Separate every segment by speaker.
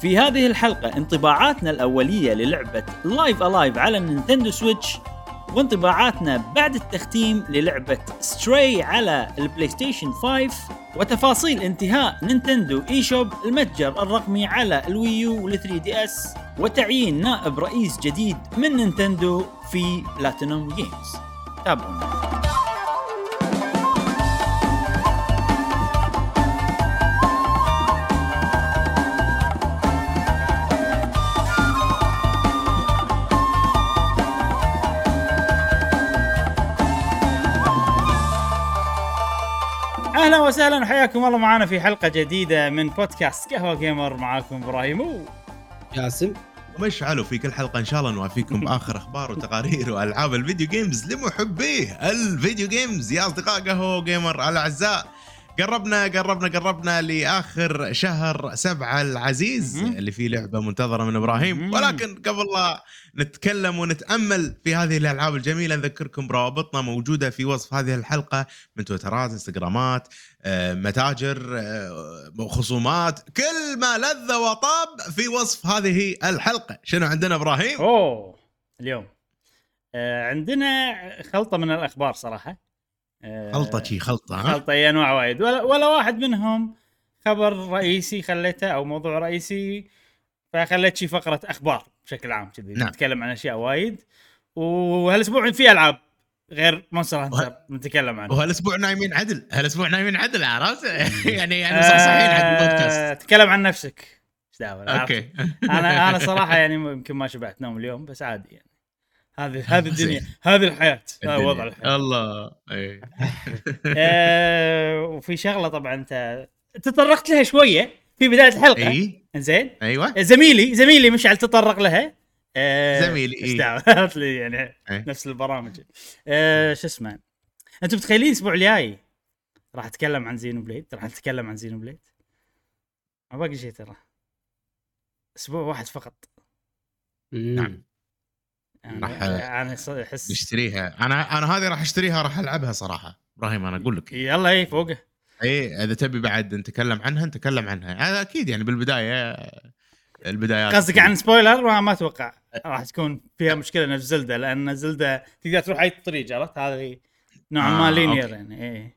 Speaker 1: في هذه الحلقة انطباعاتنا الأولية للعبة Live A Live على ال Nintendo Switch وانطباعاتنا بعد التختيم للعبة Stray على ال PlayStation 5 وتفاصيل انتهاء Nintendo eShop المتجر الرقمي على ال Wii U وال 3 DS وتعيين نائب رئيس جديد من Nintendo في Platinum Games تابعونا. أهلا وسهلا وحياكم الله معنا في حلقة جديدة من بودكاست قهوة Gamer معاكم إبراهيم. و
Speaker 2: جاسم
Speaker 3: ومشعل وفي كل حلقة إن شاء الله نوافيكم باخر أخبار وتقارير وألعاب ال video games لمحبي ال video games. يا أصدقاء قهوة Gamer الأعزاء. قربنا قربنا قربنا لآخر شهر سبعة العزيز. اللي فيه لعبة منتظرة من
Speaker 1: إبراهيم.
Speaker 3: ولكن قبل لا نتكلم ونتأمل في هذه الألعاب الجميلة نذكركم بروابطنا موجودة في وصف هذه الحلقة من تويترات إنستغرامات آه، متاجر آه، خصومات كل ما لذ وطاب في وصف هذه الحلقة. شنو عندنا إبراهيم؟
Speaker 1: أوه اليوم. آه عندنا خلطة من الأخبار صراحة.
Speaker 3: خلطة شي خلطة ها؟
Speaker 1: خلطة اي انواع وايد. ولا, ولا واحد منهم خبر رئيسي خليته أو موضوع رئيسي فخليت شي فقرة أخبار بشكل عام كذي.
Speaker 3: نعم.
Speaker 1: نتكلم عن أشياء وايد. وهالأسبوع في ألعاب غير Monster Hunter نتكلم عنها.
Speaker 3: وهالأسبوع نايمين عدل. هالأسبوع نايمين عدل عرفت؟ يعني يعني صحصحين حق البودكاست
Speaker 1: تكلم عن نفسك. إيش دعوة.
Speaker 3: okay.
Speaker 1: أنا أنا صراحة يعني يمكن ما شبعت نوم اليوم بس عادي يعني. هذه هذه الدنيا. هذه الحياة. هذا. وضع الحياة.
Speaker 3: الله. اي
Speaker 1: آه، وفي شغلة طبعا أنت تطرقت لها شوية في بداية الحلقة.
Speaker 3: إي.
Speaker 1: زين
Speaker 3: أيوه.
Speaker 1: زميلي زميلي مشعل تطرق لها. آه،
Speaker 3: زميلي، إيش.
Speaker 1: دعوة؟ عرفت لي يعني. نفس البرامج. آه، شو اسمه؟ أنتم متخيلين الأسبوع الجاي راح أتكلم عن Xenoblade؟ راح أتكلم عن Xenoblade؟ ما باقي شيء ترى. أسبوع واحد فقط.
Speaker 3: نعم.
Speaker 1: يعني
Speaker 3: راح-
Speaker 1: أنا ص- أحس
Speaker 3: نشتريها. أنا أنا هذه راح أشتريها راح ألعبها صراحة. إبراهيم أنا أقول لك.
Speaker 1: يلا اي فوقه.
Speaker 3: اي إذا تبي بعد نتكلم عنها نتكلم عنها. هذا أكيد يعني بالبداية البدايات.
Speaker 1: قصدك عن spoiler ما, ما أتوقع راح تكون فيها مشكلة نفس Zelda لأن Zelda تقدر تروح أي طريق عرفت؟ هذه نوعا ما
Speaker 3: آه،
Speaker 1: linear
Speaker 3: okay.
Speaker 1: يعني اي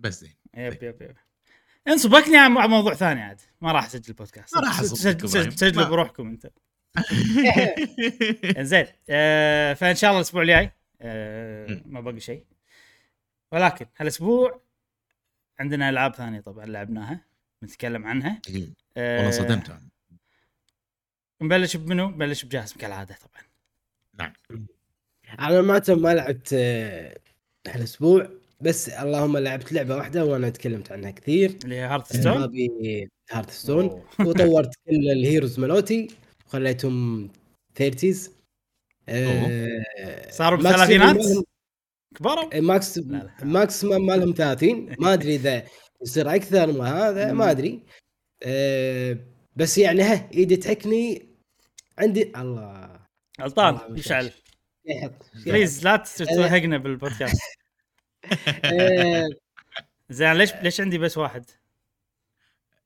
Speaker 3: بس زين.
Speaker 1: yep yep yep. انصبكني عن موضوع ثاني عاد. ما راح أسجل بودكاست
Speaker 3: ما راح إبراهيم.
Speaker 1: سجلوا بروحكم أنت. زين آه فإن شاء الله الأسبوع الجاي آه. ما باقي شيء. ولكن هالأسبوع عندنا ألعاب ثانية طبعا لعبناها بنتكلم عنها. آه
Speaker 3: والله صدمت أنا.
Speaker 1: نبلش بمنو؟ نبلش بجاسم كالعادة طبعا.
Speaker 3: نعم.
Speaker 2: أنا ما ما لعبت هالأسبوع بس اللهم لعبت لعبة واحدة وأنا تكلمت عنها كثير.
Speaker 1: اللي هي
Speaker 2: Hearthstone Hearthstone وطورت كل ال heroes مالوتي. وخليتهم 30
Speaker 1: صاروا بالثلاثينات؟ كبروا؟
Speaker 2: max
Speaker 1: لا لا.
Speaker 2: maximum مالهم 30 ما أدري إذا يصير أكثر ما هذا. ما أدري. أه بس يعني ها إيدي تحكني. عندي الله.
Speaker 1: غلطان
Speaker 2: يحط
Speaker 1: please لا توهقنا بالبودكاست.
Speaker 2: أه.
Speaker 1: زين ليش ليش عندي بس واحد؟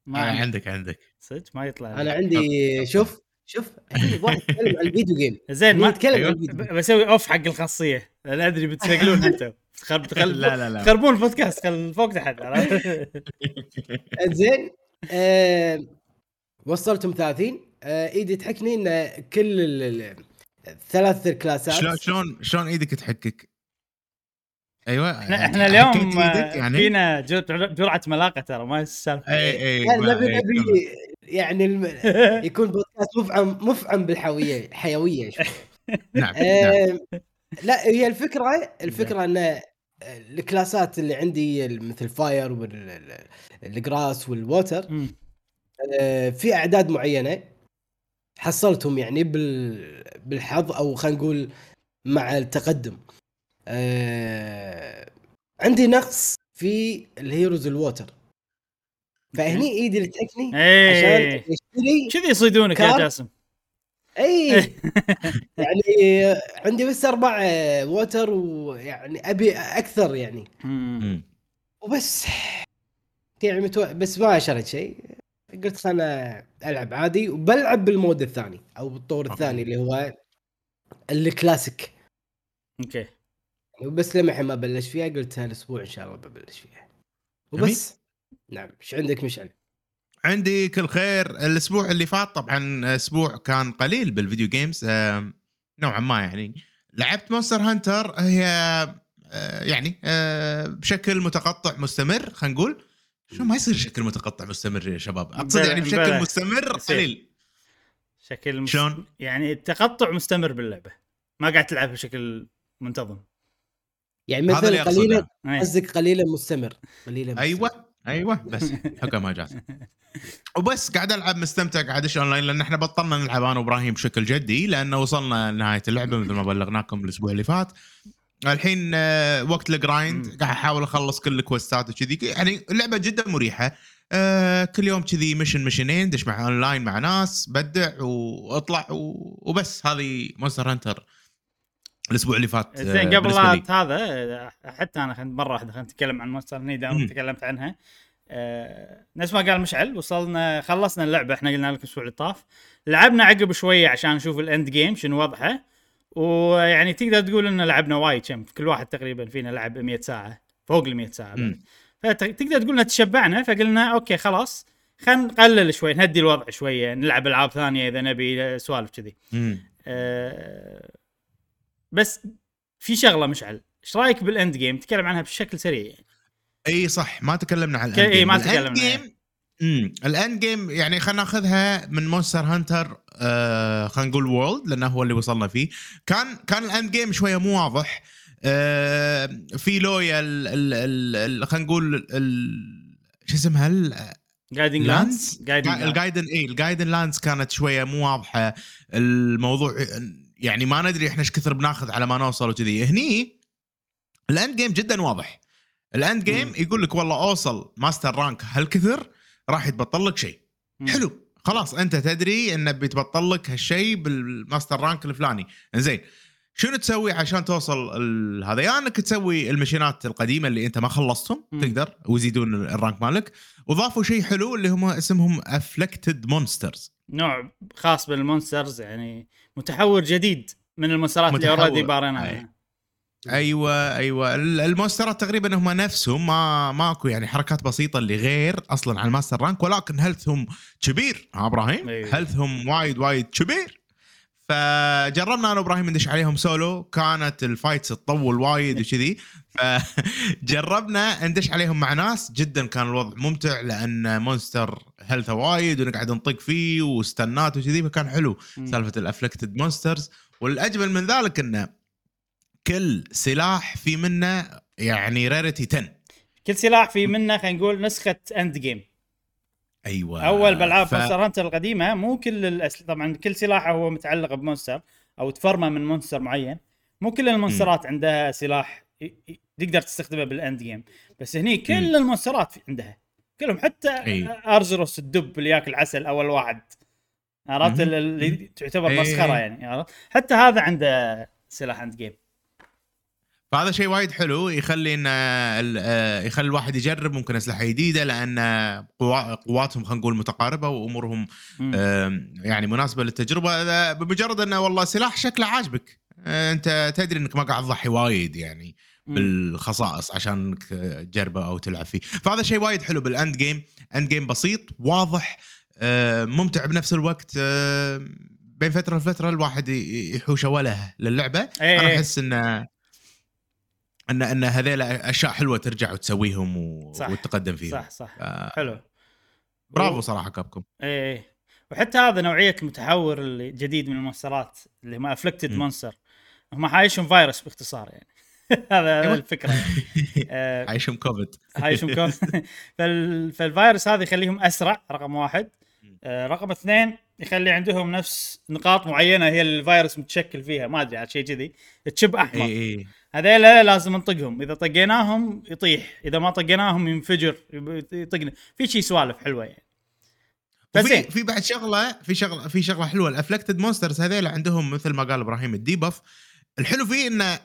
Speaker 1: ما
Speaker 3: آه، عندك عندك.
Speaker 1: صدق؟ ما يطلع
Speaker 2: أنا عندي شوف شوف الحين واحد يتكلم عن ال video game
Speaker 1: زين
Speaker 2: ما
Speaker 1: ما
Speaker 2: يتكلم
Speaker 3: أيوه.
Speaker 2: عن الفيديو
Speaker 1: ب- بسوي off حق الخاصية. لأن أدري بتسجلون أنتم. تخرب تخرب
Speaker 3: لا لا لا.
Speaker 1: تخربون البودكاست خل فوق تحت عرفت؟
Speaker 2: زين أه وصلتهم 30 أه إيدي تحكني إن كل ال- ال- الثلاث الكلاسات
Speaker 3: شلون شلون شلون إيدك تحكك؟ أيوه
Speaker 1: إحنا إحنا
Speaker 3: حكيت
Speaker 1: اليوم آه،
Speaker 3: يعني؟
Speaker 1: فينا جر- جرعة ملاقة ترى ما السالفه
Speaker 3: اي اي
Speaker 2: نبي
Speaker 3: إي،
Speaker 2: نبي يعني الم... يكون بودكاست مفعم مفعم بالحيويه حيوية.
Speaker 3: نعم نعم
Speaker 2: آه، لا هي الفكرة الفكرة إن الكلاسات اللي عندي مثل fire وال grass
Speaker 1: وال
Speaker 2: water في أعداد معينة حصلتهم يعني بال... بالحظ أو خلينا نقول مع التقدم. آه، عندي نقص في ال heroes ال water فهني إيدي اللي تحكني عشان اشتري
Speaker 1: كذي يصيدونك يا. جاسم.
Speaker 2: إي. يعني عندي بس أربع آه، water ويعني أبي أكثر يعني. وبس. يعني متو... بس ما شريت شيء. قلت خلنا ألعب عادي وبلعب بال mode الثاني أو بالطور الثاني اللي هو ال
Speaker 1: classic. okay.
Speaker 2: بس لما الحين ما بلش فيها قلت هالاسبوع إن شاء الله ببلش فيها. وبس. نعم إيش عندك مشعل؟
Speaker 3: عندي كل خير الأسبوع اللي فات طبعا أسبوع كان قليل بال video games آه، نوعا ما يعني لعبت Monster Hunter هي آه، يعني آه، بشكل متقطع مستمر خلينا نقول شو ما يصير شكل متقطع مستمر يا شباب
Speaker 1: أقصد
Speaker 3: يعني بشكل. مستمر. قليل
Speaker 1: شكل مس...
Speaker 3: شلون؟
Speaker 1: يعني التقطع مستمر باللعبة ما قاعد تلعب بشكل منتظم
Speaker 2: يعني مثلا قليلا. قصدك قليلا مستمر قليلا مستمر.
Speaker 3: أيوه أيوه بس حكم ما جات وبس قاعد ألعب مستمتع قاعد ادش اونلاين لأن إحنا بطلنا نلعب أنا وإبراهيم بشكل جدي لأنه وصلنا لنهاية اللعبة مثل ما بلغناكم الأسبوع اللي فات. الحين آه، وقت ال
Speaker 1: grind.
Speaker 3: قاعد أحاول أخلص كل الكويستات وكذي. يعني اللعبة جدا مريحة. آه، كل يوم كذي mission مشنين دش مع اونلاين مع ناس بدع واطلع و- وبس. هذه Monster Hunter الأسبوع اللي فات آه،
Speaker 1: زين قبل
Speaker 3: بالنسبة
Speaker 1: لا. هذا حتى أنا مرة واحدة خلينا نتكلم عن Monster Hunter دام. تكلمت عنها آه نفس ما قال مشعل وصلنا خلصنا اللعبة إحنا قلنا لكم الأسبوع اللي طاف لعبنا عقب شوية عشان نشوف ال end game شنو وضعه ويعني تقدر تقول إن لعبنا وايد كم كل واحد تقريبا فينا لعب 100 ساعة فوق ال 100 ساعة بعد. فتقدر تقول ان تشبعنا فقلنا okay خلاص خلينا نقلل شوي نهدي الوضع شوية نلعب ألعاب ثانية إذا نبي سوالف كذي. آه، بس في شغلة مشعل. إيش رأيك بال end game؟ تكلم عنها بشكل سريع يعني.
Speaker 3: إي صح ما تكلمنا عن ال
Speaker 1: end
Speaker 3: game.
Speaker 1: ما
Speaker 3: ال end
Speaker 1: تكلمنا.
Speaker 3: game امم ال end game يعني خلينا ناخذها من Monster Hunter آه خلينا نقول World لأنه هو اللي وصلنا فيه. كان كان ال end game شوية مو واضح. آه في لويا خلينا نقول شو اسمها؟ ال-
Speaker 1: Guiding
Speaker 3: Lands
Speaker 1: ال Guiding
Speaker 3: إي ال Guiding Lands كانت شوية مو واضحة. الموضوع يعني ما ندري إحنا إيش كثر بناخذ على ما نوصل وكذي. هني ال end game جدا واضح. ال end
Speaker 1: game.
Speaker 3: يقول لك والله أوصل master rank هالكثر راح يتبطل لك شيء. حلو. خلاص أنت تدري إنه بيتبطل لك هالشيء بال master rank الفلاني. زين شنو تسوي عشان توصل هذا؟ يا إنك تسوي المشينات القديمة اللي أنت ما خلصتهم. تقدر ويزيدون ال rank مالك. وضافوا شيء حلو اللي هم اسمهم afflicted monsters
Speaker 1: نوع خاص بال monsters يعني متحور جديد من المونسترات اللي. already بارينا
Speaker 3: أي. أيوه أيوه ال- المونسترات تقريبا هم نفسهم ما ماكو يعني حركات بسيطة اللي غير أصلا عن ال master rank ولكن health هم كبير ها إبراهيم
Speaker 1: أيوة.
Speaker 3: health هم وايد وايد كبير فجربنا أنا وإبراهيم ندش عليهم سولو. كانت ال fights تطول وايد وكذي. فجربنا ندش عليهم مع ناس. جدا كان الوضع ممتع لأن monster health ه وايد ونقعد نطق فيه واستنات وكذي. فكان حلو.
Speaker 1: سالفة
Speaker 3: ال afflicted monsters. والأجمل من ذلك إنه كل سلاح في منه يعني rarity 10
Speaker 1: كل سلاح في منه خلينا نقول نسخة end game
Speaker 3: أيوه.
Speaker 1: أول بألعاب
Speaker 3: ف-
Speaker 1: Monster Hunter القديمة مو كل الأس... طبعا كل سلاح هو متعلق ب monster أو تفرمه من monster معين. مو كل المونسترات عندها سلاح ي- ي- تقدر تستخدمه بال end game بس هني كل. المونسترات عندها. كلهم حتى
Speaker 3: إي.
Speaker 1: Arzuros الدب اللي ياكل عسل اول واحد عرفت اللي تعتبر. مسخرة يعني عرفت؟ حتى هذا عنده سلاح إند جيم
Speaker 3: فهذا شيء وايد حلو يخلي إن آه، يخلي الواحد يجرب ممكن أسلحة جديدة لأن قوا- قواتهم خلينا نقول
Speaker 1: متقاربة
Speaker 3: وأمورهم يعني مناسبة للتجربة. بمجرد انه والله سلاح شكله عاجبك آه، أنت تدري إنك ما قاعد تضحي وايد يعني. بالخصائص عشان تجربه أو تلعب فيه. فهذا شيء وايد حلو بالأند جيم end game بسيط واضح آه، ممتع بنفس الوقت بين فترة لفترة الواحد يحوش وله للعبة.
Speaker 1: إيه
Speaker 3: أنا
Speaker 1: إيه.
Speaker 3: أحس ان ان أن هذيل أشياء حلوة ترجع وتسويهم و...
Speaker 1: صح.
Speaker 3: وتتقدم فيهم.
Speaker 1: صح صح.
Speaker 3: آه،
Speaker 1: حلو.
Speaker 3: برافو صراحة Capcom
Speaker 1: إيه إيه. وحتى هذا نوعية المتحور الجديد من المونسترات اللي هم
Speaker 3: afflicted.
Speaker 1: monster هم حايشهم فيروس باختصار يعني. هذا
Speaker 3: أيوة.
Speaker 1: الفكرة. آه،
Speaker 3: حايشهم كوفيد
Speaker 1: حايشهم كوم فال... فالفيروس هذا يخليهم أسرع رقم واحد. آه، رقم اثنين يخلي عندهم نفس نقاط معينة هي الفيروس متشكل فيها ما أدري عاد شيء كذي. تشب
Speaker 3: إي
Speaker 1: احمر
Speaker 3: اي
Speaker 1: هذيلا لازم نطقهم. إذا طقيناهم يطيح إذا ما طقيناهم ينفجر يطقنا. في شي سوالف حلوة يعني.
Speaker 3: في بعد شغلة في شغلة في شغلة حلوة. ال afflicted monsters هذيل عندهم مثل ما قال إبراهيم ال debuff الحلو فيه انه.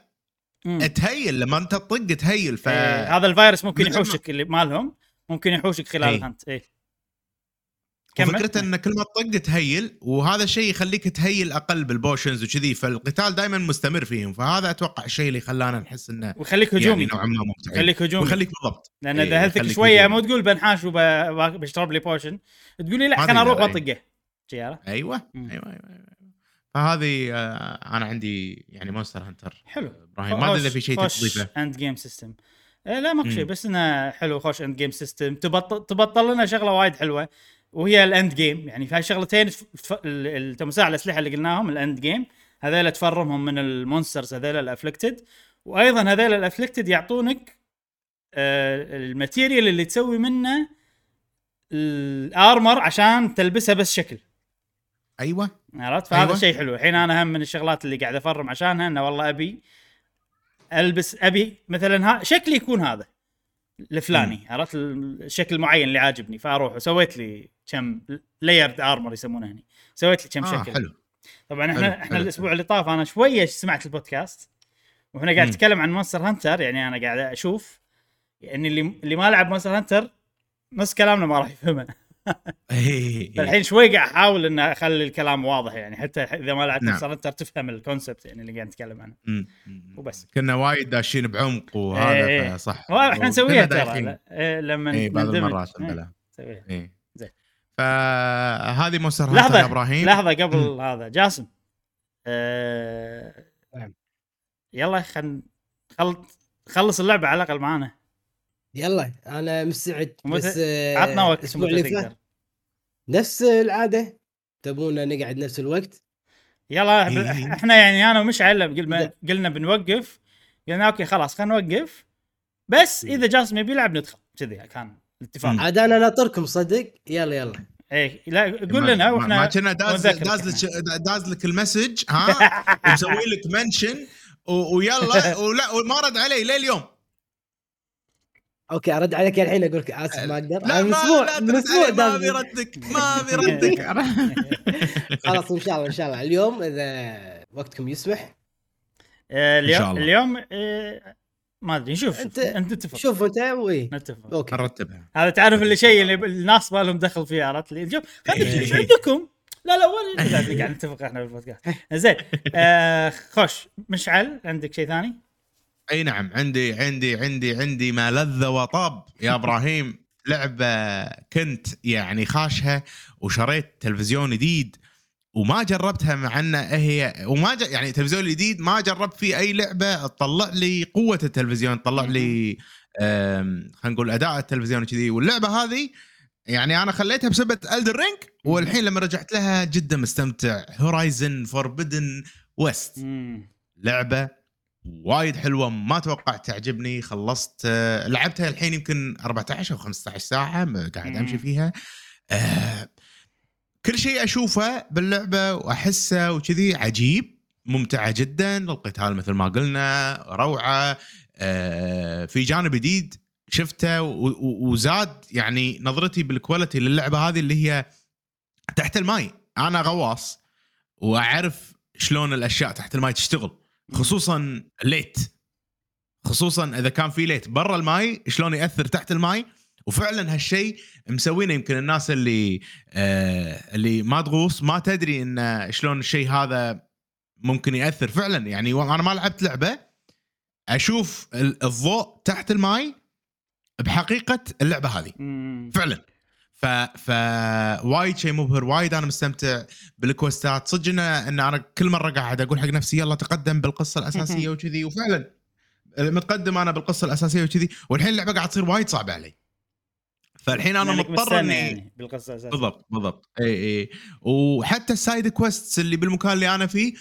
Speaker 3: تهيل لما أنت تطق تهيل ف
Speaker 1: إيه، هذا الفيروس ممكن يحوشك اللي مالهم ممكن يحوشك خلال
Speaker 3: إيه.
Speaker 1: ال hunt. إيه. كمل.
Speaker 3: وفكرته إن كل ما تطق تهيل وهذا الشيء يخليك تهيل أقل بال potions وكذي فالقتال دائما مستمر فيهم فهذا أتوقع الشيء اللي خلانا نحس إنه
Speaker 1: ويخليك هجومي
Speaker 3: يعني نوعا ما ممتع
Speaker 1: يخليك هجومي
Speaker 3: ويخليك بالضبط
Speaker 1: لأن
Speaker 3: إيه،
Speaker 1: اذا health
Speaker 3: ك
Speaker 1: يخليك
Speaker 3: شوية.
Speaker 1: مو تقول بنحاش وبشرب لي potion تقول لي لا خليني
Speaker 3: أروح إيه.
Speaker 1: بطقه شي عرفت؟ أيوه.
Speaker 3: أيوه أيوه, أيوة. فهذه آه، أنا عندي يعني Monster Hunter
Speaker 1: حلو
Speaker 3: إبراهيم ما أدري إذا في شيء تضيفه
Speaker 1: end game system لا ماكو شيء. بس إنه حلو خوش end game system تبطل تبطل لنا شغلة وايد حلوة وهي ال end game. يعني في ال- التمساح الأسلحة اللي قلناهم ال end game. هذيلا تفرمهم من ال monsters هذيلا ال afflicted وأيضا هذيلا ال afflicted يعطونك آه، ال material اللي تسوي منه ال armor عشان تلبسها بس شكل.
Speaker 3: أيوه.
Speaker 1: عرفت؟ فهذا
Speaker 3: أيوة.
Speaker 1: شيء حلو. الحين أنا هم من الشغلات اللي قاعد أفرم عشانها إنه والله أبي ألبس أبي مثلا ها شكلي يكون هذا الفلاني. عرفت؟ الشكل المعين اللي عاجبني فأروح. وسويت لي كم layered armor يسمونه هني سويت لي كم
Speaker 3: آه
Speaker 1: شكل
Speaker 3: حلو
Speaker 1: طبعا إحنا
Speaker 3: حلو،
Speaker 1: إحنا
Speaker 3: حلو.
Speaker 1: الأسبوع اللي طاف أنا شوية سمعت البودكاست وإحنا قاعد. نتكلم عن Monster Hunter يعني أنا قاعد أشوف يعني اللي اللي ما لعب Monster Hunter نص كلامنا ما راح يفهمه
Speaker 3: إيه.
Speaker 1: فالحين شوي قاعد أحاول ان أخلي الكلام واضح يعني حتى إذا ما لعبت
Speaker 3: نعم.
Speaker 1: Monster Hunter تفهم ال concept يعني اللي قاعد نتكلم عنه. وبس.
Speaker 3: كنا وايد داشين بعمق وهذا
Speaker 1: إيه.
Speaker 3: فصح
Speaker 1: وإحنا
Speaker 3: وكنا
Speaker 1: نسويها ترى إيه، لما
Speaker 3: بعض. المرات
Speaker 1: إيه، نسويها.
Speaker 3: فهذه Monster Hunter يا
Speaker 1: لحظه
Speaker 3: إبراهيم.
Speaker 1: لحظة قبل هذا. جاسم آه...
Speaker 2: نعم.
Speaker 1: يلا خل خل خلص اللعبة على الأقل معانا.
Speaker 2: يلا أنا مستعد بس آه،
Speaker 1: عطنا وقت
Speaker 2: الأسبوع
Speaker 1: متى
Speaker 2: اللي فات. نفس العادة تبونا نقعد نفس الوقت؟
Speaker 1: يلا
Speaker 3: إيه.
Speaker 1: إحنا يعني أنا ومشعل قلنا. قلنا بنوقف. قلنا okay خلاص خلينا نوقف. بس إذا جاسم يبي يلعب ندخل. كذي كان. الاتفاق.
Speaker 2: عاد أنا ناطركم صدق. يلا يلا.
Speaker 1: إيه لا قول لنا وإحنا
Speaker 3: ما كنا داز داز لك داز لك ال message ها؟ ومسوي لك mention ويلا ولا وما رد علي لليوم.
Speaker 2: okay أرد عليك الحين أقول لك آسف ما أقدر.
Speaker 3: لا
Speaker 2: من
Speaker 3: ما
Speaker 2: أسبوع
Speaker 3: لا
Speaker 2: من
Speaker 3: أسبوع ما
Speaker 2: داز-
Speaker 3: بيردك ما بيردك
Speaker 2: خلاص إن شاء الله إن شاء الله. اليوم إذا وقتكم يسمح.
Speaker 1: آه، اليوم
Speaker 3: الله.
Speaker 1: اليوم آه، ما أدري نشوف
Speaker 2: أنت-
Speaker 1: أنت انت اتفق
Speaker 2: شوف انت وي.
Speaker 1: نتفق.
Speaker 2: okay.
Speaker 3: نرتبها.
Speaker 1: هذا تعرف اللي شيء اللي الناس ما لهم دخل فيه عرفت لي نشوف إيش عندكم؟ لا لا ولا قاعد نتفق إحنا بالبودكاست. زين آه خوش مشعل عندك شيء ثاني؟
Speaker 3: أي نعم عندي عندي عندي عندي ما لذ وطاب. يا إبراهيم لعبة كنت يعني خاشها وشريت تلفزيون جديد وما جربتها مع ان هي وما ج... يعني التلفزيون الجديد ما جربت فيه أي لعبة تطلع لي قوة التلفزيون تطلع لي خلينا نقول أداء التلفزيون كذي واللعبة هذه يعني أنا خليتها بسبب إلدن رينج والحين لما رجعت لها جدا مستمتع. هورايزن فوربدن ويست. لعبة وايد حلوة ما توقعت تعجبني. خلصت آه، لعبتها الحين يمكن 14 أو 15 ساعة قاعد
Speaker 1: أمشي.
Speaker 3: فيها. آه، كل شيء أشوفه باللعبة وأحسه وكذي عجيب ممتعه جدا. القتال مثل ما قلنا روعة. آه، في جانب جديد شفته وزاد يعني نظرتي بال quality للعبة هذه اللي هي تحت الماي. أنا غواص وأعرف شلون الأشياء تحت الماي تشتغل خصوصا light خصوصا إذا كان في light برا الماي شلون يأثر تحت الماي؟ وفعلا هالشيء مسوينه. يمكن الناس اللي آه اللي ما تغوص ما تدري إن شلون الشيء هذا ممكن يأثر. فعلا يعني أنا ما لعبت لعبة أشوف ال- الضوء تحت الماي بحقيقة اللعبة هذه. فعلا. ف ف وايد شيء مبهر وايد أنا مستمتع بال quest ات. صدق إن أنا كل مرة قاعد أقول حق نفسي يلا تقدم بالقصة الأساسية وكذي. وفعلا متقدم أنا بالقصة الأساسية وكذي. والحين اللعبة قاعد تصير وايد صعبة علي. فالحين
Speaker 1: أنا
Speaker 3: مضطر اني
Speaker 1: يعني بالقصة الاساسيه
Speaker 3: بالضبط بالضبط. اي اي وحتى ال side quests اللي بالمكان اللي أنا فيه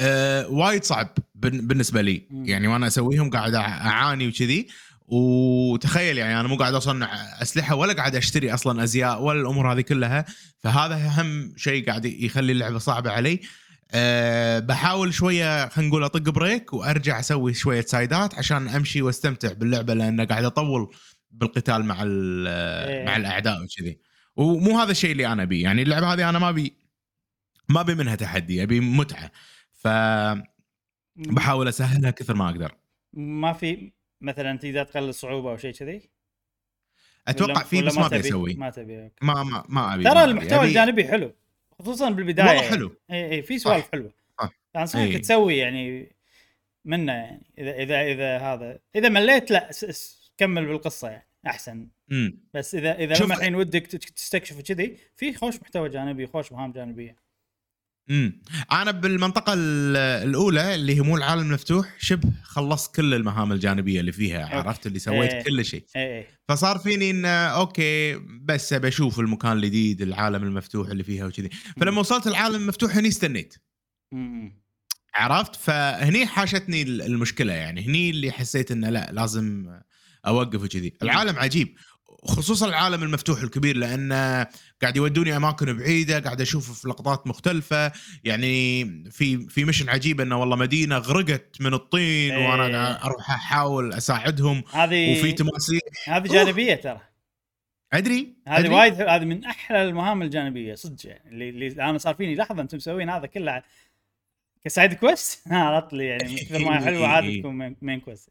Speaker 3: آه وايد صعب بالنسبة لي.
Speaker 1: مم.
Speaker 3: يعني وأنا أسويهم قاعد أعاني وكذي. وتخيل يعني أنا مو قاعد أصنع أسلحة ولا قاعد أشتري أصلا أزياء ولا الأمور هذه كلها. فهذا أهم شيء قاعد يخلي اللعبة صعبة علي. أه بحاول شوية خلينا نقول أطق break وأرجع أسوي شوية side ات عشان أمشي وأستمتع باللعبة لأن قاعد أطول بالقتال مع ال-
Speaker 1: إيه.
Speaker 3: مع الأعداء وكذي ومو هذا الشيء اللي أنا ابي يعني اللعبة هذه أنا ما ابي ما أبي منها تحدي أبي متعة فبحاول أسهلها كثر ما أقدر
Speaker 1: ما في مثلا تقدر تقلل الصعوبه أو شيء كذي
Speaker 3: أتوقع
Speaker 1: ولا
Speaker 3: بس ما؟ أبي أسوي
Speaker 1: ما تبي.
Speaker 3: ما ما ما أبي
Speaker 1: ترى. المحتوى
Speaker 3: أبي-
Speaker 1: الجانبي حلو خصوصا بالبدايه
Speaker 3: والله حلو.
Speaker 1: اي اي في سوالف. حلوة
Speaker 3: صح.
Speaker 1: انصحك. تسوي يعني منه يعني اذا اذا إذا هذا إذا مليت لا كمل بالقصة يعني أحسن.
Speaker 3: مم.
Speaker 1: بس إذا إذا
Speaker 3: شوف-
Speaker 1: لما الحين ودك تك- تستكشف كذي في خوش محتوى جانبي خوش مهام جانبية.
Speaker 3: امم أنا بالمنطقة ال- الأولى اللي هي مو العالم المفتوح شبه خلصت كل المهام الجانبية اللي فيها
Speaker 1: أوكي.
Speaker 3: عرفت؟ اللي سويت
Speaker 1: إيه.
Speaker 3: كل شيء.
Speaker 1: اي اي
Speaker 3: فصار فيني انه أوكي بس بشوف المكان الجديد العالم المفتوح اللي فيها وكذي. فلما وصلت العالم المفتوح هني استنيت.
Speaker 1: مم.
Speaker 3: عرفت؟ فهني حاشتني ال- المشكلة يعني. هني اللي حسيت إنه لا لازم اوقف وكذي العالم عجيب. خصوصا العالم المفتوح الكبير لأن قاعد يودوني أماكن بعيدة قاعد أشوف في لقطات مختلفة. يعني في في mission عجيب إنه والله مدينة غرقت من الطين
Speaker 1: إيه.
Speaker 3: وأنا أروح أحاول أساعدهم.
Speaker 1: هذه
Speaker 3: وفي تماثيل
Speaker 1: هذه جانبية ترى.
Speaker 3: أدري.
Speaker 1: هذه. وايد هذه من أحلى المهام الجانبية صدق يعني. اللي, اللي أنا صار فيني لحظة أنتم مسوين هذا كله ك side quest؟ عرفت لي يعني كثر ما حلوة عاد تكون main- main quest.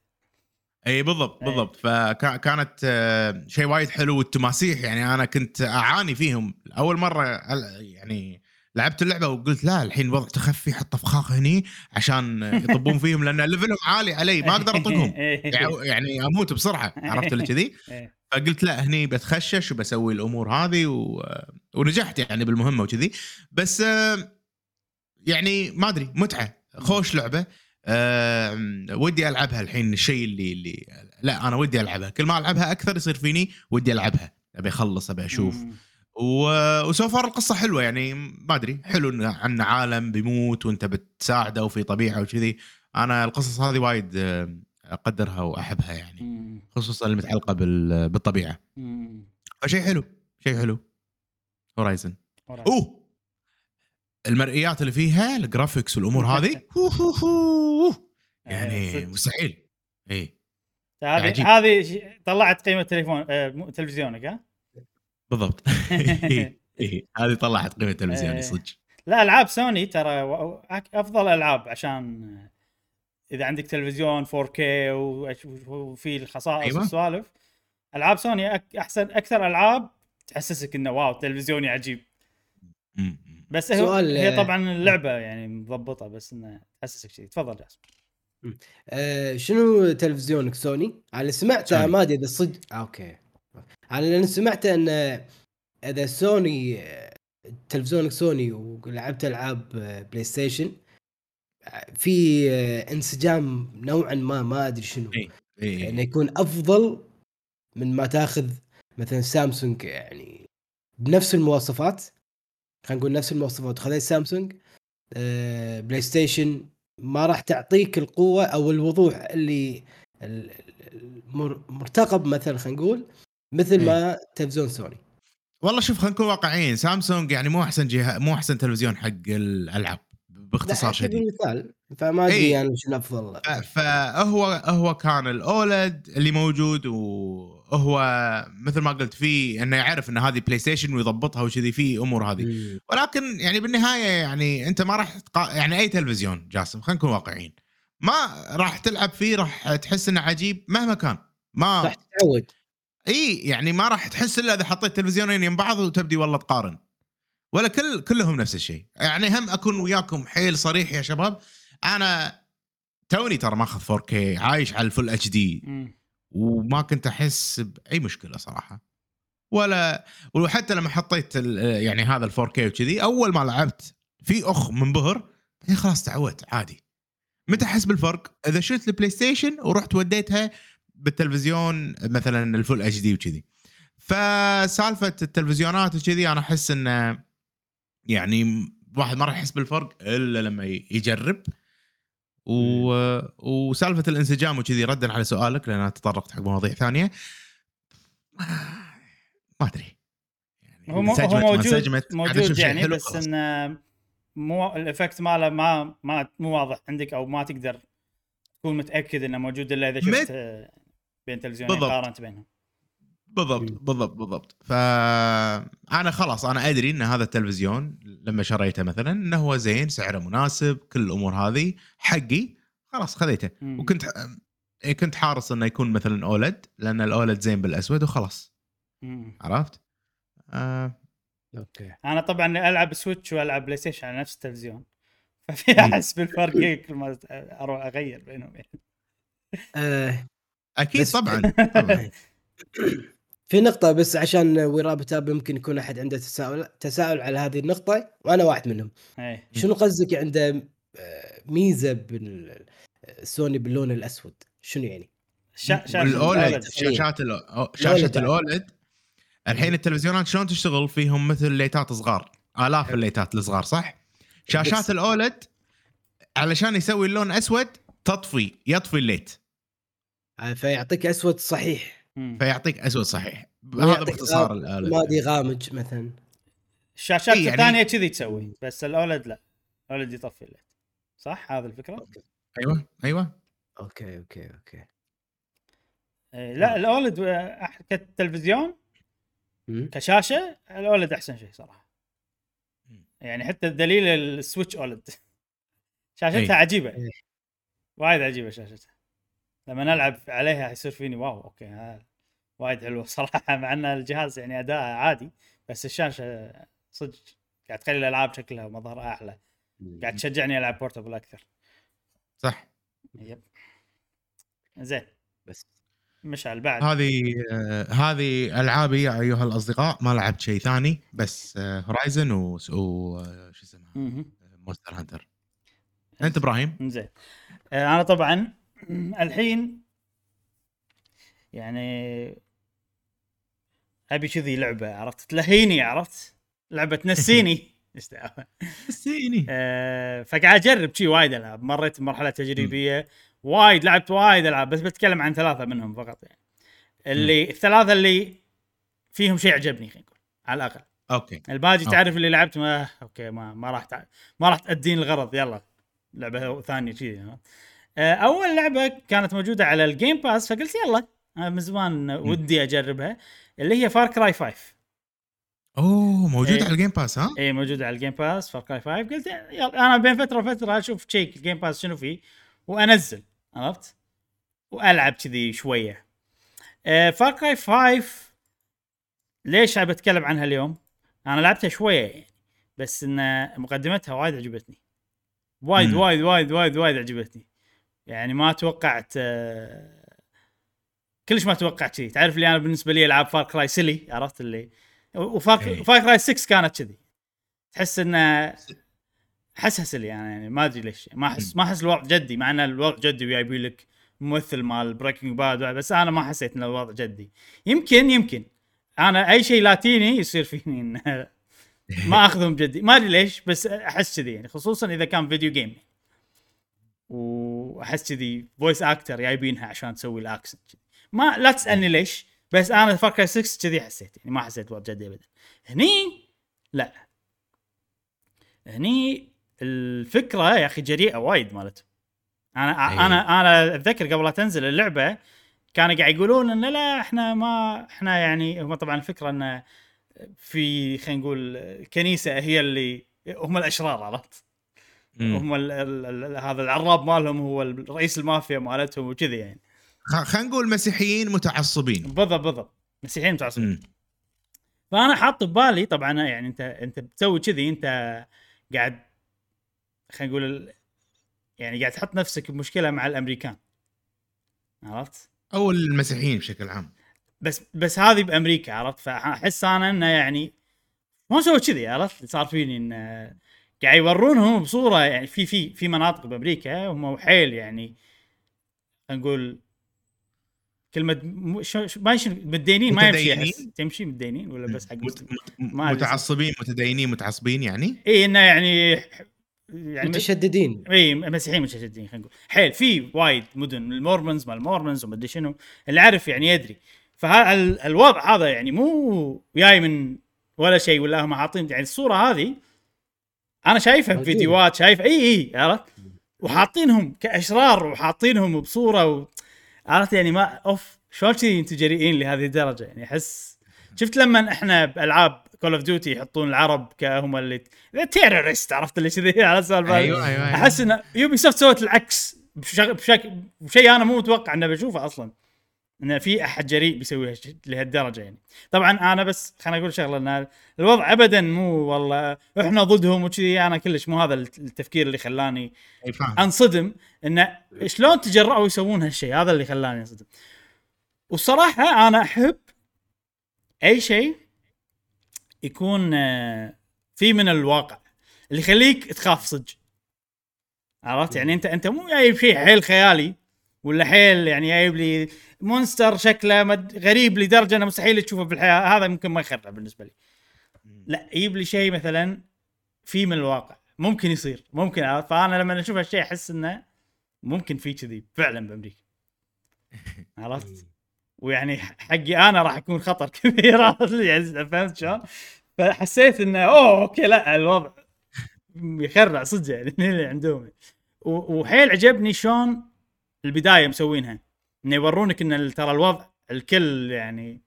Speaker 3: إي بالضبط
Speaker 1: إيه.
Speaker 3: بالضبط. فكانت آه، شيء وايد حلو والتماسيح. يعني أنا كنت أعاني فيهم. أول مرة يعني لعبت اللعبة وقلت لا الحين وضع تخفي حط فخاخ هني عشان يطبون فيهم لأن ليفلهم عالي علي ما أقدر أطقهم.
Speaker 1: إيه.
Speaker 3: يع- يعني أموت بسرعة عرفت اللي كذي. فقلت لا هني بتخشش وبسوي الأمور هذه و... ونجحت يعني بالمهمة وكذي. بس آه، يعني ما أدري متعة خوش لعبة. أه ودي ألعبها الحين الشيء اللي اللي لا أنا ودي ألعبها. كل ما ألعبها أكثر يصير فيني ودي ألعبها. أبي أخلص أبي أشوف.
Speaker 1: و-
Speaker 3: و so far القصة حلوة يعني ما أدري. حلو عن عالم بيموت وأنت بتساعده وفي طبيعة وكذي. أنا القصص هذه وايد أقدرها وأحبها يعني. خصوصا المتعلقه بال-
Speaker 1: بالطبيعة.
Speaker 3: فشيء حلو شيء حلو. هورايزن أوه! المرئيات اللي فيها ال graphics والأمور هذه هو هو هو. يعني. مستحيل اي
Speaker 1: هذه. هذه طلعت قيمة تليفون آه، تلفزيونك ها؟
Speaker 3: بالضبط إيه، إيه. هذه طلعت قيمة تلفزيوني
Speaker 1: إيه.
Speaker 3: صدق
Speaker 1: لا ألعاب سوني ترى أفضل ألعاب عشان إذا عندك تلفزيون 4K وأش- وفي الخصائص
Speaker 3: أيوة.
Speaker 1: والسوالف ألعاب سوني أحسن أكثر ألعاب تحسسك إنه واو تلفزيوني عجيب. بس هو
Speaker 2: سؤال،
Speaker 1: هي
Speaker 2: آه،
Speaker 1: طبعا اللعبة يعني مضبطة بس إنه تحسسك شيء تفضل جاسم
Speaker 2: آه شنو تلفزيونك سوني؟ أنا سمعت
Speaker 3: سوني.
Speaker 2: ما أدري إذا صدق آه أوكي أنا لأن سمعت إن إذا سوني آه، تلفزيونك سوني ولعبت ألعاب آه، بلاي ستيشن آه، في آه، انسجام نوعا ما ما أدري شنو
Speaker 3: إيه. إيه.
Speaker 2: إنه يكون أفضل من ما تأخذ مثلا سامسونج يعني بنفس المواصفات خلينا نقول نفس المواصفات. وخذيت سامسونج آه، بلاي ستيشن ما راح تعطيك القوة أو الوضوح اللي مرتقب مثلا خلينا نقول مثل ما تلفزيون سوني.
Speaker 3: والله شوف خلينا نكون واقعيين. سامسونج يعني مو أحسن جهة مو أحسن تلفزيون حق الألعاب باختصار شديد.
Speaker 2: بالمثال فما أدري
Speaker 3: إيه.
Speaker 2: يعني شنو افضل
Speaker 3: فهو هو كان ال OLED اللي موجود وهو مثل ما قلت فيه إنه يعرف إن هذه بلاي ستيشن ويضبطها وكذي في أمور هذه.
Speaker 2: مم.
Speaker 3: ولكن يعني بالنهاية يعني أنت ما راح تقا... يعني أي تلفزيون جاسم خلينا نكون واقعيين ما راح تلعب فيه راح تحس إنه عجيب مهما كان. ما
Speaker 2: راح تتعود.
Speaker 3: إي يعني ما راح تحس إلا إذا حطيت تلفزيونين يم بعض وتبدي والله تقارن. ولا كل كلهم نفس الشيء. يعني هم أكون وياكم حيل صريح يا شباب. أنا توني ترى ماخذ 4K عايش على الفل اتش دي. وما كنت أحس بأي مشكلة صراحة. ولا وحتى لما حطيت يعني هذا ال 4K وكذي أول ما لعبت في أخ منبهر بعدين خلاص تعودت عادي. متى أحس بالفرق؟ إذا شلت البلاي ستيشن ورحت وديتها بالتلفزيون مثلا ال full HD وكذي. فسالفة التلفزيونات وكذي أنا أحس إنه يعني واحد ما راح يحس بالفرق إلا لما يجرب. و... وسالفة الانسجام وكذي ردا على سؤالك لأن تطرقت حق مواضيع ثانية ما ما أدري يعني
Speaker 1: هو هو موجود موجود يعني بس. إنه مو الإفكت ماله ما ما مو واضح عندك أو ما تقدر تكون متأكد إنه موجود إلا
Speaker 3: إذا
Speaker 1: شفت بين تلفزيونين. قارنت بينهم
Speaker 3: بالضبط
Speaker 2: مم.
Speaker 3: بالضبط بالضبط. فأنا خلاص أنا أدري إن هذا التلفزيون لما شريته مثلا إنه هو زين سعره مناسب كل الأمور هذه حقي خلاص خذيته.
Speaker 1: مم.
Speaker 3: وكنت إيه كنت حارص إنه يكون مثلا OLED لأن ال OLED زين بالأسود وخلاص.
Speaker 1: مم.
Speaker 3: عرفت؟ آه.
Speaker 2: أوكي.
Speaker 1: أنا طبعا ألعب سويتش وألعب بلاي ستيشن على نفس التلفزيون. ففي أحس بالفرق كل ما أروح أغير بينهم يعني.
Speaker 2: آه. أكيد
Speaker 3: طبعا طبعا.
Speaker 2: في نقطة بس عشان we wrap that up يمكن يكون أحد عنده تساؤل تساؤل على هذه النقطة وأنا واحد منهم.
Speaker 1: إيه
Speaker 2: شنو قصدك عنده آه، ميزة بالسوني باللون الأسود؟ شنو يعني؟
Speaker 1: شا- شاشة
Speaker 3: الاولد
Speaker 1: الأولد.
Speaker 3: شاشات شاشة
Speaker 2: الأولد.
Speaker 3: الاولد الحين التلفزيونات شلون تشتغل فيهم مثل ليتات صغار آلاف الليتات الصغار صح؟ شاشات الاولد علشان يسوي اللون أسود تطفي يطفي الليت
Speaker 2: آه، فيعطيك أسود صحيح.
Speaker 3: فيعطيك أسود صحيح هذا باختصار الاولد
Speaker 2: رمادي غامج مثلا.
Speaker 1: الشاشات
Speaker 3: إيه يعني-
Speaker 1: الثانية كذي تسوي بس ال OLED لا ال OLED يطفي ال light صح هذا الفكرة؟
Speaker 3: أيوه أيوه
Speaker 2: أوكي أوكي أوكي.
Speaker 1: إيه لا ال OLED آه، أح- كتلفزيون.
Speaker 2: كشاشة
Speaker 1: ال OLED أحسن شيء
Speaker 3: صراحة.
Speaker 1: يعني حتى الدليل السويتش OLED شاشتها
Speaker 3: إيه.
Speaker 1: عجيبة
Speaker 2: إيه.
Speaker 1: وايد عجيبة شاشتها لما نلعب عليها يصير فيني wow أوكي وايد حلوة صراحة مع إن الجهاز يعني اداءه عادي بس الشاشة صدق قاعد تخلي الألعاب شكلها ومظهرها أحلى قاعد تشجعني ألعب portable أكثر.
Speaker 3: صح.
Speaker 1: yep. زين.
Speaker 2: بس.
Speaker 1: مشعل بعد.
Speaker 3: هذه آه، هذه ألعابي يا أيها الأصدقاء ما لعبت شيء ثاني بس هورايزن و و- آه، اسمها. مونستر هانتر أنت إبراهيم؟
Speaker 1: زين. آه، أنا طبعا الحين يعني أبي كذي لعبة عرفت؟ تلهيني عرفت؟ لعبة تنسيني. إيش دعوة.
Speaker 3: نسيني
Speaker 1: آه، فقاعد أجرب شي وايد العاب مريت بمرحلة تجريبية. وايد لعبت وايد ألعاب بس بتكلم عن ثلاثة منهم فقط يعني. اللي الثلاثة اللي فيهم شيء عجبني خلينا نقول على الأقل.
Speaker 3: okay.
Speaker 1: الباقي
Speaker 3: okay.
Speaker 1: تعرف اللي لعبت ما okay ما ما راح تع... ما راح تأدين الغرض يلا. لعبة ثانية كذي أول لعبة كانت موجودة على ال Game Pass فقلت يلا أنا من زمان ودي أجربها اللي هي Far Cry 5
Speaker 3: أوه موجود
Speaker 1: إيه.
Speaker 3: على ال Game Pass ها؟
Speaker 1: اي موجودة على ال Game Pass Far Cry 5 قلت يلا أنا بين فترة وفترة أشوف check ال Game Pass شنو فيه وأنزل عرفت وألعب كذي شوية Far Cry 5 ليش أبي أتكلم عنها اليوم؟ أنا لعبتها شوية يعني بس إن مقدمتها وايد عجبتني وايد. وايد وايد وايد وايد عجبتني يعني ما توقعت آه، كلش ما توقعت كذي تعرف اللي أنا بالنسبة لي ألعاب Far Cry silly عرفت اللي؟
Speaker 3: وFar.
Speaker 1: Far Cry 6 كانت كذي. تحس انه أحسها silly يعني, يعني ما أدري ليش. ما أحس ما أحس الوضع جدي مع إن الوضع جدي وجايبين لك ممثل مال Breaking Bad بس أنا ما حسيت إن الوضع جدي. يمكن يمكن. أنا أي شيء Latin ي يصير فيني ما أخذهم جدي. ما أدري ليش بس أحس كذي يعني خصوصا إذا كان video game واحس كذي voice actor جايبينها عشان تسوي ال accent ما لا تسألني ليش بس أنا Cry 6 كذي حسيت يعني ما حسيت جدي ابدا هني لا هني الفكرة يا أخي جريئة وايد مالتهم أنا
Speaker 3: أي.
Speaker 1: أنا أنا أتذكر قبل لا تنزل اللعبة كانوا قاعد يقولون إن لا إحنا ما إحنا يعني هم طبعا الفكرة إن في خلينا نقول الكنيسه هي اللي هم الأشرار عرفت؟ هم ال ال ال هذا العراب مالهم هو رئيس المافيا مالتهم وكذي يعني.
Speaker 3: خلينا نقول مسيحيين متعصبين.
Speaker 1: بالضبط بالضبط. مسيحيين متعصبين.
Speaker 3: مم.
Speaker 1: فأنا حاط ببالي طبعا يعني أنت أنت بتسوي كذي أنت قاعد خلينا نقول ال- يعني قاعد تحط نفسك بمشكلة مع الأمريكان. عرفت؟
Speaker 3: أو المسيحيين بشكل عام.
Speaker 1: بس بس هذه بأمريكا عرفت؟ فأحس أنا إنه يعني ما سووا كذي عرفت؟ صار فيني انه قاعد يورونهم بصورة يعني في في في مناطق بأمريكا هم حيل يعني خلينا نقول كلمة ما متدينين ما يمشي احس؟ تمشي متدينين ولا بس حق
Speaker 3: مت...
Speaker 1: ما.
Speaker 3: متعصبين متدينين متعصبين يعني؟
Speaker 1: اي إنه يعني يعني
Speaker 2: متشددين.
Speaker 1: اي مسيحيين متشددين خلينا نقول. حيل في وايد مدن المورمونز مال المورمونز ومدري شنو اللي عارف يعني يدري. فالوضع هذا يعني مو جاي من ولا شيء ولا هم حاطين يعني الصورة هذه أنا شايفها. بفيديوهات شايف إي إي عرفت؟ وحاطينهم كأشرار وحاطينهم بصورة و... عرفت يعني ما أوف شلون كذي أنتم جريئين لهذه الدرجة؟ يعني احس شفت لما إحنا بألعاب Call of Duty يحطون العرب كهم اللي terrorist عرفت اللي كذي؟ على السالفه
Speaker 3: أيوه أيوه, أيوة.
Speaker 1: أحس إن Ubisoft سوت العكس بشك... بشكل بشيء أنا مو متوقع إنه بشوفه أصلا. إن في أحد جريء بيسوي لهالدرجة يعني. طبعا أنا بس خليني أقول شغلة إن الوضع ابدا مو والله إحنا ضدهم وكذي أنا كلش مو هذا التفكير اللي خلاني أنصدم. انه شلون تجرأوا يسوون هالشيء؟ هذا اللي خلاني أنصدم. والصراحة أنا أحب أي شيء يكون آه، في من الواقع اللي يخليك تخاف صدق. عرفت؟ يعني انت أنت مو جايب شيء حيل خيالي ولا حيل يعني جايب لي مونستر شكله مد- غريب لدرجة أنه مستحيل تشوفه بالحياة هذا ممكن ما يخرع بالنسبة لي. لا يجيب لي شيء مثلا في من الواقع. ممكن يصير ممكن؟ فأنا لما أشوف هالشيء أحس إنه ممكن في كذي فعلا بأمريكا. عرفت؟ ويعني حقي أنا راح يكون خطر كبير؟ يعني فهمت شلون؟ فحسيت إنه أوه okay لا الوضع يخرع صدق يعني اللي عندهم. وحيل عجبني شلون البداية مسوينها. انه يورونك إن ترى الوضع الكل يعني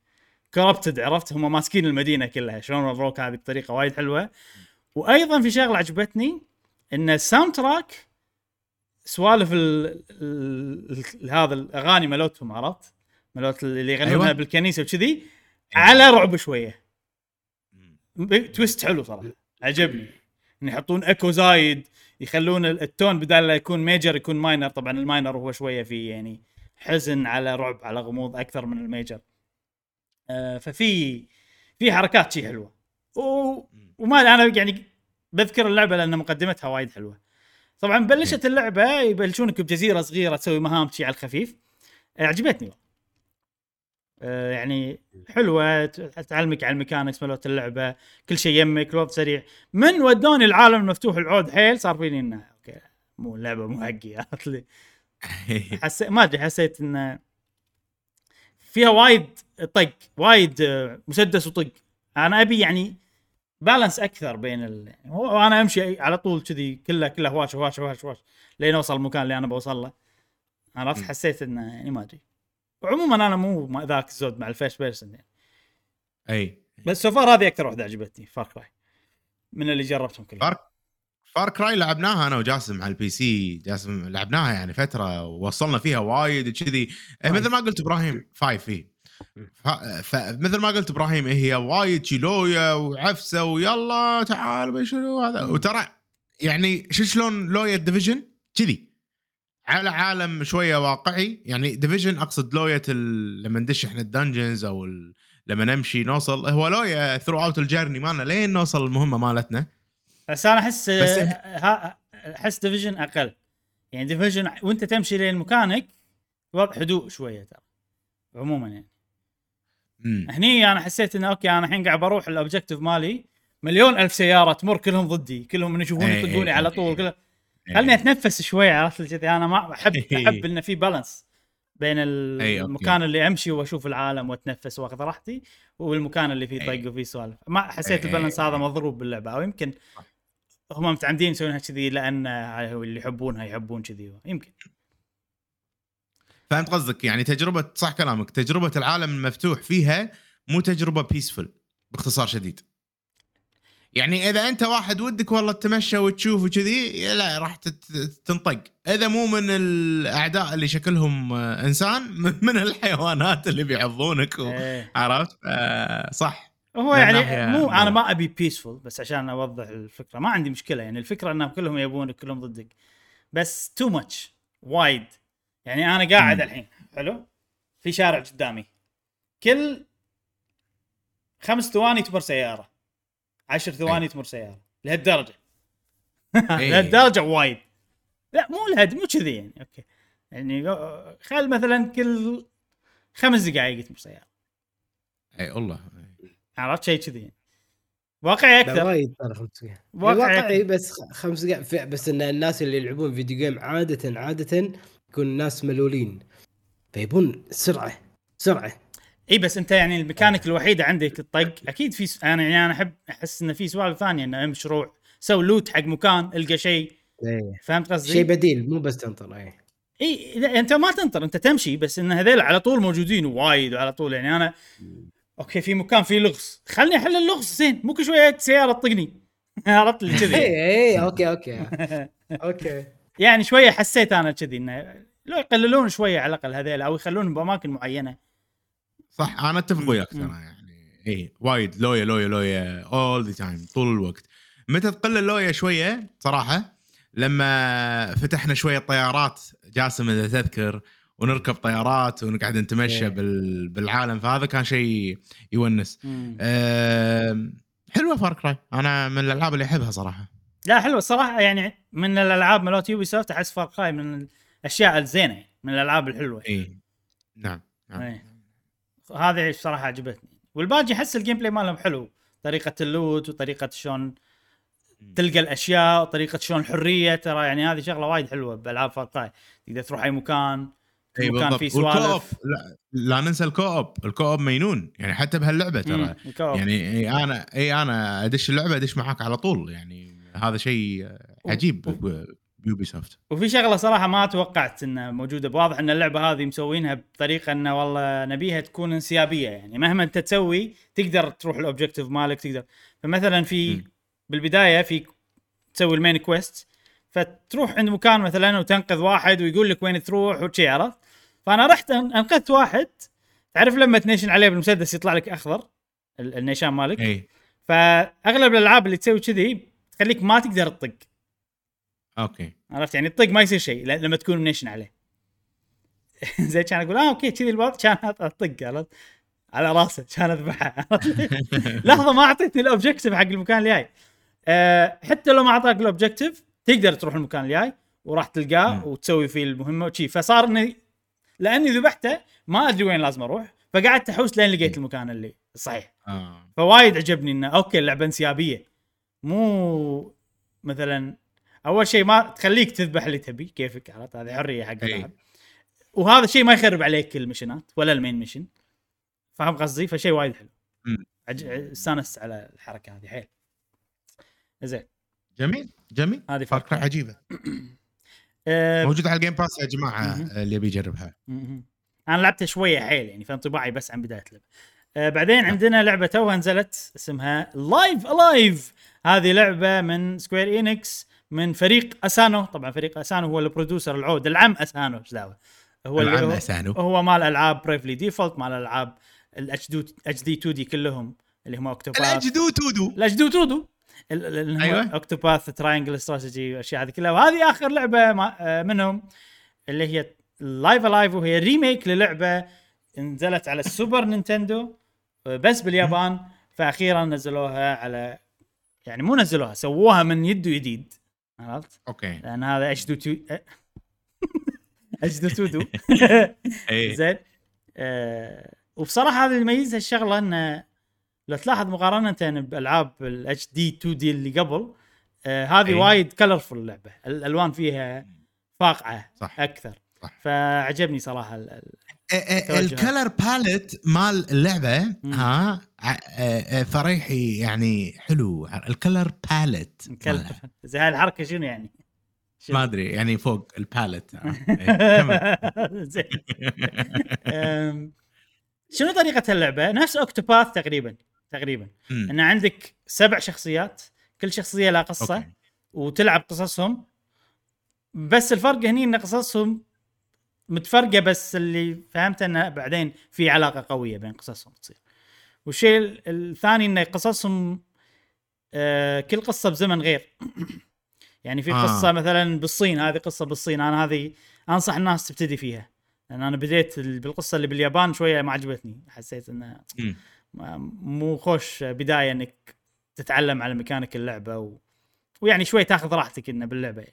Speaker 1: corrupted عرفت؟ هم ماسكين المدينة كلها. شلون وروك هذه بطريقة وايد حلوة. وأيضا في شغلة عجبتني إن ال soundtrack سوالف ال ال ال هذا الأغاني مالتهم عرفت؟ مالت اللي يغنونها
Speaker 3: أيوة.
Speaker 1: أيوة. بالكنيسة وكذي على رعب شوية. twist حلو صراحة. عجبني. إن يحطون اكو زايد يخلون ال- ال tone بدال لا يكون major يكون minor طبعا ال minor هو شوية في يعني حزن على رعب على غموض أكثر من ال major. آه ففي في حركات شي حلوة. و... وما أنا يعني بذكر اللعبة لأن مقدمتها وايد حلوة. طبعا بلشت اللعبة يبلشونك بجزيرة صغيرة تسوي مهام شي على الخفيف. آه، عجبتني. آه، يعني حلوة تعلمك على ال mechanics مالت اللعبة كل شيء يمك الوضع سريع. من ودوني العالم المفتوح العود حيل صار فيني إنه okay مو اللعبه مو حقي حسيت ما أدري حسيت انه فيها وايد طق وايد آه، مسدس وطق. أنا أبي يعني balance أكثر بين ال... هو أنا أمشي على طول كذي كله كله هواش هواش هواش هواش لين أوصل المكان اللي أنا بوصل له. عرفت. حسيت انه يعني ما أدري. وعموما أنا مو ذاك الزود مع ال first person يعني.
Speaker 3: أي
Speaker 1: بس so far هذه أكثر واحدة عجبتني Far Cry من اللي جربتهم كلهم.
Speaker 3: فار فار كراي لعبناها أنا وجاسم على ال PC جاسم لعبناها يعني فترة ووصلنا فيها وايد كذي إيه، مثل ما قلت إبراهيم فايف فيه فمثل ما قلت إبراهيم هي وايد شيلويا وعفسة ويلا تعال شنو هذا. وترى يعني شو شلون لويا ديفيجن؟ كذي. على عالم شوية واقعي. يعني ديفيجن أقصد لويا ال... لما ندش إحنا الدنجنز أو ال... لما نمشي نوصل هو لويا ثرو اوت الجيرني مالنا لين نوصل المهمة مالتنا.
Speaker 1: بس
Speaker 3: أنا
Speaker 1: أحس
Speaker 3: إيه-
Speaker 1: أحس ديفيجن أقل يعني division وأنت تمشي لين مكانك وضع هدوء شوية ترى عموما يعني
Speaker 3: امم
Speaker 1: هني أنا حسيت إنه أوكي أنا الحين قاعد بروح ال objective مالي مليون ألف سيارة تمر كلهم ضدي كلهم من يشوفوني يطقوني
Speaker 3: إيه،
Speaker 1: على
Speaker 3: إيه،
Speaker 1: طول
Speaker 3: إيه.
Speaker 1: كله خلني أتنفس شوي عرفت كذي أنا ما
Speaker 3: أحب.
Speaker 1: أحب انه في balance بين. المكان اللي أمشي وأشوف العالم وأتنفس وأخذ راحتي والمكان اللي فيه. طق وفيه سوالف ما حسيت ال
Speaker 3: balance
Speaker 1: هذا. مضروب باللعبة أو يمكن هم متعمدين يسوونها كذي لأن اللي يحبونها يحبون كذي. يمكن.
Speaker 3: فهمت قصدك. يعني تجربة صح كلامك. تجربة العالم المفتوح فيها مو تجربة بيسفل باختصار شديد. يعني إذا أنت واحد ودك والله تتمشى وتشوف وكذي لا راح تنطق. إذا مو من الأعداء اللي شكلهم إنسان من الحيوانات اللي بيعضونك.
Speaker 1: إيه.
Speaker 3: عرفت؟ آه صح.
Speaker 1: هو يعني مو أنا
Speaker 3: ضرب.
Speaker 1: ما أبي peaceful بس عشان أوضح الفكرة. ما عندي مشكلة يعني الفكرة إنهم كلهم يبونك كلهم ضدك. بس too much وايد. يعني أنا قاعد. الحين حلو؟ في شارع قدامي. كل خمس ثواني تمر سيارة. عشر ثواني تمر سيارة. لهالدرجة.
Speaker 3: إيه.
Speaker 1: لهالدرجة وايد. لا مو لهد مو كذي يعني أوكي. يعني خل مثلا كل خمس دقائق تمر سيارة.
Speaker 3: اي والله.
Speaker 1: عرفت شيء كذي. واقعي أكثر
Speaker 2: وايد ترى دقائق
Speaker 1: واقعي.
Speaker 2: بس خمس دقائق بس إن الناس اللي يلعبون video game عادة عادة يكون ناس ملولين فيبون سرعة سرعة
Speaker 1: إي بس أنت يعني الميكانيك الوحيده عندك الطق أكيد في س... أنا يعني أنا أحب أحس انه في سوالف ثانية إنه مشروع سوي loot حق مكان إلقى شيء. فهمت قصدي؟
Speaker 2: شيء بديل مو بس تنطر
Speaker 1: إي إي أنت ما تنطر أنت تمشي بس إن هذول على طول موجودين وايد وعلى طول يعني أنا أوكي في مكان فيه لغز. خلني أحل اللغز زين. مو كل شوية سياره تطقني. عرفت؟ لي كذي.
Speaker 2: اي اي أوكي أوكي. أوكي.
Speaker 1: يعني شوية حسيت أنا كذي إنه لو يقللون شوية على الأقل هذيل أو يخلونهم بأماكن معينة.
Speaker 3: صح أنا أتفق وياك. ترى يعني اي وايد لويا لويا لويا all the time طول الوقت. متى تقل اللويا شوية صراحة؟ لما فتحنا شوية طيارات جاسم إذا تذكر ونركب طيارات ونقعد نتمشى
Speaker 2: إيه.
Speaker 3: بال... بالعالم. فهذا كان شيء يونس. أه... حلوة فار كراي. أنا من الألعاب اللي أحبها صراحة.
Speaker 1: لا حلو الصراحه يعني من الألعاب مالت يوبي سوفت أحس فار كراي من الأشياء الزينة يعني، من الألعاب الحلوة.
Speaker 3: اي نعم نعم.
Speaker 1: إيه. هذه صراحة عجبتني. والباقي أحس ال gameplay مالهم حلو. طريقة ال loot وطريقة شلون تلقى الأشياء وطريقة شلون الحريه ترى يعني هذه شغلة وايد حلوة بألعاب فار كراي. تقدر تروح أي مكان
Speaker 3: بالضبط.
Speaker 1: فيه
Speaker 3: وال co-op
Speaker 1: سوالف
Speaker 3: لا, لا ننسى الكوب ال co-op مينون. يعني حتى بهاللعبة ترى. يعني اي أنا اي أنا أدش اللعبة أدش معاك على طول. يعني هذا شيء عجيب بيوبي سوفت
Speaker 1: وفي شغلة صراحة ما توقعت إنها موجودة. بواضح إن اللعبة هذه مسوينها بطريقة انه والله نبيها تكون انسيابية. يعني مهما أنت تسوي تقدر تروح ال objective مالك تقدر. فمثلا في. بالبداية في تسوي ال main quest فتروح عند مكان مثلا وتنقذ واحد ويقول لك وين تروح وشي عرفت؟ فانا رحت انقذت واحد. تعرف لما تنيشن عليه بالمسدس يطلع لك اخضر؟ ال- النيشان مالك؟
Speaker 3: إي.
Speaker 1: فاغلب الألعاب اللي تسوي كذي تخليك ما تقدر تطق.
Speaker 3: أوكي.
Speaker 1: عرفت؟ يعني الطق ما يصير شيء لما تكون منيشن عليه. زي كان أقول آه أوكي كذي الوضع. كان أطق عرفت؟ على راسه كان أذبحه لحظة ما أعطيتني ال objective حق المكان الجاي. أه حتى لو ما أعطاك ال objective تقدر تروح المكان الجاي وراح تلقاه
Speaker 3: مم.
Speaker 1: وتسوي فيه المهمة وشي. فصار إني لأني ذبحته ما أدري وين لازم أروح فقعدت أحوس لين لقيت المكان اللي صحيح.
Speaker 3: آه.
Speaker 1: فوايد عجبني إنه أوكي اللعبة انسيابية. مو مثلا أول شيء ما تخليك تذبح اللي تبي كيفك عرفت؟ هذه حرية حق. اللاعب وهذا الشيء ما يخرب عليك ال missionات ولا ال main mission فاهم قصدي؟ فشيء وايد حلو. عج... استانست على الحركة هذه حيل. زين.
Speaker 3: جميل جميل.
Speaker 1: هذه فرق
Speaker 3: عجيبة.
Speaker 1: أه...
Speaker 3: موجودة على الجيم باس يا
Speaker 1: جماعة.
Speaker 3: اللي يبي يجربها.
Speaker 1: أنا لعبتها شوية حيل يعني فانطباعي بس عن بداية اللعبة. آه بعدين عندنا لعبة توها نزلت اسمها Live A Live هذه لعبة من Square Enix من فريق اسانو طبعا فريق اسانو هو ال producer العود العم اسانو إيش دعوة؟ هو
Speaker 3: العم
Speaker 1: هو,
Speaker 3: أسانو.
Speaker 1: هو مال ألعاب Bravely Default مال ألعاب ال HD 2D كلهم اللي هم
Speaker 3: Octopath ال
Speaker 1: HD 2D ال HD 2D
Speaker 3: أيوة.
Speaker 1: Octopath Triangle Strategy والأشياء هذه كلها. وهذه آخر لعبة آه، منهم اللي هي Live A Live وهي remake للعبة نزلت على السوبر نينتندو آه، بس باليابان. فاخيرا نزلوها على يعني مو نزلوها سووها من يديد وجديد عرفت؟
Speaker 3: أوكي.
Speaker 1: لأن هذا اتش دو تو اتش دو تودو
Speaker 3: اي
Speaker 1: زين. آه وبصراحة هذا اللي يميزها الشغلة إنه لو تلاحظ مقارنه بألعاب ال HD 2D اللي قبل آه هذه
Speaker 3: أي.
Speaker 1: وايد colorful اللعبة الألوان فيها فاقعة
Speaker 3: صح.
Speaker 1: أكثر
Speaker 3: صح.
Speaker 1: فعجبني صراحة ال- ال-
Speaker 3: ال color palette مال اللعبة
Speaker 1: مم.
Speaker 3: ها آه، آه، فريحي يعني حلو ال color
Speaker 1: palette زي هاي الحركة شنو يعني؟ شنو؟
Speaker 3: ما أدري يعني فوق ال palette آه. إيه،
Speaker 1: شنو طريقة اللعبة؟ نفس Octopath تقريبا تقريبا. إن عندك سبع شخصيات كل شخصية لها قصة
Speaker 3: أوكي.
Speaker 1: وتلعب قصصهم بس الفرق هني إن قصصهم متفرقة بس اللي فهمت انه بعدين في علاقة قوية بين قصصهم تصير والشيء ال- الثاني إن قصصهم آه كل قصة بزمن غير يعني في
Speaker 3: آه.
Speaker 1: قصة مثلا بالصين هذه قصة بالصين أنا هذه أنصح الناس تبتدي فيها لأن أنا بديت ال- بالقصة اللي باليابان شوية ما عجبتني حسيت انه
Speaker 3: مم.
Speaker 1: ما- مو خوش بداية إنك تتعلم على ميكانيك اللعبة و... ويعني شوي تاخذ راحتك إنه باللعبة.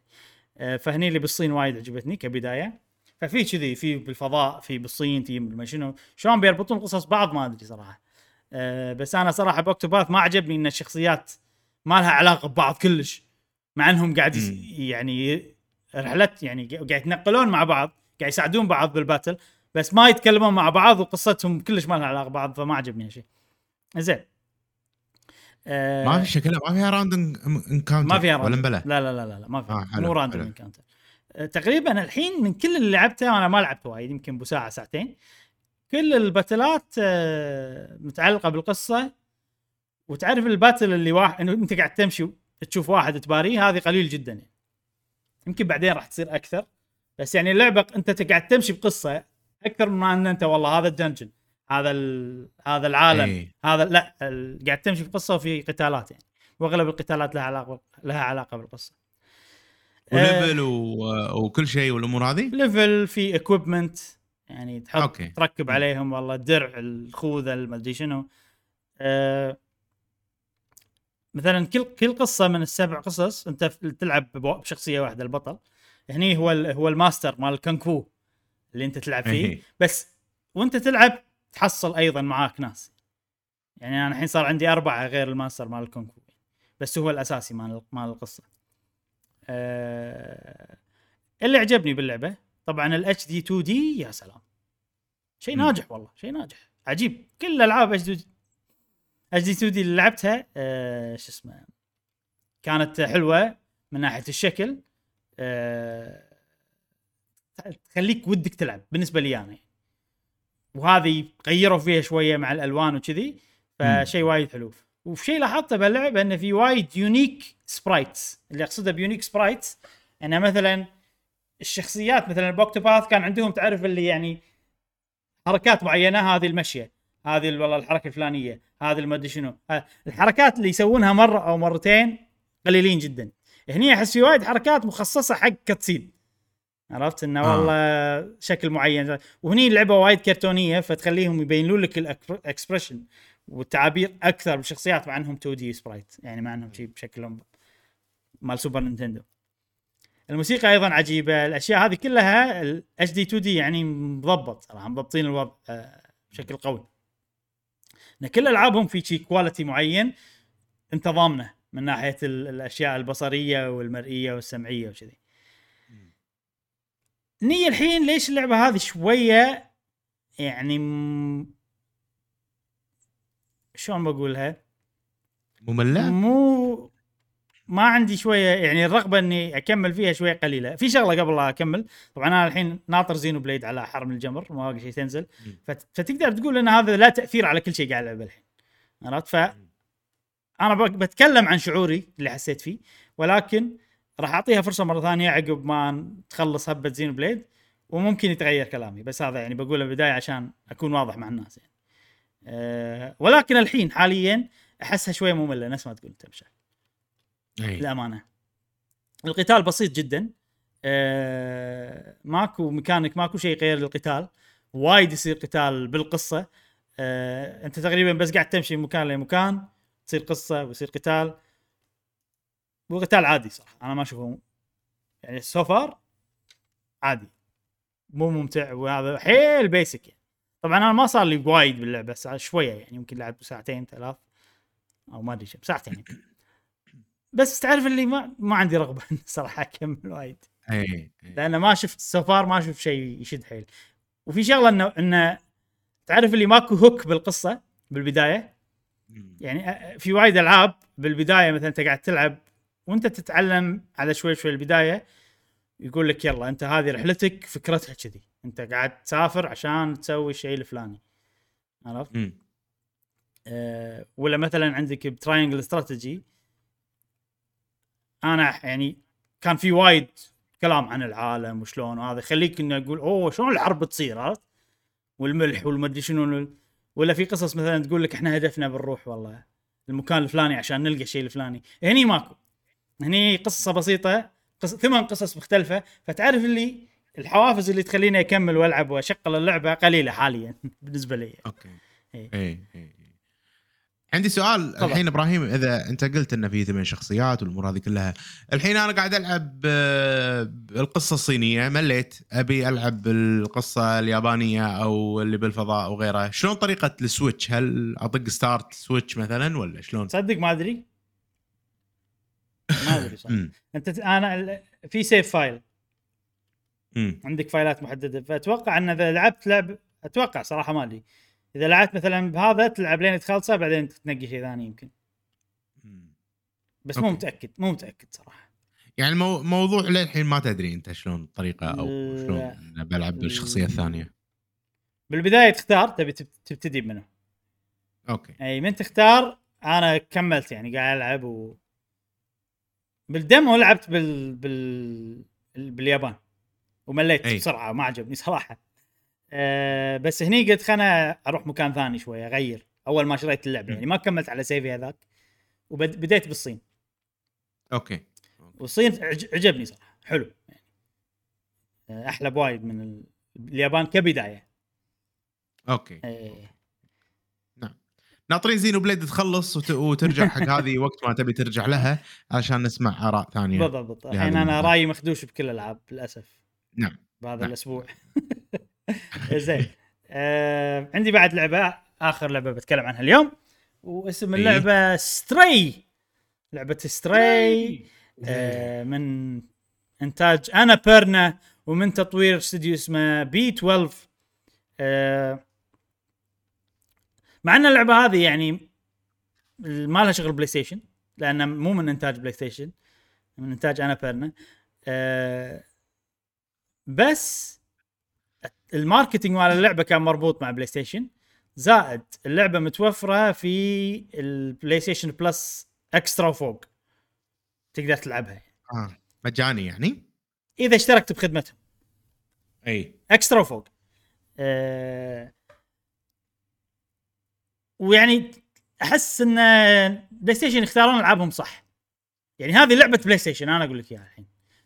Speaker 1: آه، فهني اللي بالصين وايد عجبتني كبداية. ففي كذي في بالفضاء في بالصين في ما شنو. شلون بيربطون قصص بعض ما أدري صراحة. آه، بس أنا صراحة ب Octopath ما عجبني إن الشخصيات ما لها علاقة ببعض كلش. مع إنهم قاعد. يعني رحلات يعني قاعد يتنقلون مع بعض قاعد يساعدون بعض بال battle بس ما يتكلمون مع بعض وقصتهم كلش ما لها علاقة ببعض فما عجبني هالشيء زين. آه،
Speaker 3: ما في شكلها ما فيها random encounter
Speaker 1: ما فيها
Speaker 3: random.
Speaker 1: لا لا لا لا, ما
Speaker 3: آه،
Speaker 1: فيها
Speaker 3: حلو،
Speaker 1: مو
Speaker 3: random.
Speaker 1: encounter آه، تقريبا الحين من كل اللي لعبته أنا ما لعبت وايد يمكن بساعه ساعتين. كل الباتلات آه، متعلقة بالقصة. وتعرف ال battle اللي واحد إنه أنت قاعد تمشي تشوف واحد تباريه هذه قليل جدا يعني. يمكن بعدين راح تصير أكثر. بس يعني اللعبة أنت قاعد تمشي بقصة أكثر من إن أنت والله هذا ال dungeon هذا. هذا العالم
Speaker 3: إيه.
Speaker 1: هذا لا ال... قاعد تمشي بقصه وفي قتالات يعني وأغلب القتالات لها علاقة لها علاقة بالقصة
Speaker 3: و level و... وكل شيء والأمور هذه
Speaker 1: level في equipment يعني تحط okay. تركب. عليهم والله الدرع الخوذة المدري شنو آه مثلا كل كل قصة من السبع قصص أنت تلعب بشخصية واحدة البطل هني هو ال- هو الماستر مال الكونغ فو اللي أنت تلعب فيه
Speaker 3: إيه.
Speaker 1: بس وأنت تلعب تحصل أيضا معاك ناس يعني أنا الحين صار عندي أربعة غير الماستر مال الكونغ فو بس هو الأساسي مال مال القصة. آه اللي عجبني باللعبة طبعا ال HD 2D يا سلام. شيء. ناجح والله شيء ناجح. عجيب. كل الألعاب اتش دي اتش دي 2 دي اللي لعبتها آه شو اسمه كانت حلوة من ناحية الشكل. آه تخليك ودك تلعب بالنسبة لي أنا وهذه غيروا فيها شوية مع الألوان وكذي فشيء وايد حلو. وفي شيء لاحظته باللعبه انه في وايد unique sprites اللي أقصده ب unique sprites انه مثلا الشخصيات مثلا ال Octopath كان عندهم تعرف اللي يعني حركات معينة هذه المشية هذه ال- والله الحركة الفلانية هذه المدري شنو. ها- الحركات اللي يسوونها مرة أو مرتين قليلين جدا. هني أحس في وايد حركات مخصصة حق cutscene عرفت إنه
Speaker 3: آه.
Speaker 1: والله شكل معين. وهني اللعبة وايد كرتونية فتخليهم يبينوا لك ال expression والتعابير أكثر بالشخصيات مع إنهم 2D sprite يعني مع إنهم شيء بشكلهم مال Super Nintendo. الموسيقى أيضا عجيبة الأشياء هذه كلها ال HD 2D يعني مضبط صراحة مضبطين الوضع آه، بشكل قوي. إن كل ألعابهم في شي quality معين انت ضامنه من ناحية ال- الأشياء البصرية والمرئية والسمعية وكذي. نية الحين ليش اللعبة هذه شوية يعني م... شلون بقولها؟
Speaker 3: مملة؟
Speaker 1: مو ما عندي شوية يعني الرغبة إني أكمل فيها شوية قليلة. في شغلة قبل لا أكمل. طبعا أنا الحين ناطر Xenoblade على أحر من الجمر ما باقي شيء تنزل. فت... فتقدر تقول إن هذا لا تأثير على كل شيء قاعد العبه الحين. عرفت؟ ف أنا بتكلم عن شعوري اللي حسيت فيه. ولكن راح أعطيها فرصة مرة ثانية عقب ما تخلص هبة Xenoblade وممكن يتغير كلامي بس هذا يعني بقوله بدايه عشان أكون واضح مع الناس يعني. أه ولكن الحين حاليا أحسها شوية مملة نفس ما تقول انت مشعل
Speaker 3: أي.
Speaker 1: للأمانة. القتال بسيط جدا. آه ماكو ميكانيك ماكو شيء غير القتال. وايد يصير قتال بالقصة. آه أنت تقريبا بس قاعد تمشي من مكان لمكان تصير قصة ويصير قتال. وقتال عادي صراحة أنا ما أشوفه يعني so far عادي. مو ممتع وهذا حيل basic يعني. طبعا أنا ما صار لي وايد باللعبة ساعة شوية يعني يمكن لعبت ساعتين ثلاث أو ما أدري شو ساعتين بس تعرف اللي ما ما عندي رغبة صراحة أكمل وايد.
Speaker 3: اي
Speaker 1: لأن ما شفت so far ما شفت شيء يشد حيل. وفي شغلة انه إنه تعرف اللي ماكو hook بالقصة بالبداية؟ يعني في وايد ألعاب بالبداية مثلا أنت قاعد تلعب وانت تتعلم على شوي شوي البداية يقول لك يلا انت هذه رحلتك فكرتها كذي. انت قاعد تسافر عشان تسوي الشيء الفلاني. عرفت؟ أه ولا مثلا عندك بتراينجل استراتيجي. أنا يعني كان في وايد كلام عن العالم وشلون وهذا يخليك إنه أقول أوه شلون الحرب تصير عرفت؟ والملح والمدري شنو ولا في قصص مثلا تقول لك إحنا هدفنا بنروح والله المكان الفلاني عشان نلقى الشيء الفلاني. هني ماكو. هني قصة بسيطة قص... ثمان قصص مختلفة. فتعرف اللي الحوافز اللي تخليني أكمل وألعب واشغل اللعبة قليلة حاليا بالنسبة لي. okay.
Speaker 3: اي اي عندي سؤال.
Speaker 1: تفضل.
Speaker 3: الحين إبراهيم إذا أنت قلت إنه في ثمان شخصيات والأمور هذه كلها الحين أنا قاعد ألعب آه، القصة الصينية مليت. أبي ألعب القصة اليابانية أو اللي بالفضاء وغيرها شلون طريقة ال switch؟ هل أطق start switch مثلا ولا شلون؟
Speaker 1: تصدق ما أدري. ما أدري صح. أنت أنا في save file
Speaker 3: مم.
Speaker 1: عندك file ات محددة فأتوقع أن إذا لعبت لعب أتوقع صراحة ما أدري إذا لعبت مثلا بهذا تلعب لين تخلصه بعدين تنقي شيء ثاني يمكن. بس مو. متأكد مو متأكد صراحة
Speaker 3: يعني المو... موضوع للحين ما تدري أنت شلون الطريقة
Speaker 1: أو.
Speaker 3: شلون بلعب بالشخصية الثانية
Speaker 1: بالبداية تختار تبي تب- تبتدي منه
Speaker 3: okay
Speaker 1: أي من تختار أنا كملت يعني قاعد ألعب و بال demo لعبت بال بال باليابان ومليت
Speaker 3: أي.
Speaker 1: بسرعة ما عجبني صراحة أه بس هني قلت خلنا أروح مكان ثاني شوي أغير أول ما شريت
Speaker 3: اللعبة.
Speaker 1: يعني ما كملت على save ي هذاك وبديت بالصين
Speaker 3: okay
Speaker 1: والصين عج- عجبني صراحة حلو يعني آه، أحلى بوايد من ال- اليابان كبداية
Speaker 3: okay
Speaker 1: إيه.
Speaker 3: ناطرين Xenoblade تخلص وت... وترجع حق هذه وقت ما تبي ترجع لها عشان نسمع آراء ثانية
Speaker 1: بالضبط. الحين
Speaker 3: أنا.
Speaker 1: رأيي مخدوش بكل الألعاب للأسف.
Speaker 3: نعم.
Speaker 1: بهذا
Speaker 3: نعم.
Speaker 1: الأسبوع. زين. آه عندي بعد لعبة آخر لعبة بتكلم عنها اليوم واسم
Speaker 3: إيه.
Speaker 1: اللعبة Stray لعبة Stray آه من إنتاج Annapurna ومن تطوير استوديو اسمه B12 آه مع إن اللعبة هذه يعني ما لها شغل PlayStation لأن مو من إنتاج PlayStation من إنتاج Annapurna آه بس ال marketing مال اللعبة كان مربوط مع PlayStation زائد اللعبة متوفرة في ال PlayStation Plus Extra وفوق تقدر تلعبها
Speaker 3: آه. مجاني يعني؟
Speaker 1: إذا اشتركت بخدمتهم.
Speaker 3: إي.
Speaker 1: Extra وفوق أه ويعني أحس إن PlayStation يختارون ألعابهم صح. يعني هذه لعبة PlayStation أنا أقول لك إياها الحين.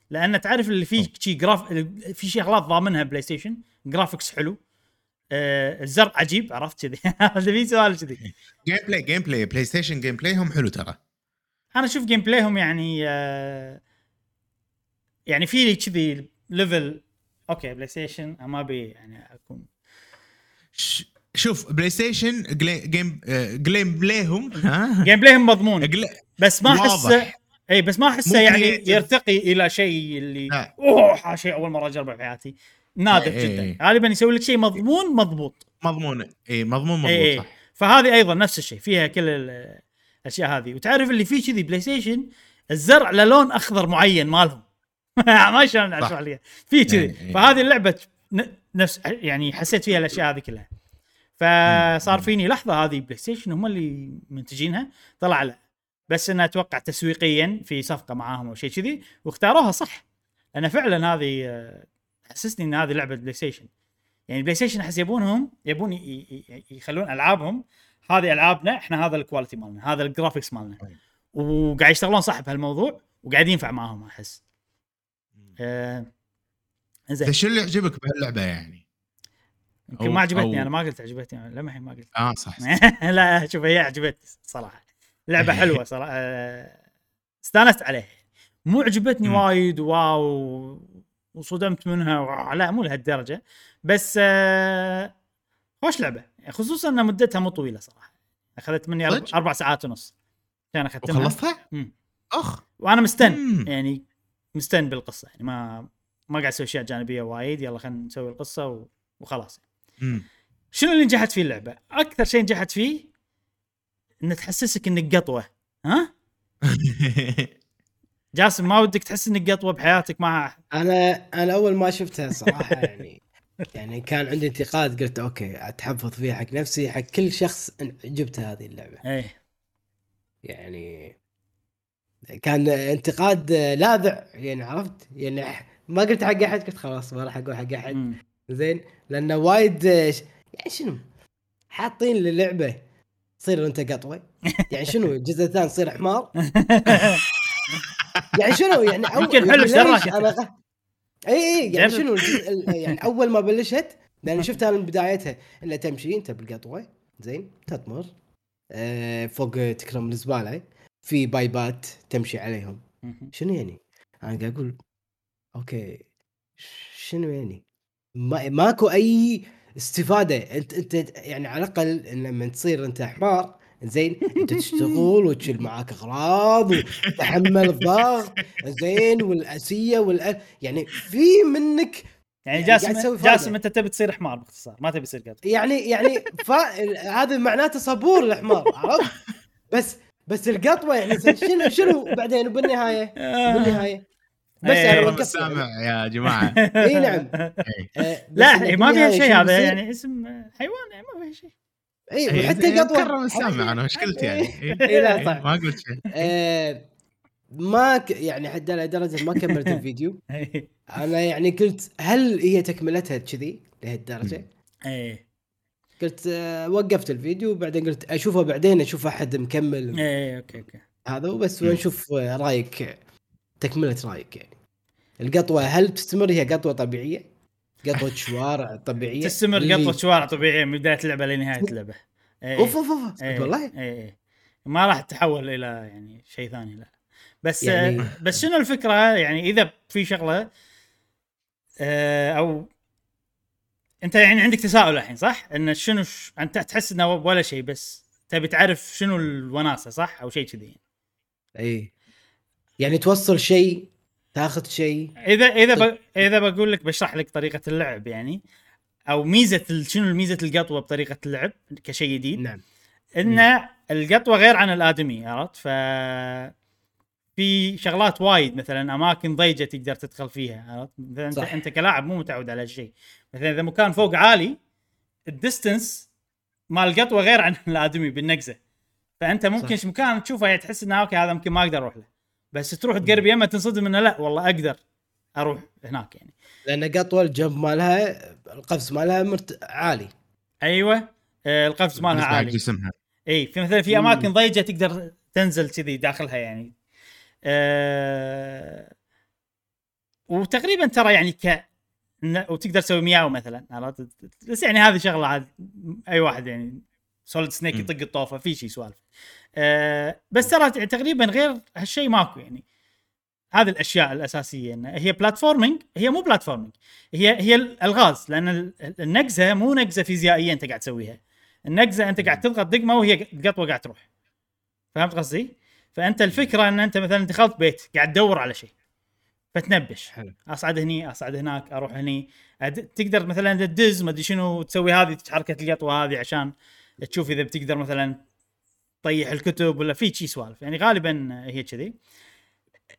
Speaker 1: لأن تعرف اللي فيه شي جراف في شغلات ضامنها PlayStation graphics حلو أه الزرع عجيب عرفت كذي؟ هذا في سؤال كذي.
Speaker 3: جيم بلاي جيم بلاي بلاي ستيشن جيم بلاي هم حلو ترى.
Speaker 1: أنا أشوف gameplay هم يعني آه يعني في لي كذي level okay PlayStation ما أبي يعني أكون
Speaker 3: ش... شوف PlayStation. game gameplay هم ها
Speaker 1: gameplay هم مضمون. بس ما احسه
Speaker 3: واضح.
Speaker 1: إي بس ما
Speaker 3: أحسه
Speaker 1: يعني. يرتقي إلى شيء اللي
Speaker 3: لا.
Speaker 1: أوه شيء أول مرة أجربه في حياتي نادر جدا. غالبا يسوي لك شيء مضمون مضبوط
Speaker 3: مضمون إي مضمون مضبوط صح
Speaker 1: فهذه أيضا نفس الشيء فيها كل ال- الأشياء هذه وتعرف اللي فيه كذي PlayStation الزرع له لون أخضر معين مالهم ما شلون أشرح لك في كذي. فهذه اللعبة نفس يعني حسيت فيها الأشياء هذه كلها فصار فيني لحظة هذه PlayStation هم اللي منتجينها طلع لا. بس انها أتوقع تسويقيا في صفقة معاهم أو شيء كذي واختاروها صح. لأن فعلا هذه آه، حسسني إن هذه لعبة PlayStation يعني PlayStation أحس يبونهم يبون يخلون ألعابهم هذه ألعابنا إحنا هذا ال quality مالنا هذا ال graphics
Speaker 3: مالنا.
Speaker 1: وقاعد يشتغلون صح بهالموضوع وقاعد ينفع معاهم أحس. آه زين
Speaker 3: شو اللي يعجبك بهاللعبة يعني؟
Speaker 1: يمكن ما عجبتني
Speaker 3: أو-
Speaker 1: أنا ما قلت عجبتني لما الحين ما قلت
Speaker 3: آه صح, صح.
Speaker 1: لا شوف هي عجبتني صراحة لعبة حلوة صراحة آه، استانست عليها مو عجبتني. وايد wow وصدمت منها wow، لا مو لهالدرجة بس آه، خوش لعبة خصوصا إن مدتها مو طويلة صراحة أخذت مني أرب-؟ أربع ساعات ونص كان اختمها
Speaker 3: وخلصتها؟ أخ
Speaker 1: وأنا مستن
Speaker 3: مم.
Speaker 1: يعني مستن بالقصة يعني ما ما قاعد أسوي أشياء جانبية وايد يلا خلينا نسوي القصة و... وخلاص
Speaker 3: مم.
Speaker 1: شنو اللي نجحت فيه اللعبة؟ أكثر شيء نجحت فيه ان تحسسك إنك قطوة ها؟ جاسم ما ودك تحس إنك قطوة بحياتك مع
Speaker 2: أنا أنا أول ما شفتها صراحة يعني يعني كان عندي انتقاد قلت أوكي أتحفظ فيها حق نفسي حق كل شخص عجبته هذه اللعبة
Speaker 1: إيه
Speaker 2: يعني كان انتقاد لاذع يعني عرفت يعني ما قلت حق أحد قلت خلاص ما راح أقول حق
Speaker 1: أحد.
Speaker 2: زين لأنه وايد يعني شنو؟ حاطين للعبة تصير أنت قطوه يعني شنو؟ الجزء الثاني تصير حمار. يعني شنو؟ يعني أول
Speaker 1: يمكن حلو
Speaker 2: يعني
Speaker 1: شراك
Speaker 2: ليش أنا غ... إي إي يعني. شنو؟ يعني أول ما بلشت لأن شفتها من بدايتها إلا تمشي أنت بالقطوه زين تطمر. آه فوق تكرم الزبالة. في بايبات تمشي عليهم. شنو يعني؟ أنا قاعد أقول أوكي شنو يعني؟ ما ماكو أي استفادة. أنت أنت يعني على الأقل لما تصير أنت حمار زين أنت تشتغل وتشيل معاك أغراض وتحمل الضغط زين والأسية وال يعني في منك
Speaker 1: يعني
Speaker 2: يعني
Speaker 1: جاسم. جاسم أنت تبي تصير حمار باختصار ما تبي تصير قطوه
Speaker 2: يعني يعني ف... هذا معناته صبور الحمار عرفت؟ بس بس القطوة يعني شنو شنو بعدين؟ وبالنهاية؟ بالنهايه بس
Speaker 1: إيه.
Speaker 2: يعني
Speaker 3: كرم
Speaker 2: وقفت
Speaker 3: السامع يا جماعة
Speaker 2: إي نعم آه، بس
Speaker 1: لا
Speaker 2: إنه
Speaker 1: ما فيها شيء هذا؟ يعني اسم حيوان يعني ما فيها شيء
Speaker 2: إي
Speaker 3: إيه،
Speaker 2: وحتى قطوه
Speaker 3: كرم السامع أنا وش قلت يعني؟
Speaker 2: إيه، لا، صح.
Speaker 3: ما قلت شيء
Speaker 2: آه، ما ك... يعني حتى لدرجه ما كملت الفيديو
Speaker 1: إيه
Speaker 2: أنا يعني قلت هل هي تكملتها كذي لهالدرجة؟
Speaker 1: إيه
Speaker 2: قلت آه، وقفت الفيديو وبعدين قلت أشوفه بعدين أشوف أحد مكمل
Speaker 1: إيه okay okay
Speaker 2: هذا وبس. ونشوف آه، رأيك تكملة رأيك يعني القطوة هل تستمر هي قطوة طبيعية؟ قطوة شوارع طبيعية
Speaker 1: تستمر
Speaker 2: اللي-
Speaker 1: قطوة شوارع طبيعية من بداية اللعبة لنهايه اللعبة إيه.
Speaker 2: أوف أوف أوف
Speaker 1: إيه.
Speaker 2: والله
Speaker 1: إيه إيه. ما راح تتحول إلى يعني شيء ثاني لا بس
Speaker 2: يعني-
Speaker 1: يعني... بس شنو الفكرة يعني إذا في شغلة آه، أو أنت يعني عندك تساؤل الحين صح؟ إن شنو ش... أنت تحس إنه ولا شيء بس تبي تعرف شنو الوناسة صح؟ أو شيء كذي
Speaker 2: اي يعني توصل شيء تاخذ شيء.
Speaker 1: إذا إذا ب... إذا بقول لك بشرح لك طريقة اللعب يعني أو ميزة ال- شنو ميزه القطوة بطريقة اللعب كشيء جديد؟
Speaker 2: نعم.
Speaker 1: إن القطوة غير عن الآدمي عرفت؟ ف في شغلات وايد مثلا أماكن ضيقه تقدر تدخل فيها عرفت؟ مثلا أنت,
Speaker 2: صح.
Speaker 1: أنت كلاعب مو متعود على هالشيء. مثلا إذا مكان فوق عالي ال distance مال القطوة غير عن الآدمي بالنقزة. فأنت ممكن
Speaker 2: صح.
Speaker 1: مكان تشوفه يعني تحس إنه okay هذا يمكن ما أقدر أروح له. بس تروح تقرب يمه تنصدم إنه لا والله أقدر أروح هناك يعني.
Speaker 2: لأن قطوة الجنب مالها القفز مالها مرت... عالي.
Speaker 1: أيوه آه القفز مالها عالي.
Speaker 3: جسمها.
Speaker 1: إي في مثلا في. أماكن ضيقة تقدر تنزل كذي داخلها يعني. أه وتقريبا ترى يعني ك وتقدر تسوي مياو مثلا عرفت؟ بس يعني هذه شغلة عاد أي واحد يعني Solid
Speaker 3: Snake.
Speaker 1: يطق الطوفة في شيء سوالف. أه بس ترى تقريبا غير هالشيء ماكو يعني. هذه الأشياء الأساسية إن هي platforming هي مو platforming هي هي الألغاز لأن ال- النقزة مو نقزة فيزيائية أنت قاعد تسويها. النقزة أنت قاعد تضغط دقمة وهي القطوه قاعد تروح. فهمت قصدي؟ فأنت الفكرة إن أنت مثلا دخلت بيت قاعد تدور على شيء فتنبش.
Speaker 2: حلو.
Speaker 1: أصعد هني أصعد هناك أروح هني. أد... تقدر مثلا تدز ما أدري شنو تسوي هذه حركه القطوة هذه عشان تشوف إذا بتقدر مثلا تطيح الكتب ولا في شي سوالف. يعني غالبا هي كذي.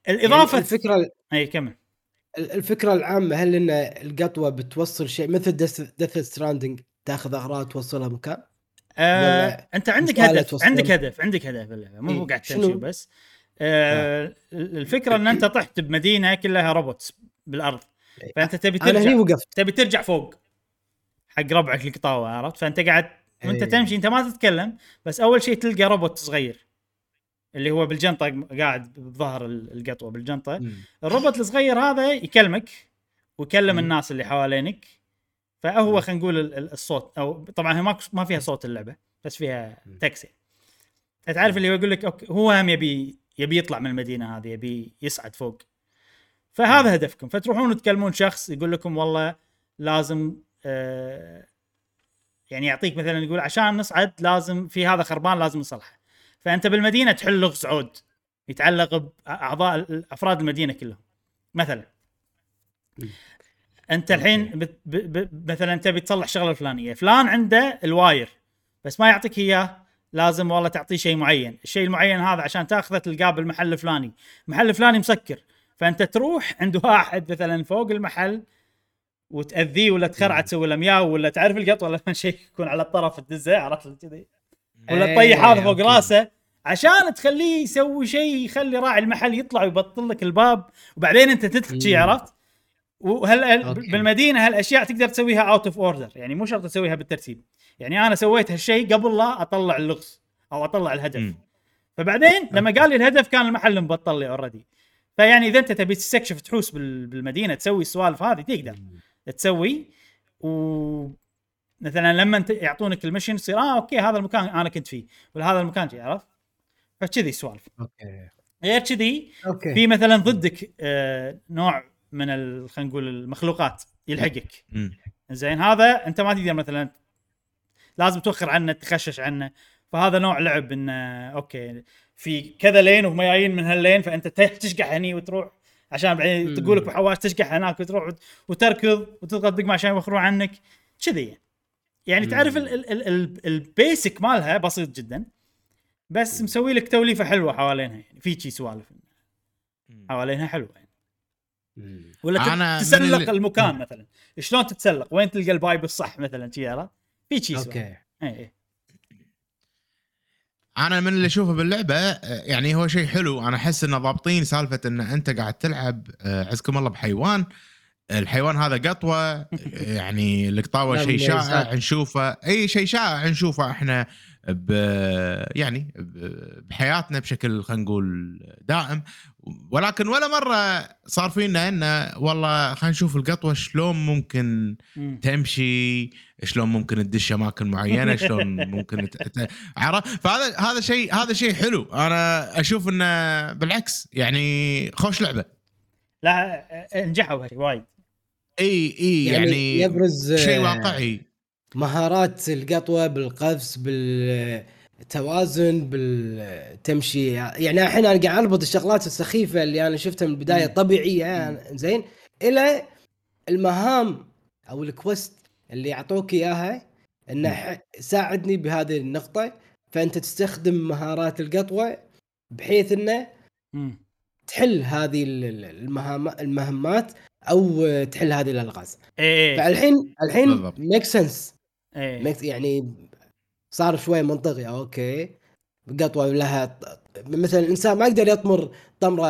Speaker 1: الإضافة
Speaker 2: يعني الفكرة
Speaker 1: اي كمل.
Speaker 2: الفكرة العامة هل إن القطوة بتوصل شيء مثل Death Stranding تأخذ أغراض توصلها مكان
Speaker 1: آه أنت عندك هدف؟ عندك هدف عندك هدف باللعبه مو
Speaker 2: إيه،
Speaker 1: قاعد؟ تمشي بس آه الفكرة إن أنت طحت بمدينة كلها روبوتس بالأرض.
Speaker 2: إيه.
Speaker 1: فأنت تبي
Speaker 2: أنا هني
Speaker 1: ترجع
Speaker 2: وقفت.
Speaker 1: تبي ترجع فوق حق ربعك القطاوه عرفت؟ فأنت قاعد وانت
Speaker 2: إيه.
Speaker 1: تمشي انت ما تتكلم بس أول شيء تلقى روبوت صغير اللي هو بالجنطة قاعد بظهر ال- القطوة
Speaker 2: بالجنطة.
Speaker 1: الروبوت الصغير هذا يكلمك ويكلم
Speaker 2: مم.
Speaker 1: الناس اللي حوالينك فهو. خلينا نقول ال- ال- الصوت أو طبعا هي ما فيها صوت اللعبة بس فيها
Speaker 2: مم.
Speaker 1: تكسي تعرف اللي هو يقول لك أوكي هو هم يبي يبي يطلع من المدينة هذه يبي يصعد فوق فهذا هدفكم فتروحون تكلمون شخص يقول لكم والله لازم آه يعني يعطيك مثلا يقول عشان نصعد لازم في هذا خربان لازم نصلحه. فأنت بالمدينة تحل لغز عود يتعلق بأعضاء أفراد المدينة كلهم. مثلا. أنت الحين بت- ب- ب- مثلا تبي تصلح شغلة الفلانية. فلان عنده الواير بس ما يعطيك إياه لازم والله تعطيه شيء معين. الشيء المعين هذا عشان تاخذه تلقاه بالمحل الفلاني. المحل الفلاني مسكر. فأنت تروح عند واحد مثلا فوق المحل وتأذيه ولا تخرعه. تسوي له مياو ولا تعرف القط ولا شيء يكون على الطرف تدزه عرفت كذي ولا
Speaker 2: إيه،
Speaker 1: تطيح هذا فوق. راسه عشان تخليه يسوي شيء يخلي راعي المحل يطلع ويبطل لك الباب وبعدين انت تدخل. عرفت؟ وهل. بالمدينة هالأشياء تقدر تسويها out of order يعني مو شرط تسويها بالترتيب يعني أنا سويت هالشيء قبل لا أطلع اللغز أو أطلع الهدف. فبعدين لما قال لي الهدف كان المحل مبطل لي already فيعني إذا أنت تبي تستكشف تحوس بال- بالمدينة تسوي السوالف هذه تقدر تسوي و مثلا لما يعطونك ال mission تصير آه okay هذا المكان أنا كنت فيه ولا هذا المكان عرفت؟ فكذي سوالف
Speaker 2: okay.
Speaker 1: غير كذي في مثلا ضدك آه نوع من خلينا نقول المخلوقات يلحقك. زين هذا أنت ما تقدر مثلا لازم توخر عنه تخشش عنه. فهذا نوع لعب إنه okay في كذا lane وهم جايين من هال lane فأنت تشقح هني وتروح. عشان بعدين. تقول لك بحواش تشقح هناك وتروح وت- وتركض وتضغط دقمه عشان يوخرون عنك. كذي. يعني. يعني تعرف ال- ال- ال- ال- ال basic مالها بسيط جدا بس مسوي لك توليفة حلوة حوالينها يعني في شي سوالف. حوالينها حلوة يعني. ولا
Speaker 3: أنا
Speaker 1: تت-
Speaker 3: من
Speaker 1: تسلق
Speaker 3: اللي-
Speaker 1: المكان مثلا. شلون تتسلق؟ وين تلقى ال pipe الصح مثلا؟ شي في شي سوالف.
Speaker 2: okay
Speaker 1: اي اي
Speaker 3: أنا من اللي اشوفه باللعبة يعني هو شيء حلو. أنا احس انه ضابطين سالفة إن انت قاعد تلعب آه، عزكم الله بحيوان. الحيوان هذا قطوة يعني القطاوه شيء. شائع نشوفه أي شيء شائع نشوفه إحنا ب يعني بحياتنا بشكل خلينا نقول دائم. ولكن ولا مرة صار فينا إنه والله خلينا نشوف القطوة شلون ممكن
Speaker 1: مم.
Speaker 3: تمشي شلون ممكن تدش أماكن معينة شلون ممكن ت... عرفت فهذا هذا شيء هذا شيء حلو. أنا أشوف إنه بالعكس يعني خوش لعبة.
Speaker 1: لا نجحوا وايد.
Speaker 3: إي إي يعني,
Speaker 2: يعني, يبرز
Speaker 3: شيء واقعي.
Speaker 2: مهارات القطوة بالقفز بالتوازن بالتمشي يعني الحين أنا قاعد أربط الشغلات السخيفة اللي أنا شفتها من
Speaker 1: البداية.
Speaker 2: طبيعية
Speaker 1: مم.
Speaker 2: زين إلى المهام أو ال quest اللي يعطوك إياها إنه ساعدني بهذه النقطة فأنت تستخدم مهارات القطوة بحيث
Speaker 1: إنه.
Speaker 2: تحل هذه ال- ال- المهام المهمات أو تحل هذه الألغاز
Speaker 1: إيه
Speaker 2: فالحين الحين. make
Speaker 1: sense
Speaker 2: إيه. يعني صار شوي منطقي okay. قطوة لها مثلا الانسان ما يقدر يطمر طمرة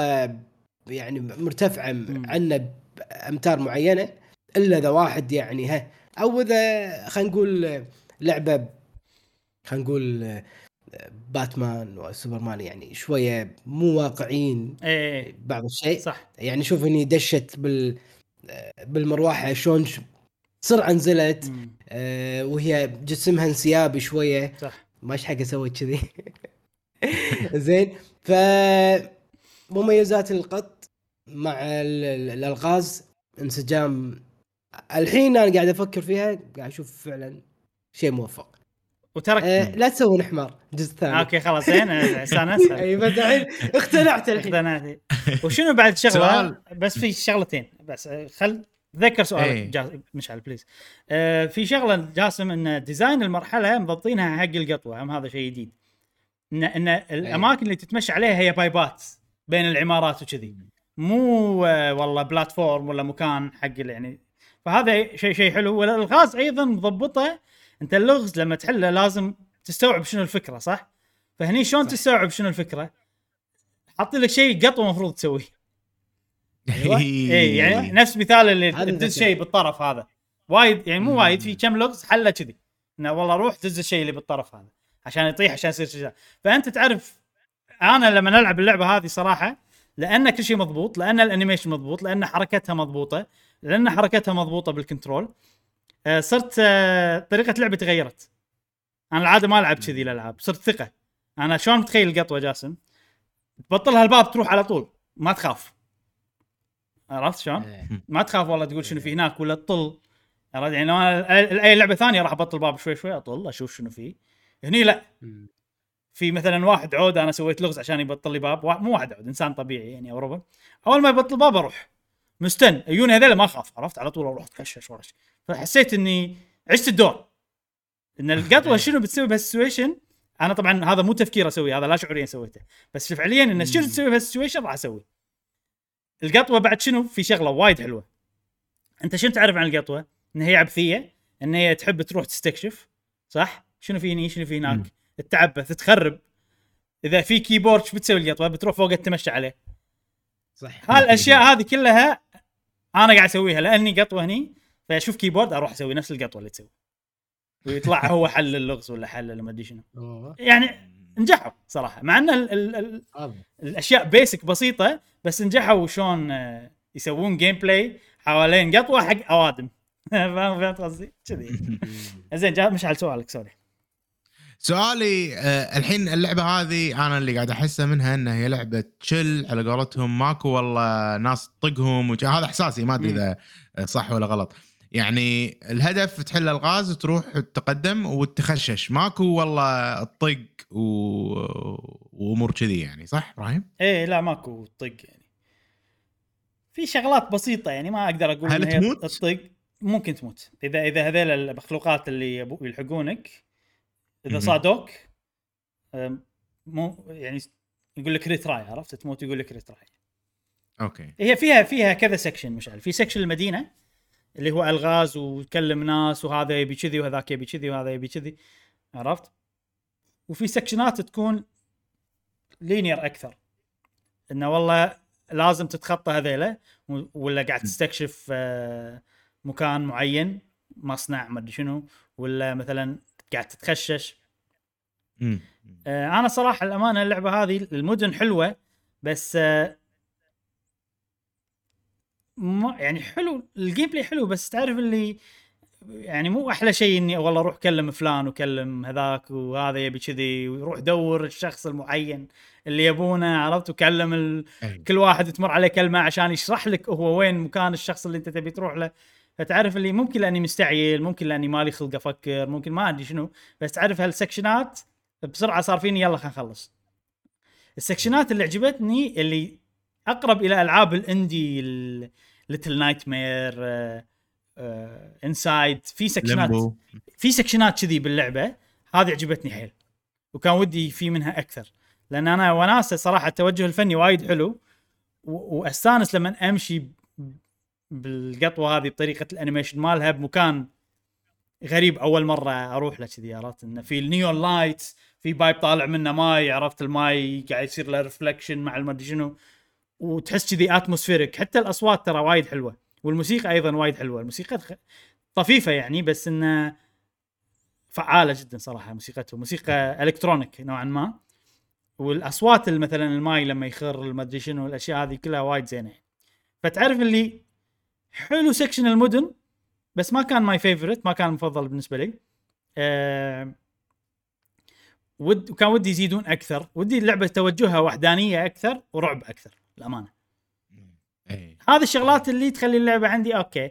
Speaker 2: يعني
Speaker 1: مرتفعة.
Speaker 2: عنه بأمتار معينة إلا إذا واحد يعني ها أو إذا خلينا نقول لعبة خلينا نقول باتمان وسوبرمان يعني شوية مو واقعيين
Speaker 1: إيه.
Speaker 2: بعض الشيء.
Speaker 1: صح.
Speaker 2: يعني شوف إني دشت بال بالمروحة شلون بسرعة نزلت
Speaker 1: مم.
Speaker 2: آه، وهي جسمها انسيابي شوية.
Speaker 1: صح.
Speaker 2: ما إيش حق أسوي كذي. زين ف مميزات القط مع ال- ال- الألغاز انسجام. الحين أنا قاعد أفكر فيها قاعد أشوف فعلا شيء موفق.
Speaker 1: وترك
Speaker 2: آه لا تسوون حمار الجزء الثاني
Speaker 1: okay خلاص زين استانست
Speaker 2: أي بس الحين اقتنعت الحين.
Speaker 1: اقتنعت. وشنو بعد
Speaker 3: شغلة.
Speaker 1: بس في شغلتين بس خل تذكر سؤالك
Speaker 3: إيه.
Speaker 1: جا... مشعل please آه في شغلة جاسم إن design المرحلة مضبطينها حق القطوة هم هذا شيء جديد. ان إن الأماكن اللي تتمشى عليها هي pipeات بين العمارات وكذي. مو آه، والله بلاتفورم ولا مكان حق يعني. فهذا شيء شيء حلو. والألغاز أيضا مضبطة. أنت اللغز لما تحله لازم تستوعب شنو الفكرة صح؟ فهني شلون تستوعب شنو الفكرة؟ حاط لك شيء قطوة المفروض تسويه. أيوه. اي يعني نفس مثال اللي تدز. شيء بالطرف هذا. وايد يعني مو وايد في كم لغز حله كذي. إنه والله روح دز الشيء اللي بالطرف هذا عشان يطيح عشان يصير شيء فأنت تعرف أنا لما العب اللعبة هذه صراحة لأن كل شيء مضبوط لأن ال animation مضبوط لأن حركتها مضبوطة لأن حركتها مضبوطة بال control آه، صرت آه، طريقة لعبي تغيرت. أنا العادة ما ألعب كذي الألعاب صرت ثقة. أنا شلون متخيل القطوة جاسم؟ تبطلها الباب تروح على طول. ما تخاف. عرفت شلون؟
Speaker 2: إيه.
Speaker 1: ما تخاف والله تقول شنو في هناك ولا تطل. عرفت؟ يعني لو أنا أي لعبة ثانية راح أبطل باب شوي شوي أطل أشوف شنو فيه هني لا. في مثلا واحد عود أنا سويت لغز عشان يبطل لي باب. مو واحد عود إنسان طبيعي يعني أو ربع. أول ما يبطل باب أروح. مستن. عيوني هذول ما أخاف عرفت؟ على طول أروح أتكشش ورا. فحسيت إني عشت الدور. إن القطوة شنو بتسوي بهال situation أنا طبعا هذا مو تفكير أسويه هذا لا شعوريا سويته. بس فعليا إن شنو تسوي بهال situation راح أسوي القطوة بعد شنو في شغلة وايد حلوة أنت شنو تعرف عن القطوة؟ إن هي عبثية إن هي تحب تروح تستكشف صح؟ شنو في هني شنو في هناك؟ تتعبث تخرب إذا في keyboard شو بتسوي القطوة؟ بتروح فوق تمشي عليه
Speaker 2: صح
Speaker 1: هالأشياء هذه كلها أنا قاعد أسويها لأني قطوة هني فأشوف keyboard أروح أسوي نفس القطوة اللي تسوي ويطلع هو حل اللغز ولا حل لما أدري شنو. يعني نجحوا صراحة مع إن ال ال ال
Speaker 2: هذا.
Speaker 1: الأشياء basic بسيطة بس نجحوا شلون آه، يسوون gameplay حوالين قطوة حق أوادم فهمت قصدي؟ كذي زين جا مشعل سؤالك sorry
Speaker 3: سؤالي آه الحين اللعبة هذه أنا اللي قاعد أحسه منها إنها هي لعبة chill على قولتهم ماكو والله ناس تطقهم هذا إحساسي ما
Speaker 1: أدري.
Speaker 3: إذا صح ولا غلط يعني الهدف تحل الغاز وتروح تتقدم وتخشش. ماكو والله تطق و... وامور كذي يعني صح إبراهيم؟
Speaker 1: إيه لا ماكو طق يعني. في شغلات بسيطة يعني ما أقدر أقول
Speaker 3: هل تموت؟
Speaker 1: الطق. ممكن تموت. اذا إذا هذيل المخلوقات اللي يلحقونك
Speaker 3: إذا.
Speaker 1: صادوك مو يعني يقول لك retry عرفت؟ تموت يقول لك retry
Speaker 3: okay.
Speaker 1: هي فيها فيها كذا section مشعل. في section المدينة اللي هو الغاز وتكلم ناس وهذا يبي كذي وهذاك يبي كذي وهذا يبي كذي عرفت؟ وفي sectionات تكون linear أكثر إنه والله لازم تتخطى هذيله ولا قاعد تستكشف آه، مكان معين مصنع ما أدري شنو ولا مثلا قاعد تتخشش. آه، أنا صراحة الأمانة اللعبة هذه المدن حلوة بس آه، ما يعني حلو ال gameplay حلو بس تعرف اللي يعني مو أحلى شيء إني والله أروح كلم فلان وكلم هذاك وهذا يبي كذي ويروح دور الشخص المعين اللي يبونه عرفت؟ وكلم ال...
Speaker 3: أي.
Speaker 1: كل واحد تمر عليه كلمة عشان يشرح لك هو وين مكان الشخص اللي أنت تبي تروح له. فتعرف اللي ممكن لأني مستعجل ممكن لأني مالي خلق أفكر ممكن ما أدري شنو. بس تعرف هالسكشنات بسرعة صار فيني يلا خلينا نخلص. السكشنات اللي عجبتني اللي أقرب إلى ألعاب الإندي Little Nightmare Inside في section
Speaker 3: ات
Speaker 1: في section ات كذي باللعبة. هذه عجبتني حيل. وكان ودي في منها أكثر. لأن أنا وناسة صراحة التوجه الفني وايد حلو. وأستانس لما أمشي بالقطوة هذه بطريقة ال animation مالها بمكان غريب أول مرة أروح له كذي عرفت؟ إنه في ال neon light في pipe طالع منه ماي عرفت؟ الماي قاعد يصير له reflection مع المدري شنو. وتحس كذي atmospheric حتى الأصوات ترى وايد حلوة والموسيقى أيضا وايد حلوة. الموسيقى طفيفة يعني بس إنه فعالة جدا صراحة موسيقتهم موسيقى electronic نوعا ما. والأصوات مثلا الماي لما يخر المدري شنو الأشياء هذه كلها وايد زينة. فتعرف اللي حلو section المدن بس ما كان my favorite ما كان المفضل بالنسبة لي. أه ود وكان ودي يزيدون أكثر. ودي اللعبة توجهها وحدانية أكثر ورعب أكثر. الامانه
Speaker 3: اي
Speaker 1: هذه الشغلات اللي تخلي اللعبة عندي okay.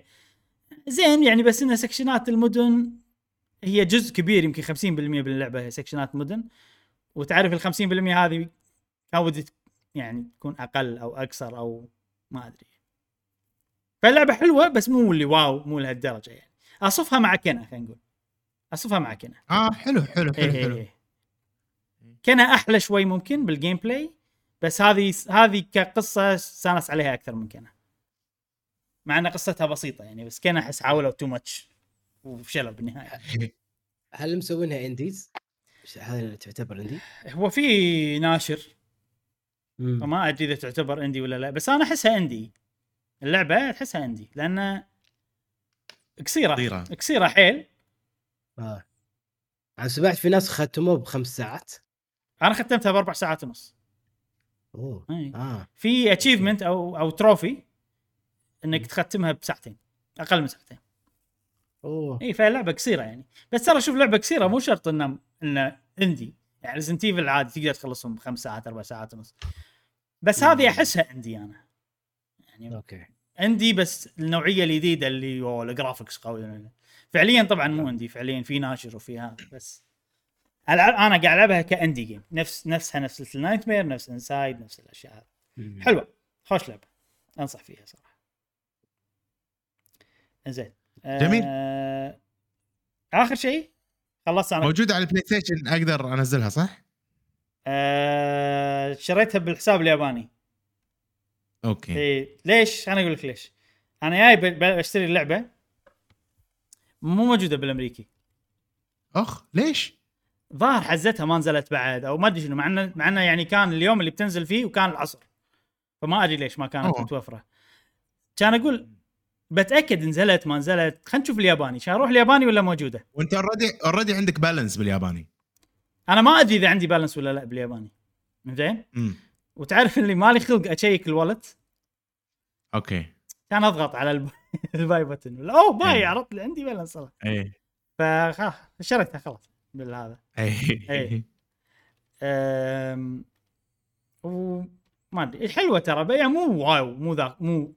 Speaker 1: زين يعني بس إن section ات المدن هي جزء كبير يمكن 50% من اللعبة هي section ات مدن. وتعرف ال 50% هذه كان ودي يعني تكون أقل أو أكثر أو ما أدري. فاللعبة حلوة بس مو اللي واو مو لهالدرجة يعني. أصفها مع Kena خلينا نقول. أصفها مع Kena.
Speaker 3: آه حلو حلو
Speaker 1: إيه
Speaker 3: حلو
Speaker 1: إيه
Speaker 3: حلو.
Speaker 1: إيه. Kena أحلى شوي ممكن بال gameplay بس هذه هذه كقصة استانس عليها أكثر من Kena. مع إن قصتها بسيطة يعني بس Kena أحس حاولوا too much وفشلوا بالنهاية.
Speaker 2: هل مسوينها indies؟ هل تعتبر indie؟
Speaker 1: هو في ناشر.
Speaker 2: مم.
Speaker 1: فما أدري إذا تعتبر indie ولا لا بس أنا أحسها indie. اللعبة تحسها indie لأن
Speaker 3: قصيرة.
Speaker 1: قصيرة. حيل.
Speaker 2: آه. أنا سمعت في ناس ختموه بخمس ساعات.
Speaker 1: أنا ختمتها بأربع ساعات ونص.
Speaker 2: أوه.
Speaker 1: أي.
Speaker 2: آه
Speaker 1: في achievement أو أو trophy إنك تختمها بساعتين أقل من ساعتين.
Speaker 2: أوه.
Speaker 1: اي فاللعبه قصيرة يعني. بس ترى شوف لعبة قصيرة مو شرط انه انه indie يعني Resident Evil عادي تقدر تخلصهم بخمس ساعات أربع ساعات ونص. بس هذه أحسها indie أنا. يعني
Speaker 2: okay.
Speaker 1: indie بس النوعية الجديدة اللي أوه ال graphics قوي فعليا طبعا مو indie فعليا في ناشر وفي هذا بس ألعب أنا قاعد ألعبها ك indie game نفس نفسها نفس ال Nightmare نفس Inside نفس الأشياء هذه. حلوة خوش لعبة أنصح فيها صراحة زين
Speaker 3: جميل.
Speaker 1: آه... آخر شيء خلصت أنا
Speaker 3: موجودة على ال PlayStation أقدر أنزلها صح؟
Speaker 1: آه... شريتها بالحساب الياباني
Speaker 3: okay
Speaker 1: إيه ليش؟ أنا أقول لك ليش. أنا جاي بشتري اللعبة مو موجودة بالأمريكي
Speaker 3: أخ ليش؟
Speaker 1: ظاهر حزتها ما نزلت بعد أو ما أدري شنو مع انه مع إنه يعني كان اليوم اللي بتنزل فيه وكان العصر. فما أدري ليش ما كانت
Speaker 3: أوه.
Speaker 1: متوفرة. كان أقول بتأكد نزلت ما نزلت خلينا نشوف الياباني. عشان أروح الياباني ولا موجودة؟
Speaker 3: وأنت already already عندك balance بالياباني.
Speaker 1: أنا ما أدري إذا عندي balance ولا لا بالياباني. زين وتعرف اللي مالي خلق أشيك ال
Speaker 3: wallet؟ okay.
Speaker 1: كان أضغط على الب... ال buy button. أوه buy
Speaker 3: إيه.
Speaker 1: عرفت لي عندي balance
Speaker 3: اي
Speaker 1: فخلاص شريتها خلاص. بالهذا.
Speaker 3: اي
Speaker 1: إيه. وما أدري. حلوة ترى بس يعني مو واو مو ذا مو.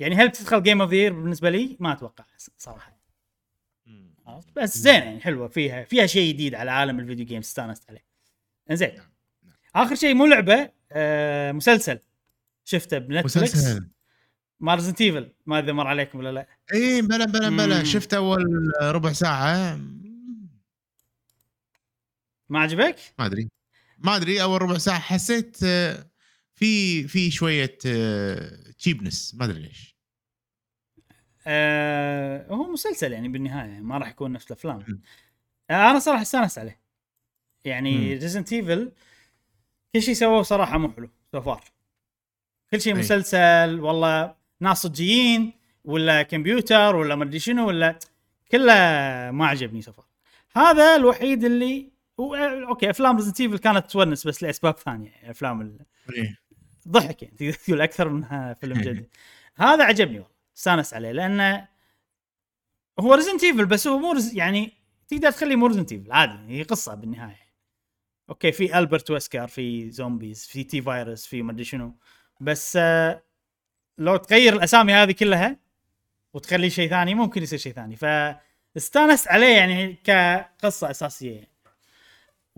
Speaker 1: يعني هل تدخل game of the بالنسبة لي؟ ما
Speaker 3: أتوقع
Speaker 1: صراحة؟ بس زين يعني حلوة. فيها فيها شيء جديد على عالم ال video games استانست عليه. زين
Speaker 3: نعم، نعم.
Speaker 1: آخر شيء مو لعبة آه مسلسل. شفته ب Netflix
Speaker 3: مسلسل؟
Speaker 1: مال Resident Evil ما أدري مر عليكم ولا لا.
Speaker 3: اي بلا بلا بلا. شفت أول ربع ساعة.
Speaker 1: ما عجبك؟
Speaker 3: ما أدري ما أدري أول ربع ساعة حسيت آه، في في شوية cheapness ما أدري ليش
Speaker 1: آه هو مسلسل يعني بالنهاية ما راح يكون نفس
Speaker 3: الأفلام.
Speaker 1: آه أنا صراحة استانست عليه يعني. Resident Evil كل شيء سووه صراحة مو حلو so far كل شيء
Speaker 3: أي.
Speaker 1: مسلسل والله ناس صجيين ولا كمبيوتر ولا ما أدري شنو ولا كله ما عجبني so far هذا الوحيد اللي و... okay أفلام Resident Evil كانت تونس بس لأسباب ثانية يعني أفلام ال...
Speaker 3: إيه.
Speaker 1: ضحك يعني تقدر تقول أكثر منها فيلم جدي هذا عجبني والله استانس عليه لأنه هو Resident Evil بس هو مو Res... يعني تقدر تخليه مو Resident Evil عادي هي قصة بالنهاية okay في Albert Wesker في zombies في T-virus في مدري شنو بس آه، لو تغير الأسامي هذه كلها وتخليه شيء ثاني ممكن يصير شيء ثاني فاستانست عليه يعني كقصة أساسية يعني.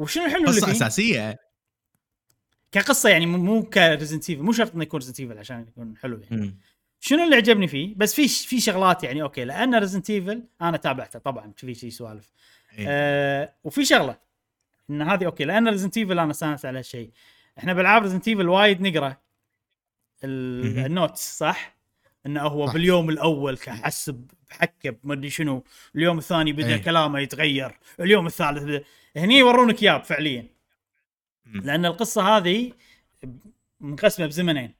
Speaker 1: وشنو الحلو اللي قصة؟
Speaker 3: أساسية
Speaker 1: كقصة يعني مو- ك Resident Evil مو شرط إنه يكون Resident Evil عشان يكون حلو يعني
Speaker 3: مم.
Speaker 1: شنو اللي عجبني فيه بس في في شغلات يعني okay لأن Resident Evil أنا تابعته طبعا في شي سوالف
Speaker 3: إيه.
Speaker 1: آه وفي شغلة إن هذه okay لأن Resident Evil أنا استانست على هالشيء إحنا بألعاب Resident Evil وايد نقرأ. ال notes صح؟ إنه هو
Speaker 3: صح.
Speaker 1: باليوم الأول كحسب حكب ما ادري شنو اليوم الثاني بدأ
Speaker 3: إيه.
Speaker 1: كلامه يتغير اليوم الثالث بدأ هني يورونك اياه فعليا
Speaker 3: مم.
Speaker 1: لأن القصة هذه منقسمة بزمنين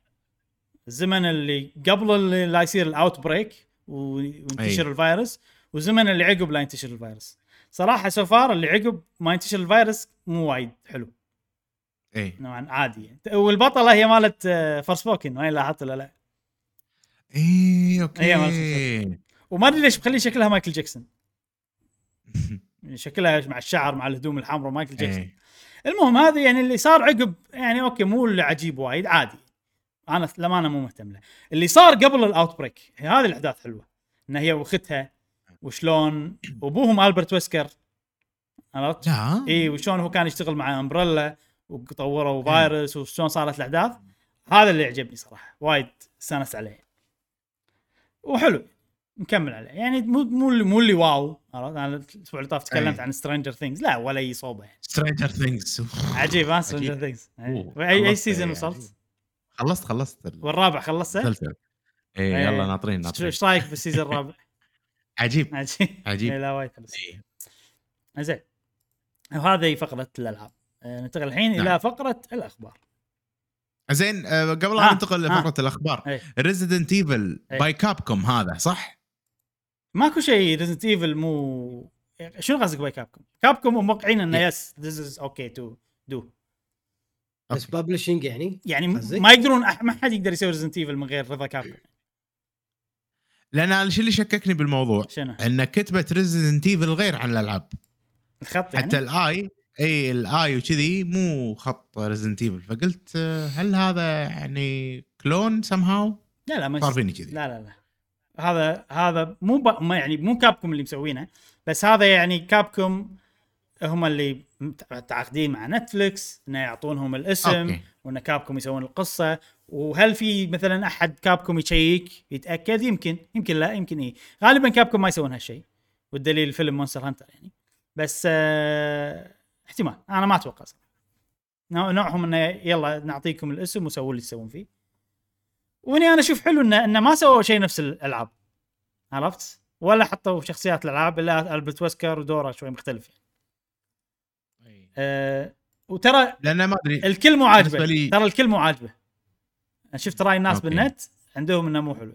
Speaker 1: الزمن اللي قبل اللي لا يصير ال outbreak وينتشر
Speaker 3: أي.
Speaker 1: الفيروس والزمن اللي عقب لا ينتشر الفيروس صراحة so far اللي عقب ما ينتشر الفيروس مو وايد حلو
Speaker 3: إيه
Speaker 1: نوعا عادي يعني. والبطلة هي مالت Forspoken ما لاحظت ولا لا
Speaker 3: إيه أوكي.
Speaker 1: هي ما وما أدري ليش مخلي شكلها مايكل جاكسون. يعني شكلها مع الشعر مع الهدوم الحمراء مايكل جاكسون.
Speaker 3: إيه.
Speaker 1: المهم هذا يعني اللي صار عقب يعني أوكي مو اللي عجيب وايد عادي. أنا للأمانة مو مهتم له. اللي صار قبل ال outbreak هذه الأحداث حلوة. إن هي واختها وشلون وأبوهم ألبرت ويسكر. عرفت؟ إي وشلون هو كان يشتغل مع أمبريلا وطوروا فايروس وشلون صارت الأحداث. هذا اللي عجبني صراحة وايد استانست عليه. وحلو نكمل عليه يعني مو مو اللي مو اللي واو عرفت أنا الأسبوع اللي طاف تكلمت
Speaker 3: أي.
Speaker 1: عن Stranger Things لا ولا أي صوبة يعني.
Speaker 3: سترينجر ثينجز
Speaker 1: عجيب ها سترينجر. ثينجز
Speaker 3: أي
Speaker 1: أي
Speaker 3: season.
Speaker 1: وصلت؟
Speaker 3: خلصت خلصت
Speaker 1: والرابع خلصته؟ إيه.
Speaker 3: يلا ناطرين ناطرين
Speaker 1: إيش رأيك بال season الرابع؟
Speaker 3: عجيب
Speaker 1: عجيب
Speaker 3: عجيب.
Speaker 1: إيه، لا وايد حلو
Speaker 3: إيه.
Speaker 1: زين وهذه فقرة الألعاب آه، ننتقل الحين
Speaker 3: نعم.
Speaker 1: إلى فقرة الأخبار
Speaker 3: زين آه، قبل لا ننتقل.
Speaker 1: لفقرة
Speaker 3: الأخبار. Resident
Speaker 1: Evil.
Speaker 3: by Capcom هذا صح؟
Speaker 1: ماكو شيء Resident Evil مو شنو قصدك by Capcom؟ Capcom موقعين
Speaker 3: إنه.
Speaker 1: yes this is okay to do
Speaker 2: بس publishing يعني
Speaker 1: يعني؟ ما يقدرون أح- ما حد يقدر يسوي Resident Evil من غير رضا Capcom
Speaker 3: لأن أنا الشيء اللي شككني بالموضوع
Speaker 1: شنو؟
Speaker 3: إن كتبة Resident Evil غير عن الألعاب
Speaker 1: الخط يعني
Speaker 3: حتى الآي اي الاي وكذي مو خط ريزيدنت ايفل فقلت هل هذا يعني كلون سم هاو؟
Speaker 1: لا لا ما
Speaker 3: صار. فيني كذي.
Speaker 1: لا لا لا. هذا هذا مو ب... ما يعني مو كابكم اللي مسوينه بس هذا يعني كابكم هم اللي متعاقدين مع نتفلكس إنه يعطونهم الاسم
Speaker 3: أوكي.
Speaker 1: وإن كابكم يسوون القصة. وهل في مثلا أحد كابكم يشيك يتأكد؟ يمكن يمكن لا يمكن إيه. غالبا Capcom ما يسوون هالشيء. والدليل فيلم Monster Hunter يعني. بس آه احتمال. أنا ما أتوقع صراحة. نوع- نوعهم إنه يلا نعطيكم الاسم وسووا اللي تسوون فيه. وهني أنا أشوف حلو انه إنه ما سووا شيء نفس الألعاب. عرفت؟ ولا حطوا شخصيات الألعاب إلا ألبرت ويسكر ودورة شوي مختلف يعني. أه وترى
Speaker 3: لأن ما أدري.
Speaker 1: الكل مو عاجبه. ترى الكل مو عاجبه. أنا شفت رأي الناس
Speaker 3: okay.
Speaker 1: بالنت؟ عندهم إنه مو حلو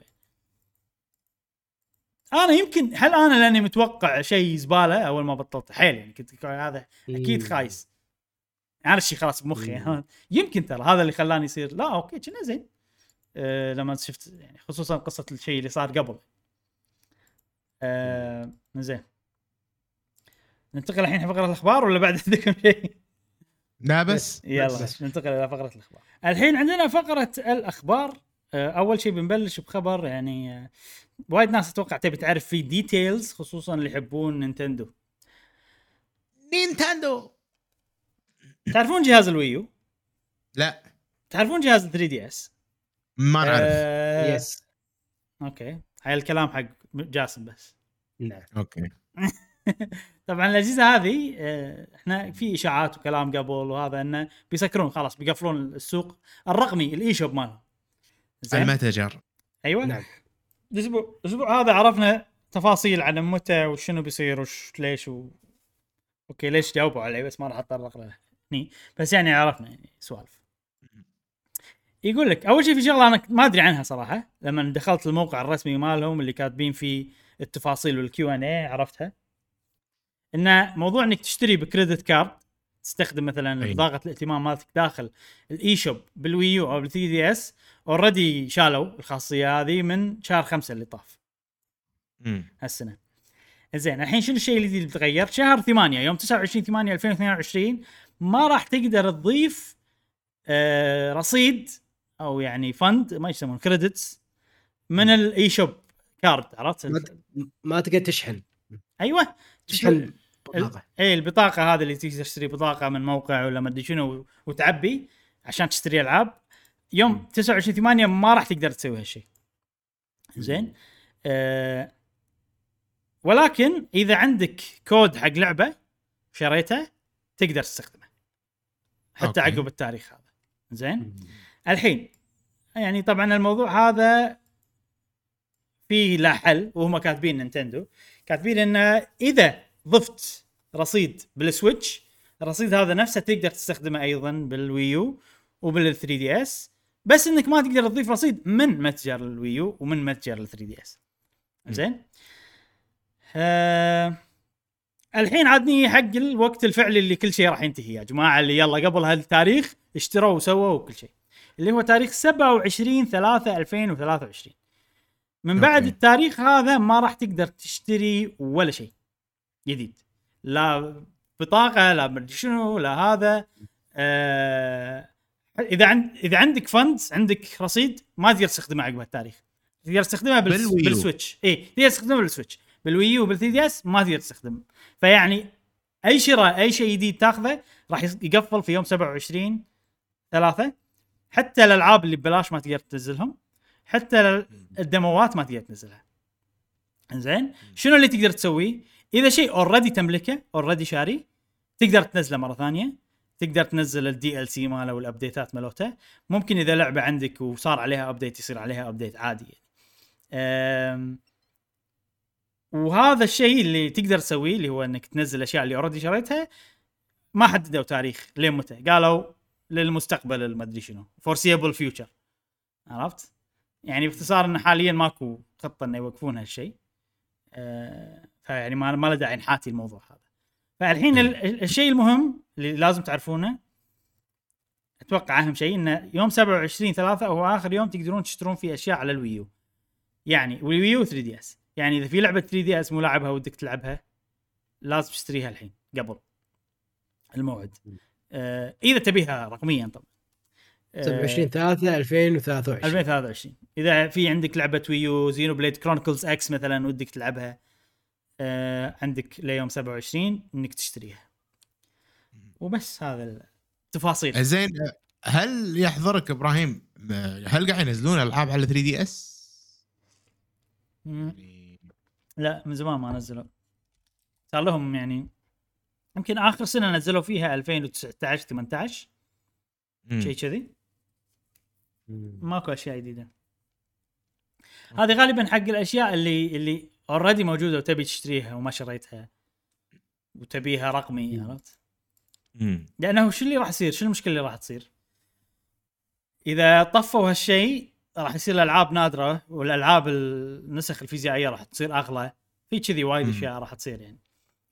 Speaker 1: أنا يمكن هل أنا لأني متوقع شيء زبالة أول ما بطلت؟ حيل يعني كنت هذا
Speaker 2: أكيد.
Speaker 1: خايس. هذا الشيء خلاص بمخي. يمكن ترى هذا اللي خلاني يصير. لا okay كنا زين. أه لما شفت يعني خصوصا قصة الشيء اللي صار قبل. أه زين ننتقل الحين فقره الأخبار ولا بعد عندكم شيء؟
Speaker 3: لا بس.
Speaker 1: يلا
Speaker 2: بس.
Speaker 1: ننتقل إلى فقرة الأخبار. الحين عندنا فقرة الأخبار. أول شيء بنبلش بخبر يعني آه، وايد ناس أتوقع تبي تعرف فيه details خصوصا اللي يحبون نينتندو.
Speaker 3: نينتندو!
Speaker 1: تعرفون جهاز ال Wii U؟
Speaker 3: لا.
Speaker 1: تعرفون جهاز 3DS
Speaker 3: ما نعرف.
Speaker 1: آه
Speaker 2: يس
Speaker 1: okay. هاي الكلام حق جاسم بس.
Speaker 2: نعم.
Speaker 3: أوكي.
Speaker 1: طبعا الأجهزة هذه آه، إحنا في إشاعات وكلام قبل وهذا إنه بيسكرون خلاص بيقفلون السوق الرقمي ال eShop مالهم زين.
Speaker 3: المتجر.
Speaker 1: أيوه.
Speaker 2: نعم.
Speaker 1: الأسبوع الأسبوع هذا عرفنا تفاصيل عن متى وشنو بيصير وش ليش و... okay ليش جاوبوا علي بس ما راح اتطرق له هني. بس يعني عرفنا يعني سوالف. يقول لك أول شيء في شغلة أنا ما أدري عنها صراحة لما دخلت الموقع الرسمي مالهم اللي كاتبين فيه التفاصيل وال Q&A عرفتها؟ انه موضوع إنك تشتري ب credit card تستخدم مثلا. بطاقه الائتمان مالتك داخل ال eShop بال Wii U أو بال 3DS already شالوا الخاصية هذه من شهر خمسة اللي طاف
Speaker 3: مم.
Speaker 1: هالسنة زين الحين شنو الشيء الجديد اللي بتغير؟ شهر 8 يوم 29 8 2022 ما راح تقدر تضيف آه رصيد أو يعني fund ما يسمون credits من ال eShop card عرفت؟
Speaker 2: ما ت- ما تقدر تشحن
Speaker 1: أيوه
Speaker 2: تشحن بطاقة.
Speaker 1: اي البطاقة هذه اللي تقدر تشتري بطاقة من موقع ولا ما ادري شنو وتعبي عشان تشتري ألعاب يوم 29 8 ما راح تقدر تسوي هالشيء. زين؟ آه ولكن إذا عندك كود حق لعبة شريته تقدر تستخدمه. حتى
Speaker 3: okay.
Speaker 1: عقب التاريخ هذا. زين؟ الحين يعني طبعا الموضوع هذا فيه له حل وهم كاتبين Nintendo. كاتبين إنه إذا ضفت رصيد بال Switch الرصيد هذا نفسه تقدر تستخدمه أيضا بال Wii U وبال 3DS بس انك ما تقدر تضيف رصيد من متجر ال Wii U ومن متجر ال 3DS زين؟ آه الحين عادني حق الوقت الفعلي اللي كل شيء راح ينتهي يا جماعة اللي يلا قبل هالتاريخ اشتروا وسووا كل شيء. اللي هو تاريخ 27 3 2023 من بعد
Speaker 3: okay.
Speaker 1: التاريخ هذا ما راح تقدر تشتري ولا شيء. جديد. لا بطاقة لا مدري شنو لا هذا. آه إذا عند إذا عندك funds عندك رصيد ما تقدر تستخدمه عقب التاريخ. تقدر تستخدمها بال...
Speaker 3: بال
Speaker 1: Switch. إي تقدر تستخدمه بال Switch. بال Wii U وبال 3DS ما تقدر تستخدم. فيعني أي شراء أي شيء جديد تاخذه راح يقفل في يوم 27 ثلاثة. حتى الألعاب اللي ببلاش ما تقدر تنزلهم. حتى ال- ال demoات ما تقدر تنزلها. زين شنو اللي تقدر تسويه إذا شيء already تملكه already شاري تقدر تنزله مرة ثانية. تقدر تنزل ال DLC ماله وال updateات مالته. ممكن إذا لعبة عندك وصار عليها update يصير عليها update عادي أم وهذا الشيء اللي تقدر تسويه اللي هو إنك تنزل الاشياء اللي already شريتها. ما حددوا تاريخ لين متى. قالوا للمستقبل المدري شنو. foreseeable future عرفت؟ يعني باختصار انه حاليا ماكو خطة إنه يوقفون هالشيء. أه فيعني ما ما له داعي نحاتي الموضوع هذا. فالحين ال- ال- الشيء المهم اللي لازم تعرفونه أتوقع أهم شيء انه يوم 27 3 هو آخر يوم تقدرون تشترون فيه أشياء على ال Wii U. يعني وال Wii U 3DS. يعني إذا في لعبة 3DS مو لاعبها ودك تلعبها لازم تشتريها الحين قبل الموعد. آه إذا تبيها رقميا طبعا. آه،
Speaker 2: 27 3 2023
Speaker 1: 2023 إذا في عندك لعبة Wii U Xenoblade Chronicles X مثلا ودك تلعبها آه عندك ليوم 27 إنك تشتريها. وبس هذا التفاصيل.
Speaker 3: زين هل يحضرك إبراهيم هل قاعد ينزلون ألعاب على 3DS؟
Speaker 1: مم. لا من زمان ما نزلوا. صار لهم يعني يمكن آخر سنة نزلوا فيها 2019 18 شيء كذي. ماكو أشياء جديدة. هذه غالبا حق الأشياء اللي اللي اوريدي موجودة وتبي تشتريها وما شريتها وتبيها رقمي عرفت؟ لأنه شو اللي راح يصير؟ شو المشكلة اللي راح تصير؟ إذا طفوا هالشيء راح يصير الألعاب نادرة والألعاب النسخ الفيزيائية راح تصير أغلى في كذي وايد. أشياء راح تصير يعني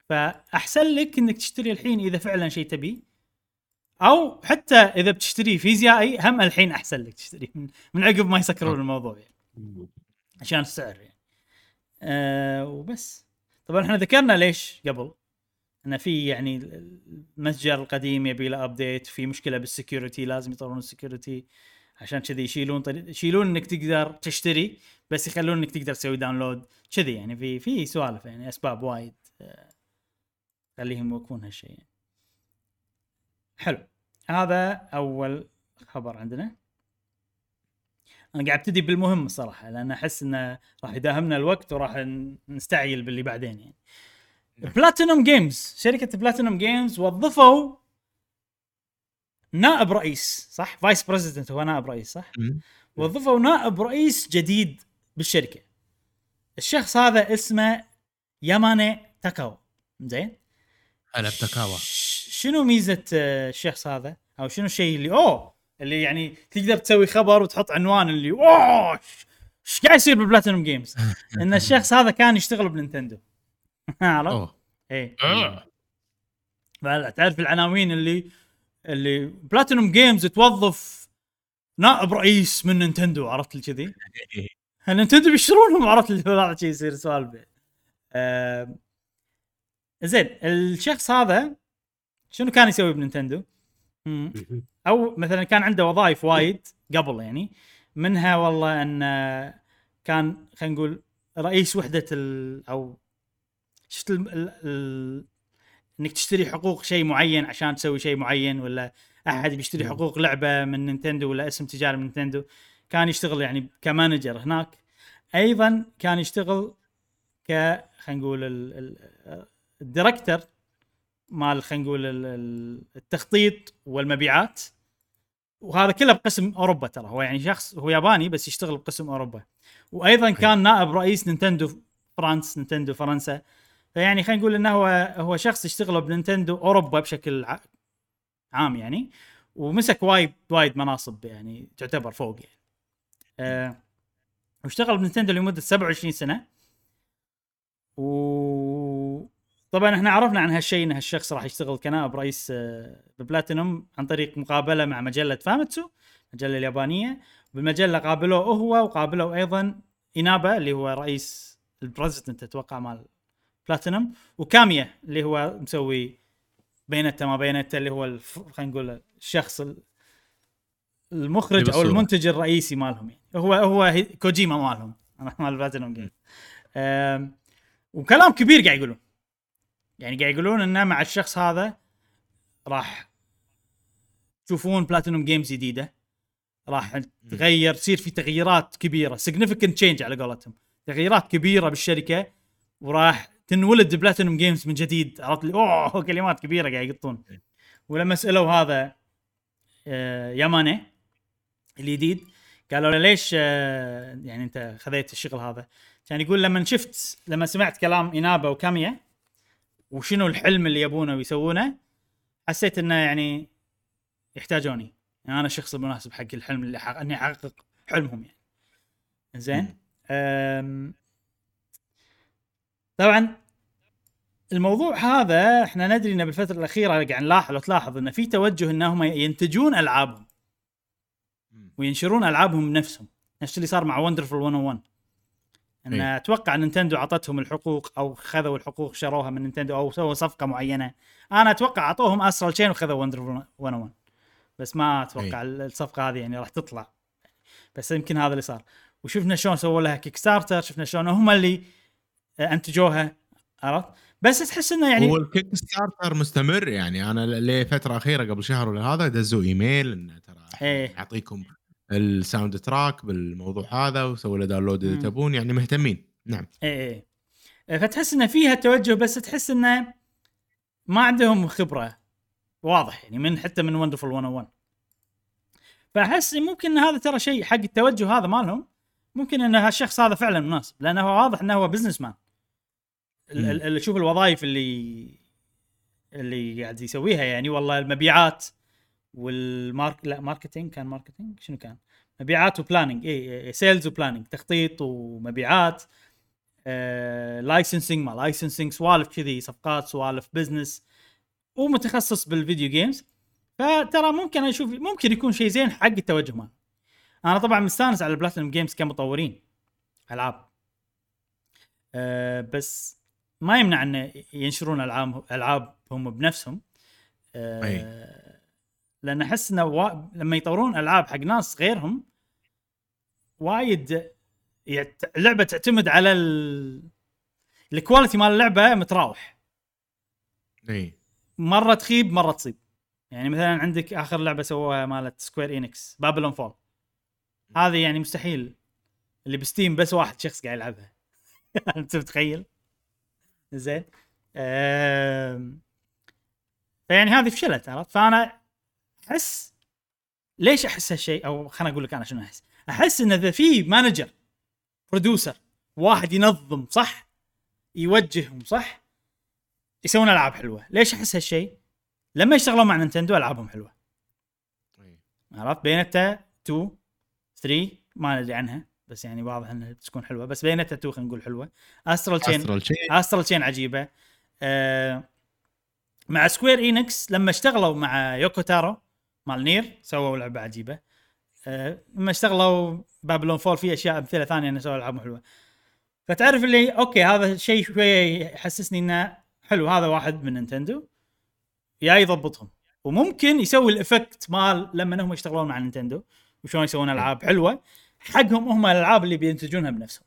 Speaker 1: فأحسن لك إنك تشتري الحين إذا فعلا شيء تبي أو حتى إذا بتشتري فيزيائي هم الحين أحسن لك تشتري من, من عقب ما يسكرون
Speaker 3: أوكي.
Speaker 1: الموضوع يعني عشان السعر يعني أه وبس. طبعا إحنا ذكرنا ليش قبل؟ ان في يعني المتجر القديم يبي له update في مشكلة بال security لازم يطورون ال security عشان كذي يشيلون يشيلون إنك تقدر تشتري بس يخلون إنك تقدر تسوي download كذي يعني في في سوالف يعني أسباب وايد آه، خليهم يوقفون هالشيء يعني. حلو. هذا أول خبر عندنا. أنا قاعد أبتدي بالمهم الصراحة لأن أحس إنه راح يداهمنا الوقت وراح نستعجل باللي بعدين يعني. PlatinumGames شركة PlatinumGames وظفوا نائب رئيس صح؟ vice president هو نائب رئيس صح؟
Speaker 3: مم.
Speaker 1: وظفوا نائب رئيس جديد بالشركة. الشخص هذا اسمه ياماني تاكاو زين؟
Speaker 3: هلا بتكاوا
Speaker 1: ش- شنو ميزة آه، الشخص هذا؟ أو شنو الشيء اللي أوه! اللي يعني تقدر تسوي خبر وتحط عنوان اللي اوه إيش قاعد يصير بال PlatinumGames إن الشخص هذا كان يشتغل بنينتندو عرفت؟
Speaker 3: أوه
Speaker 1: إيه
Speaker 3: آه.
Speaker 1: تعرف العناوين اللي اللي PlatinumGames توظف نائب رئيس من نينتندو عرفت كذي؟ نينتندو بيشترونهم عرفت اللي طلع شيء يصير سوالف آه زين الشخص هذا شنو كان يسوي بنينتندو؟ أو مثلا كان عنده وظائف وايد قبل يعني منها والله أن كان خلينا نقول رئيس وحدة ال أو شفت ال ال ال إنك تشتري حقوق شيء معين عشان تسوي شيء معين ولا أحد بيشتري حقوق لعبة من نينتندو ولا اسم تجاري من نينتندو كان يشتغل يعني ك manager هناك. أيضا كان يشتغل ك خلينا نقول ال- ال- ال director مال خلينا نقول ال- ال- التخطيط والمبيعات. وهذا كله بقسم أوروبا ترى. هو يعني شخص هو ياباني بس يشتغل بقسم أوروبا. وأيضا كان نائب رئيس نينتندو فرانس نينتندو فرنسا. فيعني خلينا نقول إنه هو هو شخص يشتغل بنينتندو أوروبا بشكل عام يعني. ومسك وايد وايد مناصب يعني تعتبر فوق يعني. آه واشتغل بنينتندو لمدة 27 سنة. و طبعا إحنا عرفنا عن هالشيء إن هالشخص راح يشتغل كنائب رئيس آه، ببلاتينوم عن طريق مقابلة مع مجلة فامتسو المجله اليابانية. بالمجلة قابلوه هو وقابلوا أيضا انابا اللي هو رئيس ال president أتوقع مال بلاتينوم وكاميا اللي هو مسوي بايونيتا ما بايونيتا اللي هو الف... خلينا نقول الشخص ال- المخرج
Speaker 3: أو.
Speaker 1: المنتج الرئيسي مالهم يعني. هو هو كوجيما مالهم مال بلاتينوم. جيم وكلام كبير قاعد يقولون. يعني قاعد يقولون إنه مع الشخص هذا راح تشوفون PlatinumGames جديدة. راح تغير تصير في تغييرات كبيرة significant change على قولتهم. تغييرات كبيرة بالشركة وراح تنولد PlatinumGames من جديد. عرفت لي أوه كلمات كبيرة قاعد يقطون. ولما سألوا هذا آه، الجديد قالوا له ليش آه، يعني أنت خذيت الشغل هذا؟ كان يقول لما شفت لما سمعت كلام انابا وكاميا وشنو الحلم اللي يبونه ويسوونه حسيت إنه يعني يحتاجوني. يعني أنا الشخص المناسب حق الحلم اللي حق... إني أحقق حلمهم يعني. زين أم... طبعا الموضوع هذا إحنا ندري إنه بالفترة الأخيرة قاعد نلاحظ لو تلاحظ إنه في توجه انهم ينتجون ألعابهم. وينشرون ألعابهم بنفسهم. نفس اللي صار مع Wonderful 101 أن
Speaker 3: إي.
Speaker 1: أتوقع نينتندو أعطتهم الحقوق أو خذوا الحقوق شروها من نينتندو أو سووا صفقة معينة. أنا أتوقع أعطوهم Astral Chain وخذوا Wonderful 101 بس ما أتوقع الصفقة هذه يعني راح تطلع. بس يمكن هذا اللي صار. وشفنا شلون سووا لها Kickstarter شفنا شلون هم اللي آه، أنتجوها عرفت؟ بس تحس إنه يعني
Speaker 3: هو ال Kickstarter مستمر يعني. أنا لفترة أخيرة قبل شهر ولا هذا دزوا إيميل إنه ترى
Speaker 1: إيه.
Speaker 3: ال soundtrack بالموضوع هذا وسووا له download
Speaker 1: إذا.
Speaker 3: تبون يعني مهتمين. نعم.
Speaker 1: إيه إيه. فتحس إنه فيها توجه بس تحس إنه ما عندهم خبرة. واضح يعني من حتى من Wonderful 101 فأحس ممكن هذا ترى شيء حق التوجه هذا مالهم ممكن إن هالشخص هذا فعلا مناسب لأنه واضح إنه هو businessman شوف الوظائف اللي اللي قاعد يسويها يعني والله المبيعات وال mark لا marketing كان marketing؟ شنو كان؟ مبيعات و planning اي sales و planning تخطيط ومبيعات. licensing ما licensing سوالف كذي صفقات سوالف business ومتخصص بال video games فترى ممكن أشوف ممكن يكون شيء زين حق التوجه مال أنا طبعا مستانس على ال Platinum Games كمطورين. ألعاب. أه بس ما يمنع إن ينشرون ألعاب العابهم بنفسهم. أه لأن أحس إنه وا... لما يطورون ألعاب حق ناس غيرهم وايد يعت... اللعبة تعتمد على ال... ال quality مال اللعبة متراوح.
Speaker 3: إي.
Speaker 1: مرة تخيب مرة تصيب. يعني مثلا عندك آخر لعبة سووها مالت Square Enix Babylon's Fall هذه يعني مستحيل. اللي ب Steam بس واحد شخص قاعد يلعبها. أنت متخيل؟ زين. أم... فيعني هذه فشلت عرفت؟ فأنا أحس ليش أحس هالشيء؟ أو خليني أقول لك أنا شنو أحس؟ أحس إن إذا في manager producer واحد ينظم صح يوجههم صح يسوون ألعاب حلوة ليش أحس هالشيء؟ لما يشتغلون مع نينتندو ألعابهم حلوة.
Speaker 3: إيه.
Speaker 1: عرفت؟ بايونيتا 2 3 ما ندري عنها بس يعني واضح إنها تكون حلوة بس بايونيتا 2 خلينا نقول حلوة.
Speaker 3: Astral Chain
Speaker 1: Astral Chain عجيبة. آه مع Square Enix لما اشتغلوا مع يوكو تارو مال Nier سووا لعبة عجيبة. آه لما اشتغلوا Babylon's Fall في أشياء أمثلة ثانية إنه سووا ألعاب حلوة. فتعرف اللي okay هذا شيء شوية يحسسني إنه حلو هذا واحد من نينتندو. يا يضبطهم. وممكن يسوي ال effect مال لما هم يشتغلون مع نينتندو وشلون يسوون ألعاب حلوة. حقهم هم الألعاب اللي بينتجونها بنفسهم.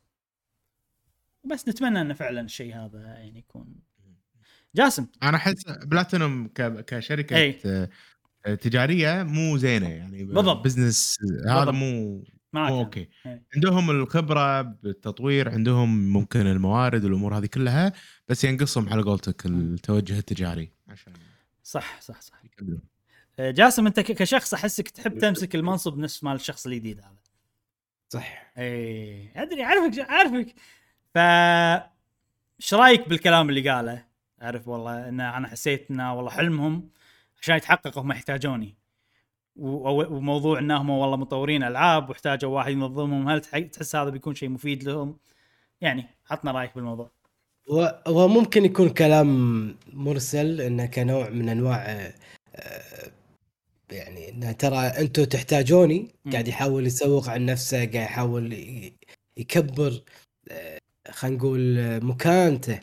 Speaker 1: بس نتمنى إنه فعلا الشيء هذا يعني يكون جاسم.
Speaker 3: أنا أحس بلاتينوم كشركة
Speaker 1: أي.
Speaker 3: تجارية مو زينة يعني
Speaker 1: بالضبط.
Speaker 3: business هذا. مو
Speaker 1: معك
Speaker 3: مو. okay
Speaker 1: إيه.
Speaker 3: عندهم الخبرة بالتطوير عندهم ممكن الموارد والأمور هذه كلها بس ينقصهم على قولتك التوجه التجاري عشان
Speaker 1: صح صح صح
Speaker 3: يكملون
Speaker 1: آه، جاسم أنت كشخص أحسك تحب تمسك المنصب نفس مال الشخص الجديد هذا
Speaker 2: صح
Speaker 1: اي أدري أعرفك أعرفك ف إيش رأيك بالكلام اللي قاله؟ أعرف والله إن أنا حسيت إنه والله حلمهم عشان يتحقق هم يحتاجوني وموضوع إنهم والله مطورين ألعاب واحتاجوا واحد ينظمهم هل تح- تحس هذا بيكون شيء مفيد لهم؟ يعني عطنا رأيك بالموضوع.
Speaker 2: و- وممكن يكون كلام مرسل إنه كنوع من أنواع آه، يعني إنه ترى أنتم تحتاجوني. قاعد يحاول يسوق عن نفسه قاعد يحاول يكبر آه، خلينا نقول آه، مكانته.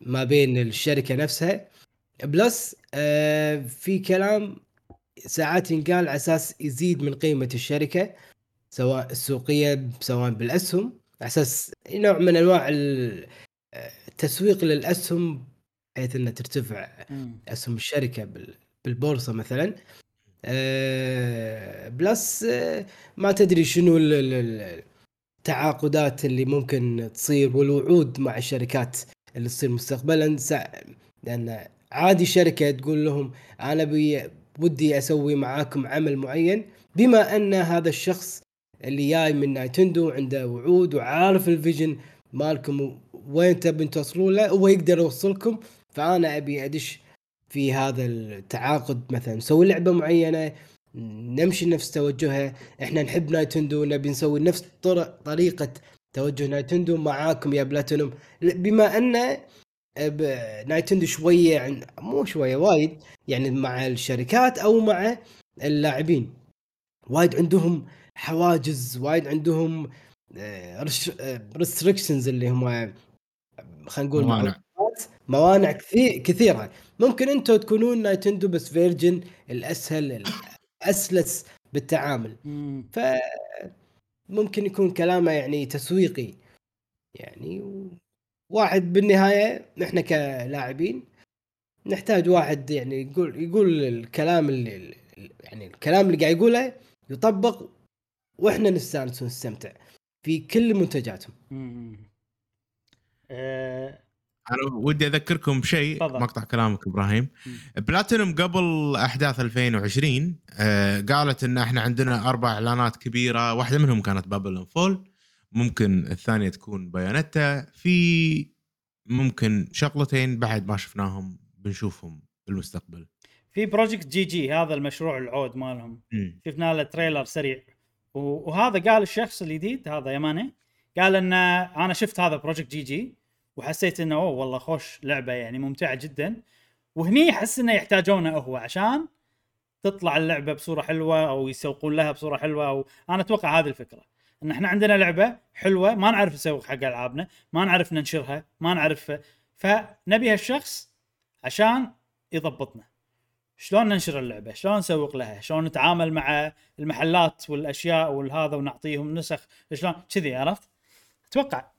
Speaker 2: ما بين الشركة نفسها بلس آه، في كلام ساعات ينقال على أساس يزيد من قيمة الشركة سواء السوقية سواء بالأسهم على أساس نوع من أنواع آه، التسويق للأسهم بحيث إنها ترتفع. أسهم الشركة بال- بالبورصة مثلا آه، plus آه، ما تدري شنو ال- ال- ال- التعاقدات اللي ممكن تصير والوعود مع الشركات اللي تصير مستقبلا لأن عادي شركة تقول لهم أنا بي ودي أسوي معاكم عمل معين بما أن هذا الشخص اللي جاي من نايتندو عنده وعود وعارف ال vision مالكم وين تبون توصلون له هو يقدر يوصلكم. فأنا أبي أدش في هذا التعاقد مثلا نسوي لعبة معينة نمشي نفس توجهها إحنا نحب نايتندو نبي نسوي نفس طرق طريقة توجه نايتندو. معاكم يا بلاتينوم. بما أن نايتندو شوية عن مو شوية وايد يعني مع الشركات أو مع اللاعبين وايد عندهم حواجز وايد عندهم restrictions اللي هم خلينا نقول
Speaker 3: موانع.
Speaker 2: موانع كثير كثيرة ممكن أنتم تكونون نايتندو بس version الأسهل الأسلس بالتعامل. ف ممكن يكون كلامه يعني تسويقي يعني واحد بالنهاية نحن كلاعبين نحتاج واحد يعني يقول يقول الكلام اللي يعني الكلام اللي قاعد يقوله يطبق وإحنا نستانس ونستمتع في كل منتجاتهم.
Speaker 3: أنا ودي أذكركم بشيء. مقطع كلامك إبراهيم. بلاتينوم قبل أحداث 2020 آه قالت إن إحنا عندنا أربع إعلانات كبيرة واحدة منهم كانت Babylon's Fall ممكن الثانية تكون بايونيتا في ممكن شغلتين بعد ما شفناهم بنشوفهم بالمستقبل.
Speaker 1: في Project GG هذا المشروع العود مالهم. شفنا له trailer سريع. وهذا قال الشخص الجديد هذا يماني قال إن أنا شفت هذا Project GG وحسيت إنه أوه والله خوش لعبة يعني ممتعة جدا. وهني احس إنه يحتاجونه هو عشان تطلع اللعبة بصورة حلوة أو يسوقون لها بصورة حلوة أو أنا أتوقع هذه الفكرة. إن إحنا عندنا لعبة حلوة ما نعرف نسوق حق ألعابنا ما نعرف ننشرها ما نعرف. فنبي هالشخص عشان يضبطنا. شلون ننشر اللعبة؟ شلون نسوق لها؟ شلون نتعامل مع المحلات والأشياء والهذا ونعطيهم نسخ؟ شلون؟ كذي عرفت؟ أتوقع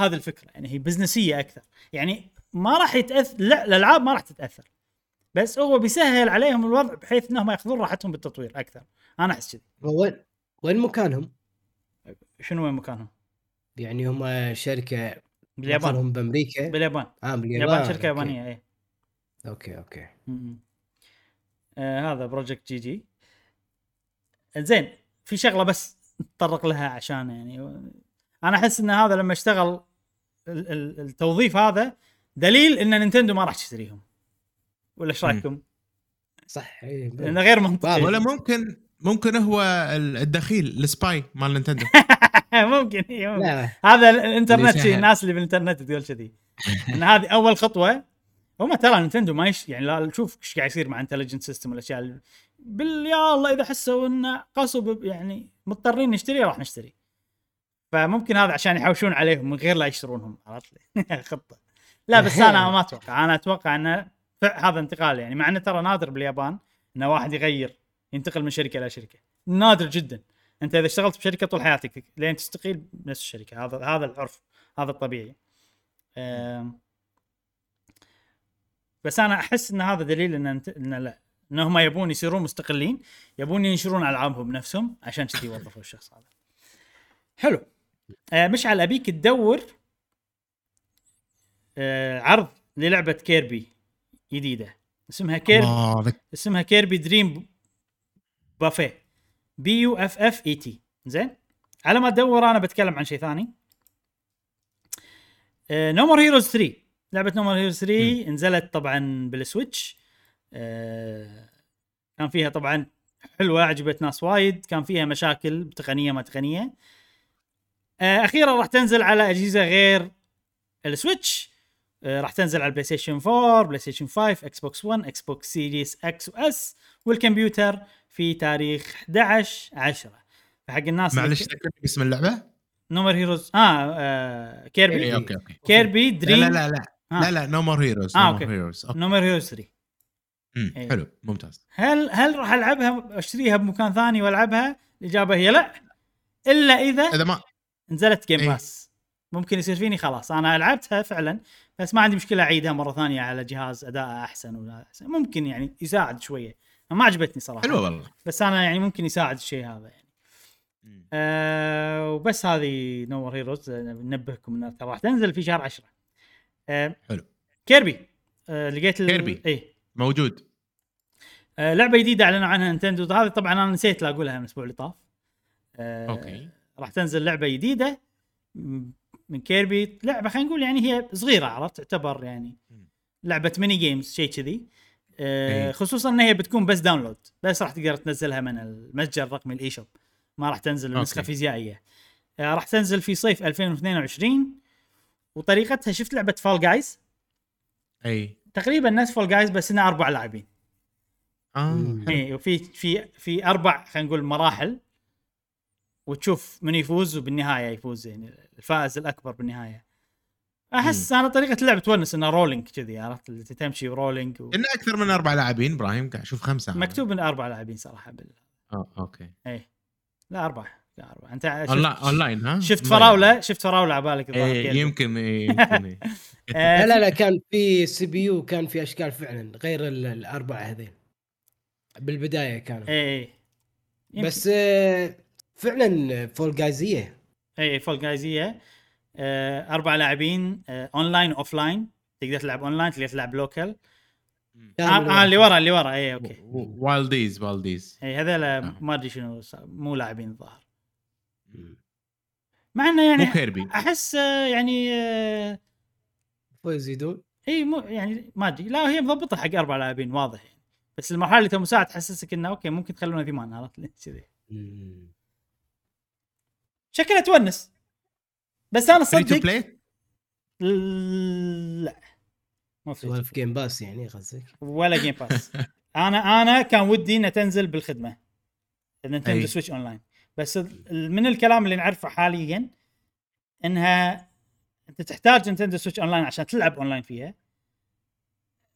Speaker 1: هذه الفكرة. يعني هي بزنسية أكثر. يعني ما راح يتاثر لا الألعاب ما راح تتأثر. بس هو بيسهل عليهم الوضع بحيث إنهم يأخذون راحتهم بالتطوير أكثر. أنا أحس كذي.
Speaker 2: وين وين مكانهم؟
Speaker 1: شنو وين مكانهم
Speaker 2: يعني هم شركة
Speaker 1: باليابان
Speaker 2: مقرهم بأمريكا
Speaker 1: باليابان
Speaker 2: آه باليابان
Speaker 1: اليابان شركة
Speaker 2: okay.
Speaker 1: يابانية اي
Speaker 2: okay okay
Speaker 1: م-م. آه هذا Project GG زين في شغلة بس نتطرق لها عشان يعني أنا أحس إن هذا لما اشتغل ال- ال- التوظيف هذا دليل إن نينتندو ما راح تشتريهم ولا
Speaker 3: إيش.
Speaker 1: رأيكم؟
Speaker 2: صح إيه.
Speaker 1: لأنه غير منطقي
Speaker 3: ولا ممكن ممكن هو ال- الدخيل ال spy مال نينتندو.
Speaker 1: ممكن ممكن.
Speaker 2: لا
Speaker 1: هذا
Speaker 3: الإنترنت
Speaker 1: شيء. الناس اللي بالإنترنت تقول كذي. إن هذه أول خطوة هم ترى نينتندو ما يش يعني لا شوف إيش قاعد يصير مع Intelligent Systems والأشياء بال يا الله إذا حسوا إن قصوا يعني مضطرين نشتري راح نشتري. فممكن هذا عشان يحوشون عليهم من غير لا يشترونهم عرفت؟ لي خطة. لا بس أنا ما أتوقع. أنا أتوقع انه هذا انتقال يعني مع إنه ترى نادر باليابان ان واحد يغير ينتقل من شركة إلى شركة. نادر جدا. أنت إذا اشتغلت بشركة طول حياتك لين تستقيل بنفس الشركة. هذا هذا العرف هذا الطبيعي. بس أنا أحس إن هذا دليل إن أنت إن لا انهم يبون يصيرون مستقلين يبون ينشرون ألعابهم بنفسهم عشان كذي يوظفوا الشخص هذا. حلو. آه مشعل أبيك تدور آه عرض للعبة كيربي جديدة. اسمها كيربي اسمها Kirby Dream Buffet. B U F F E T زين؟ على ما ادور أنا بتكلم عن شيء ثاني. No More Heroes 3 لعبة No More Heroes 3 نزلت طبعا بالسويتش. آه، كان فيها طبعا حلوة عجبت ناس وايد. كان فيها مشاكل تقنية ما تقنية. آه، أخيرا راح تنزل على أجهزة غير السويتش. راح تنزل على البلاي ستيشن 4 بلاي ستيشن 5 إكس بوكس 1 إكس بوكس Series X و S والكمبيوتر في تاريخ 11 10 فحق الناس
Speaker 3: معلش ذكرني باسم اللعبة؟
Speaker 1: No More Heroes آه, آه كيربي
Speaker 3: اي okay okay.
Speaker 1: كيربي
Speaker 3: لا
Speaker 1: Dream
Speaker 3: لا لا لا.
Speaker 1: آه.
Speaker 3: لا لا No More Heroes
Speaker 1: آه،
Speaker 3: No
Speaker 1: okay.
Speaker 3: More Heroes
Speaker 1: No More Heroes 3 إيه.
Speaker 3: حلو ممتاز.
Speaker 1: هل هل راح ألعبها أشتريها بمكان ثاني وألعبها؟ الإجابة هي لا. إلا إذا
Speaker 3: إذا ما
Speaker 1: نزلت Game
Speaker 3: إيه.
Speaker 1: Pass ممكن يصير فيني خلاص. أنا لعبتها فعلا بس ما عندي مشكلة أعيدها مرة ثانية على جهاز أداء أحسن ولا أحسن. ممكن يعني يساعد شوية. ما عجبتني صراحة.
Speaker 3: حلوة والله.
Speaker 1: بس أنا يعني ممكن يساعد الشيء هذا يعني. آه وبس هذه No More Heroes ننبهكم إنها ترى راح تنزل في شهر 10 آه
Speaker 3: حلو.
Speaker 1: كيربي. آه لقيت
Speaker 3: كيربي.
Speaker 1: اي
Speaker 3: موجود.
Speaker 1: آه لعبة جديدة أعلنوا عنها نينتندو. هذه طبعا أنا نسيت لا أقولها من الأسبوع اللي طاف. آه
Speaker 3: okay.
Speaker 1: راح تنزل لعبة جديدة. من كيربي لعبة خلينا نقول يعني هي صغيرة عرفت؟ تعتبر يعني. لعبة mini games شيء كذي. آه
Speaker 3: إيه.
Speaker 1: خصوصا إن هي بتكون بس download بس راح تقدر تنزلها من المتجر الرقمي ال eShop ما راح تنزل نسخه
Speaker 3: okay.
Speaker 1: فيزيائية. آه راح تنزل في صيف 2022 وطريقتها شفت لعبة Fall Guys
Speaker 3: أي.
Speaker 1: تقريبا نفس Fall Guys بس إنها أربع لاعبين.
Speaker 3: آه.
Speaker 1: اي وفي في في أربع خلينا نقول مراحل. وتشوف من يفوز وبالنهايه يفوز يعني الفائز الأكبر بالنهاية. أحس أنا طريقة اللعب تونس إنها rolling كذي عرفت؟ اللي تمشي rolling و...
Speaker 3: إنه أكثر من أربع لاعبين إبراهيم قاعد أشوف خمسة.
Speaker 1: مكتوب إن أربع لاعبين صراحة بال
Speaker 3: آه okay.
Speaker 1: اي لا أربع. لا أربع. أنت شفت,
Speaker 3: أونلاين ها؟
Speaker 1: شفت. فراولة؟ شفت فراولة على بالك؟
Speaker 3: إيه. يمكن إيه يمكن إيه.
Speaker 1: آه،
Speaker 2: لا لا لا كان في CPU كان في أشكال فعلا غير ال- الأربعة هذين. بالبداية كانوا.
Speaker 1: اي
Speaker 2: بس آه، فعلا Fall Guys ـيه
Speaker 1: اي Fall Guys ـيه آه، أربع لاعبين آه، online و offline تقدر تلعب اونلاين تقدر تلعب local آه, آه اللي ورا اللي ورا. اي أوكي.
Speaker 3: والديز والديز
Speaker 1: اي هذول. ما أدري شنو مو لاعبين الظاهر. مع إنه يعني
Speaker 3: مو كيربي
Speaker 1: أحس آه، يعني آه،
Speaker 2: ويزيدون
Speaker 1: اي مو يعني ما أدري. لا هي مضبطة حق أربع لاعبين واضح يعني. بس المرحلة اللي تم ساعه تحسسك إنه أوكي ممكن تخلونها ثمان عرفت؟ كذي. شكلها تونس. بس
Speaker 3: أنا
Speaker 1: صدق
Speaker 3: بلاي
Speaker 1: لا. مو free to
Speaker 2: سوالف جيم باس يعني قصدك؟
Speaker 1: ولا Game Pass أنا أنا كان ودي إنها تنزل بالخدمة نينتندو
Speaker 3: أي.
Speaker 1: سويتش اونلاين بس ال- من الكلام اللي نعرفه حاليا إنها أنت تحتاج نينتندو سويتش اونلاين عشان تلعب اونلاين فيها.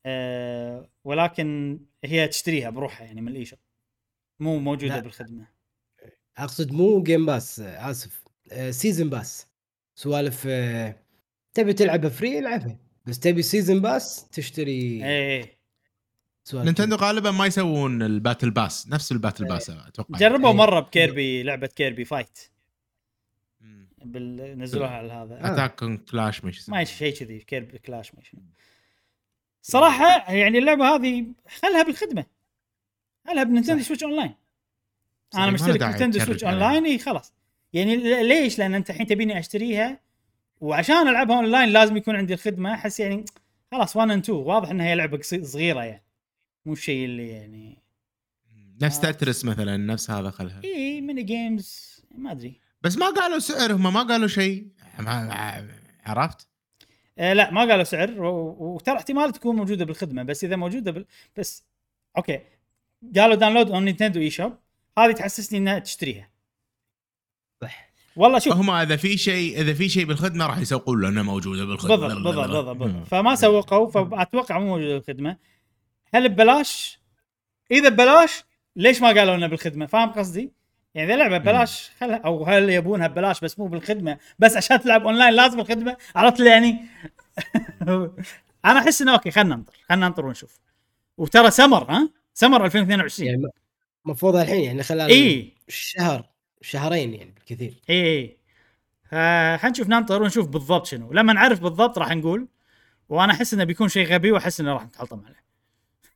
Speaker 1: أه ولكن هي تشتريها بروحها يعني من ال eShop. مو موجودة
Speaker 2: لا.
Speaker 1: بالخدمة.
Speaker 2: أقصد مو Game Pass آه، آسف آه، سيزن باس سوالف آه، تبي تلعبها فري العبها بس تبي سيزن باس تشتري
Speaker 1: إيه
Speaker 2: سوالف
Speaker 3: نينتندو غالبا ما يسوون الباتل باس نفس الباتل
Speaker 1: إيه.
Speaker 3: باس أتوقع.
Speaker 1: جربوا
Speaker 2: أي.
Speaker 1: مرة بكيربي لعبة كيربي فايت. بال... نزلوها على هذا.
Speaker 2: آه.
Speaker 3: اتاك اون كلاش مش
Speaker 1: ما شيء كذي كيربي كلاش ما شنو. صراحة يعني اللعبة هذه خلها بالخدمة. خلها بنينتندو
Speaker 2: صح.
Speaker 1: سويتش اونلاين
Speaker 3: صحيح، أنا
Speaker 1: مشترك
Speaker 3: تشرك
Speaker 1: سويتش
Speaker 3: عليها.
Speaker 1: اونلاين إي خلاص. يعني ليش؟ لأن أنت الحين تبيني أشتريها وعشان ألعبها اونلاين لازم يكون عندي الخدمة. أحس يعني خلاص 1 اند 2 واضح إنها هي لعبة صغيرة يعني. مو الشيء اللي يعني
Speaker 3: نفس
Speaker 1: آه.
Speaker 3: تترس مثلا نفس هذا خلها.
Speaker 1: إي ميني جيمز ما أدري.
Speaker 3: بس ما قالوا سعر هم ما قالوا شيء. ما- عرفت؟
Speaker 1: آه لا ما قالوا سعر وترى احتمال تكون موجودة بالخدمة بس إذا موجودة بال... بس okay. قالوا download on Nintendo eShop هذه تحسسني إنها تشتريها
Speaker 2: صح.
Speaker 1: والله شوف
Speaker 3: هم إذا في شيء إذا في شيء بالخدمة راح يسوقون له انه موجودة بالخدمة
Speaker 1: بالضبط بالضبط بالضبط, بالضبط. فما سوقوا فأتوقع مو موجودة بالخدمة هل ببلاش؟ إذا ببلاش ليش ما قالوا لنا بالخدمة؟ فاهم قصدي؟ يعني إذا لعبة ببلاش خلها أو هل يبونها ببلاش بس مو بالخدمة بس عشان تلعب أونلاين لازم الخدمة عرفت لي يعني؟ أنا أحس إنه okay خلينا ننطر خلينا ننطر ونشوف وترى summer ها؟ summer 2022
Speaker 2: يعني المفروض الحين يعني خلال
Speaker 1: إي.
Speaker 2: شهر شهرين يعني بالكثير.
Speaker 1: إي إي. ها- حنشوف ننطر ونشوف بالضبط شنو. لما نعرف بالضبط راح نقول وأنا أحس إنه بيكون شيء غبي وأحس إنه راح نتحطم عليه.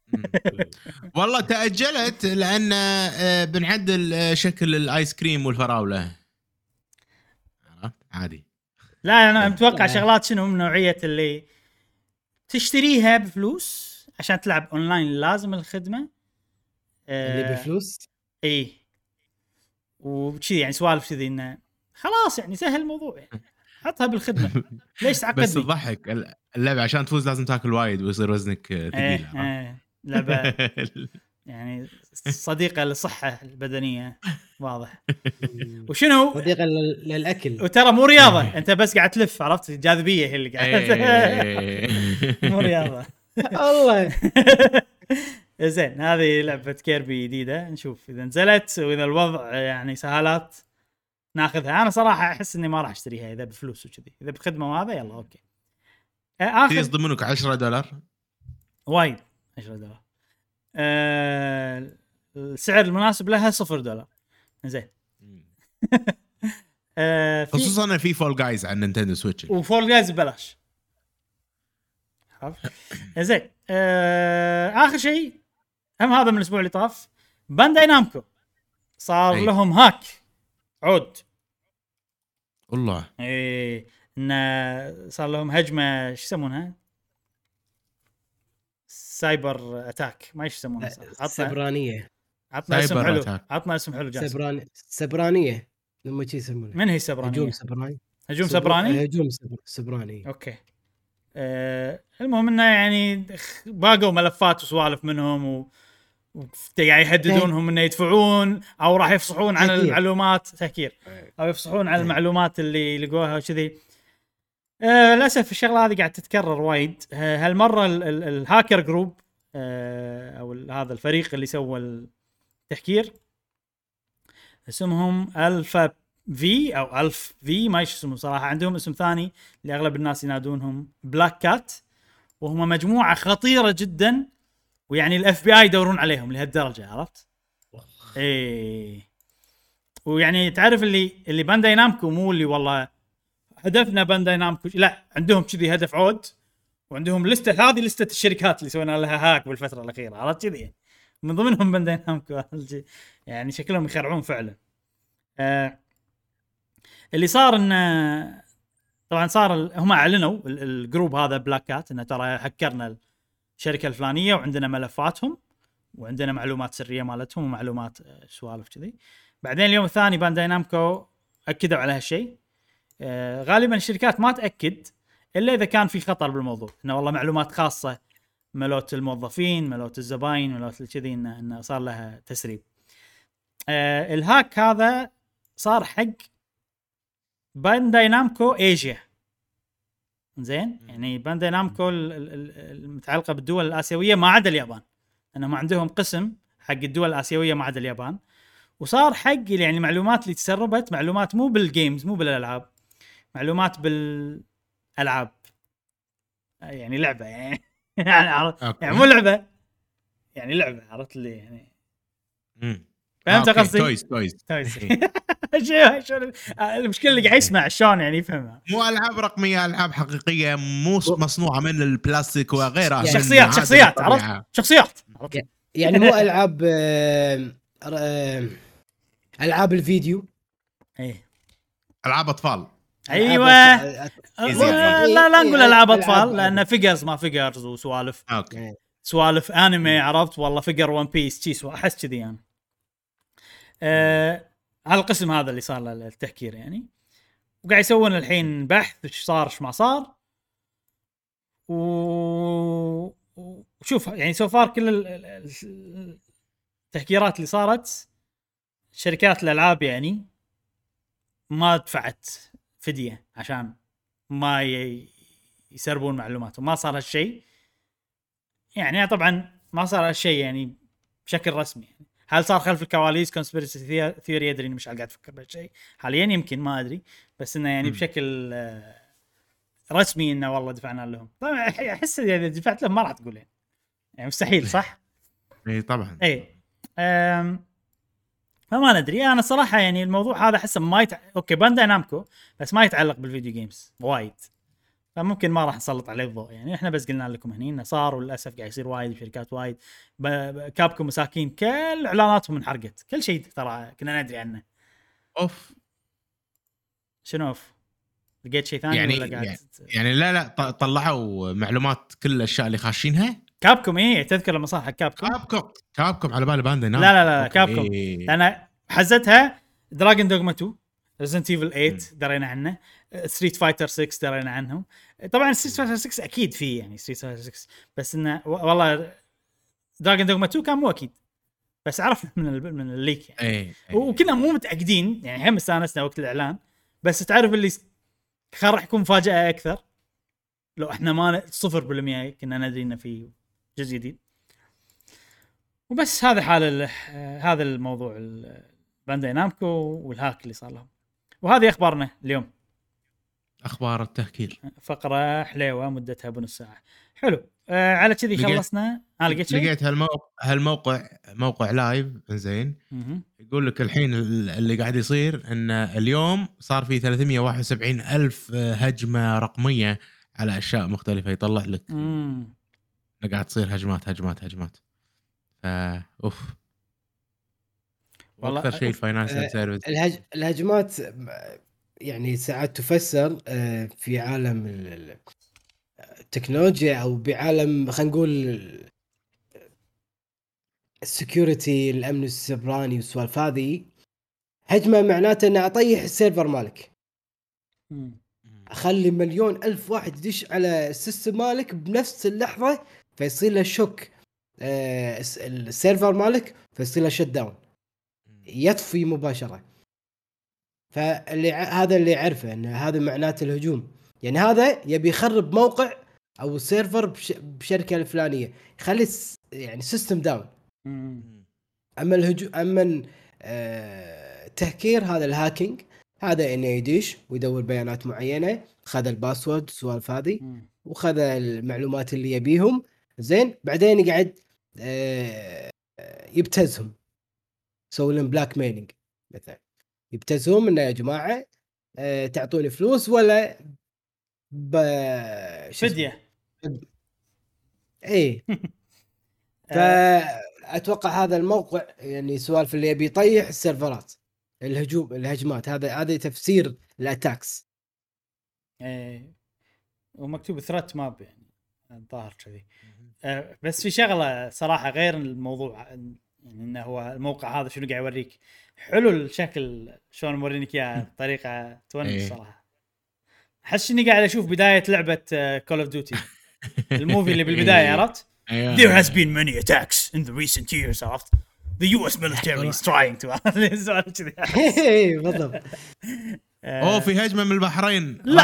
Speaker 3: والله تأجلت لأن آه، بنعدل آه، شكل الآيس كريم والفراولة. عرفت؟ عادي.
Speaker 1: لا أنا متوقع
Speaker 2: لا.
Speaker 1: شغلات شنو من نوعية اللي تشتريها بفلوس عشان تلعب اونلاين لازم الخدمة
Speaker 2: اللي
Speaker 1: آه
Speaker 2: بفلوس؟
Speaker 1: اي وكذي يعني سوالف كذي إنه خلاص يعني سهل الموضوع. يعني حطها بالخدمة. ليش
Speaker 3: بس
Speaker 1: تعقدني؟
Speaker 3: تضحك اللعبة عشان تفوز لازم تاكل وايد ويصير وزنك ثقيل إيه؟
Speaker 1: إيه. لعبة يعني صديقة للصحة البدنية. واضح. وشنو؟
Speaker 2: صديقا لل- للأكل.
Speaker 1: وترى مو رياضة. أنت بس قاعد تلف عرفت؟ الجاذبيه هي اللي قاعد
Speaker 3: إيه.
Speaker 1: مو رياضة.
Speaker 2: الله.
Speaker 1: زين هذه لعبة كيربي جديدة. نشوف إذا نزلت وإذا الوضع يعني سهالات ناخذها. أنا صراحة أحس إني ما راح أشتريها إذا بفلوس وكذي. إذا بخدمة وهذا يلا okay. آه، اخر
Speaker 3: يصدمونك 10 دولار؟
Speaker 1: وايد 10 دولار. آه السعر المناسب لها صفر دولار. زين. في
Speaker 3: خصوصا في فول جايز على نينتندو سويتش
Speaker 1: وفول جايز ببلاش؟ زين. آه آخر شيء. هم هذا من الأسبوع اللي طاف. بانداي نامكو. صار
Speaker 3: أي.
Speaker 1: لهم hack. عود.
Speaker 3: والله.
Speaker 1: إيه انه صار لهم هجمة شو يسمونها؟ cyber attack. ما إيش يسمونها صح. عطنا
Speaker 2: سبرانية.
Speaker 1: عطنا اسم حلو.
Speaker 3: attack.
Speaker 1: عطنا اسم حلو جاسم.
Speaker 2: سبرانيه سبرانية. لما شي يسمونها
Speaker 1: من هي سبرانية؟
Speaker 2: هجوم سبراني.
Speaker 1: هجوم
Speaker 2: سبر-
Speaker 1: سبراني؟
Speaker 2: هجوم سبر- سبراني
Speaker 1: okay. آه المهم إنه يعني باقوا ملفات وسوالف منهم و يعني يهددونهم إنه يدفعون أو راح يفصحون عن. المعلومات تهكير أو يفصحون عن المعلومات اللي لقوها وكذي. آه للأسف الشغلة هذه قاعد تتكرر وايد. آه هالمرة ال- ال- ال hacker group آه أو هذا الفريق اللي سوى التهكير اسمهم Alpha V أو Alpha V ما إيش اسمه صراحة. عندهم اسم ثاني اللي أغلب الناس ينادونهم Black Cat وهم مجموعة خطيرة جدا. ويعني ال FBI يدورون عليهم لهالدرجة عرفت؟ إيه. ويعني تعرف اللي اللي بانداي نامكو مو اللي والله هدفنا بانداي نامكو لا عندهم كذي هدف عود وعندهم لستة هذه لستة الشركات اللي سوينا لها hack بالفترة الأخيرة عرفت كذي؟ من ضمنهم بانداي نامكو يعني شكلهم يخرعون فعلا. آه اللي صار انه طبعا صار هم أعلنوا ال- ال group هذا Black Cat إنه ترى هكرنا الشركة الفلانية وعندنا ملفاتهم وعندنا معلومات سرية مالتهم ومعلومات آه، سوالف كذي. بعدين اليوم الثاني بانداي نامكو أكدوا على هالشيء. آه، غالبا الشركات ما تأكد إلا إذا كان في خطر بالموضوع. إنه والله معلومات خاصة مالوت الموظفين مالوت الزباين مالوت كذي انه انه صار لها تسريب. آه ال hack هذا صار حق بانداي نامكو ايجيا زين؟ يعني بانداي نامكو ال- ال- ال- المتعلقة بالدول الآسيوية ما عدا اليابان. انهم عندهم قسم حق الدول الآسيوية ما عدا اليابان. وصار حق يعني المعلومات اللي تسربت معلومات مو بال games مو بالألعاب معلومات بالألعاب. يعني لعبة يعني. يعني. يعني مو لعبة. يعني لعبة عرفت اللي يعني. فهمت
Speaker 3: okay،
Speaker 1: قصدي؟
Speaker 3: تويز تويز
Speaker 1: تويز المشكلة اللي قاعد يسمع شلون يعني يفهمها.
Speaker 3: مو ألعاب رقمية ألعاب حقيقية مو مصنوعة من البلاستيك وغيرها. من
Speaker 1: شخصيات شخصيات. عرفت؟ شخصيات؟
Speaker 2: يعني مو ألعاب آه، آه، ألعاب الفيديو.
Speaker 1: إيه.
Speaker 3: ألعاب أطفال.
Speaker 1: أيوه.
Speaker 2: ألعاب أطفال.
Speaker 3: easy.
Speaker 1: لا
Speaker 2: إيه،
Speaker 1: لا, لا
Speaker 2: إيه،
Speaker 1: نقول
Speaker 2: ألعاب
Speaker 1: ألعاب
Speaker 2: أطفال.
Speaker 1: لأن figures ما figures وسوالف.
Speaker 3: okay.
Speaker 2: إيه.
Speaker 1: سوالف انمي عرفت؟ والله figure One Piece أحس كذي يعني. آه على القسم هذا اللي صار له التهكير يعني. وقاعد يسوون الحين بحث إيش صار إيش ما صار. و وشوف يعني so far كل ال- التهكيرات اللي صارت شركات الألعاب يعني ما دفعت فدية عشان ما ي- يسربون معلوماتهم. ما صار هالشيء. يعني طبعا ما صار هالشيء يعني بشكل رسمي يعني. هل صار خلف الكواليس conspiracy theory أدري إني مش قاعد أفكر بهالشيء حاليا يمكن ما أدري. بس إنه يعني. بشكل آه، رسمي إنه والله دفعنا لهم. طبعا أحس إذا دفعت لهم ما راح تقول يعني, يعني مستحيل صح؟
Speaker 3: اي طبعا.
Speaker 1: اي. فما ندري. أنا صراحة يعني الموضوع هذا أحسه ما يتع... okay بانداي نامكو بس ما يتعلق بال video games وايد. فممكن ما راح نسلط عليه الضوء. يعني إحنا بس قلنا لكم هني إنه صار وللأسف قاعد يصير وايد بشركات وايد. كابكم مساكين كل إعلاناتهم انحرقت. كل شيء ترى كنا ندري عنه.
Speaker 3: أوف.
Speaker 1: شنو أوف؟ لقيت شيء ثاني
Speaker 3: يعني-
Speaker 1: ولا قاعد
Speaker 3: يعني- يعني لا لا طلعوا معلومات كل الأشياء اللي خاشينها.
Speaker 1: Capcom إيه تذكر لما صار حق Capcom
Speaker 3: Capcom Capcom على بالي باندا
Speaker 1: لا لا لا
Speaker 3: أوكي.
Speaker 1: كابكم أنا حزتها دراجون دوغما 2 ريزنت ايفل 8 درينا عنه. Street Fighter 6 درينا عنهم. طبعا Street Fighter 6 أكيد فيه يعني Street Fighter 6 بس إنه والله Dragon's Dogma 2 كان مو أكيد بس عرفنا من ال- من ال leak يعني.
Speaker 3: اي إي.
Speaker 1: وكنا مو متأكدين يعني هم استانسنا وقت الإعلان بس تعرف اللي كان راح يكون مفاجاه أكثر لو إحنا ما ن- صفر بالمية كنا ندري إنه في جزء جديد. وبس هذا حال ال- هذا الموضوع ال- Bandai Namco وال hack اللي صار لهم. وهذه أخبارنا اليوم.
Speaker 3: أخبار التهكير.
Speaker 1: فقرة حليوة مدتها بنص ساعة. حلو. آه على كذي خلصنا. أنا لقيت شيء
Speaker 3: لقيت هالموقع هالموقع موقع live زين. يقول لك الحين ال- اللي قاعد يصير إن اليوم صار في 371 ألف هجمة رقمية على أشياء مختلفة يطلع لك.
Speaker 1: مم.
Speaker 3: قاعد تصير هجمات هجمات هجمات. فا أوف.
Speaker 1: والله-
Speaker 3: أكثر شيء
Speaker 2: آه،
Speaker 3: ال financial service
Speaker 2: الهج... الهجمات يعني ساعات تفسر آه، في عالم ال- ال- التكنولوجيا أو بعالم خلينا نقول ال security الأمن السيبراني والسوالف هذه هجمة معناته اني أطيح ال server
Speaker 1: مالك.
Speaker 2: أخلي مليون ألف واحد يدش على ال system مالك بنفس اللحظة فيصير له shock آه، الس- ال server مالك فيصير له shutdown يطفي مباشرة. فاللي هذا اللي يعرفه إن هذا معناته الهجوم. يعني هذا يبي يخرب موقع أو server بش بشركة الفلانية. يخلي يعني system
Speaker 1: down.
Speaker 2: أما الهجوم أما ال- آه، التهكير هذا ال hacking هذا إنه يدش ويدور بيانات معينة. خذ ال password السوالف هذه. وخذ المعلومات اللي يبيهم. زين بعدين يقعد آه، يبتزهم. يسوي لهم blackmailing مثلا. يبتزهم إنه يا جماعة آه، تعطوني فلوس ولا ب... فدية.
Speaker 1: آه،
Speaker 2: فاتوقع هذا الموقع يعني سوالف اللي يبي يطيح ال serverات الهجوم الهجمات هذا هذا تفسير ال
Speaker 1: attacks إيه ومكتوب threat map يعني الظاهر كذي. آه، بس في شغلة صراحة غير الموضوع يعني إنه هو الموقع هذا شنو قاعد يوريك. حلو الشكل شلون مورينك اياه بطريقه تونس
Speaker 3: إيه.
Speaker 1: صراحة أحس إني قاعد أشوف بداية لعبة Call of Duty ال movie اللي بالبداية عرفت؟
Speaker 3: أيوة.
Speaker 1: There has been many attacks in the recent years عرفت؟ The US military is trying to سوالف كذي
Speaker 2: إيه بالضبط
Speaker 3: أوه في هجمة من البحرين.
Speaker 1: لا.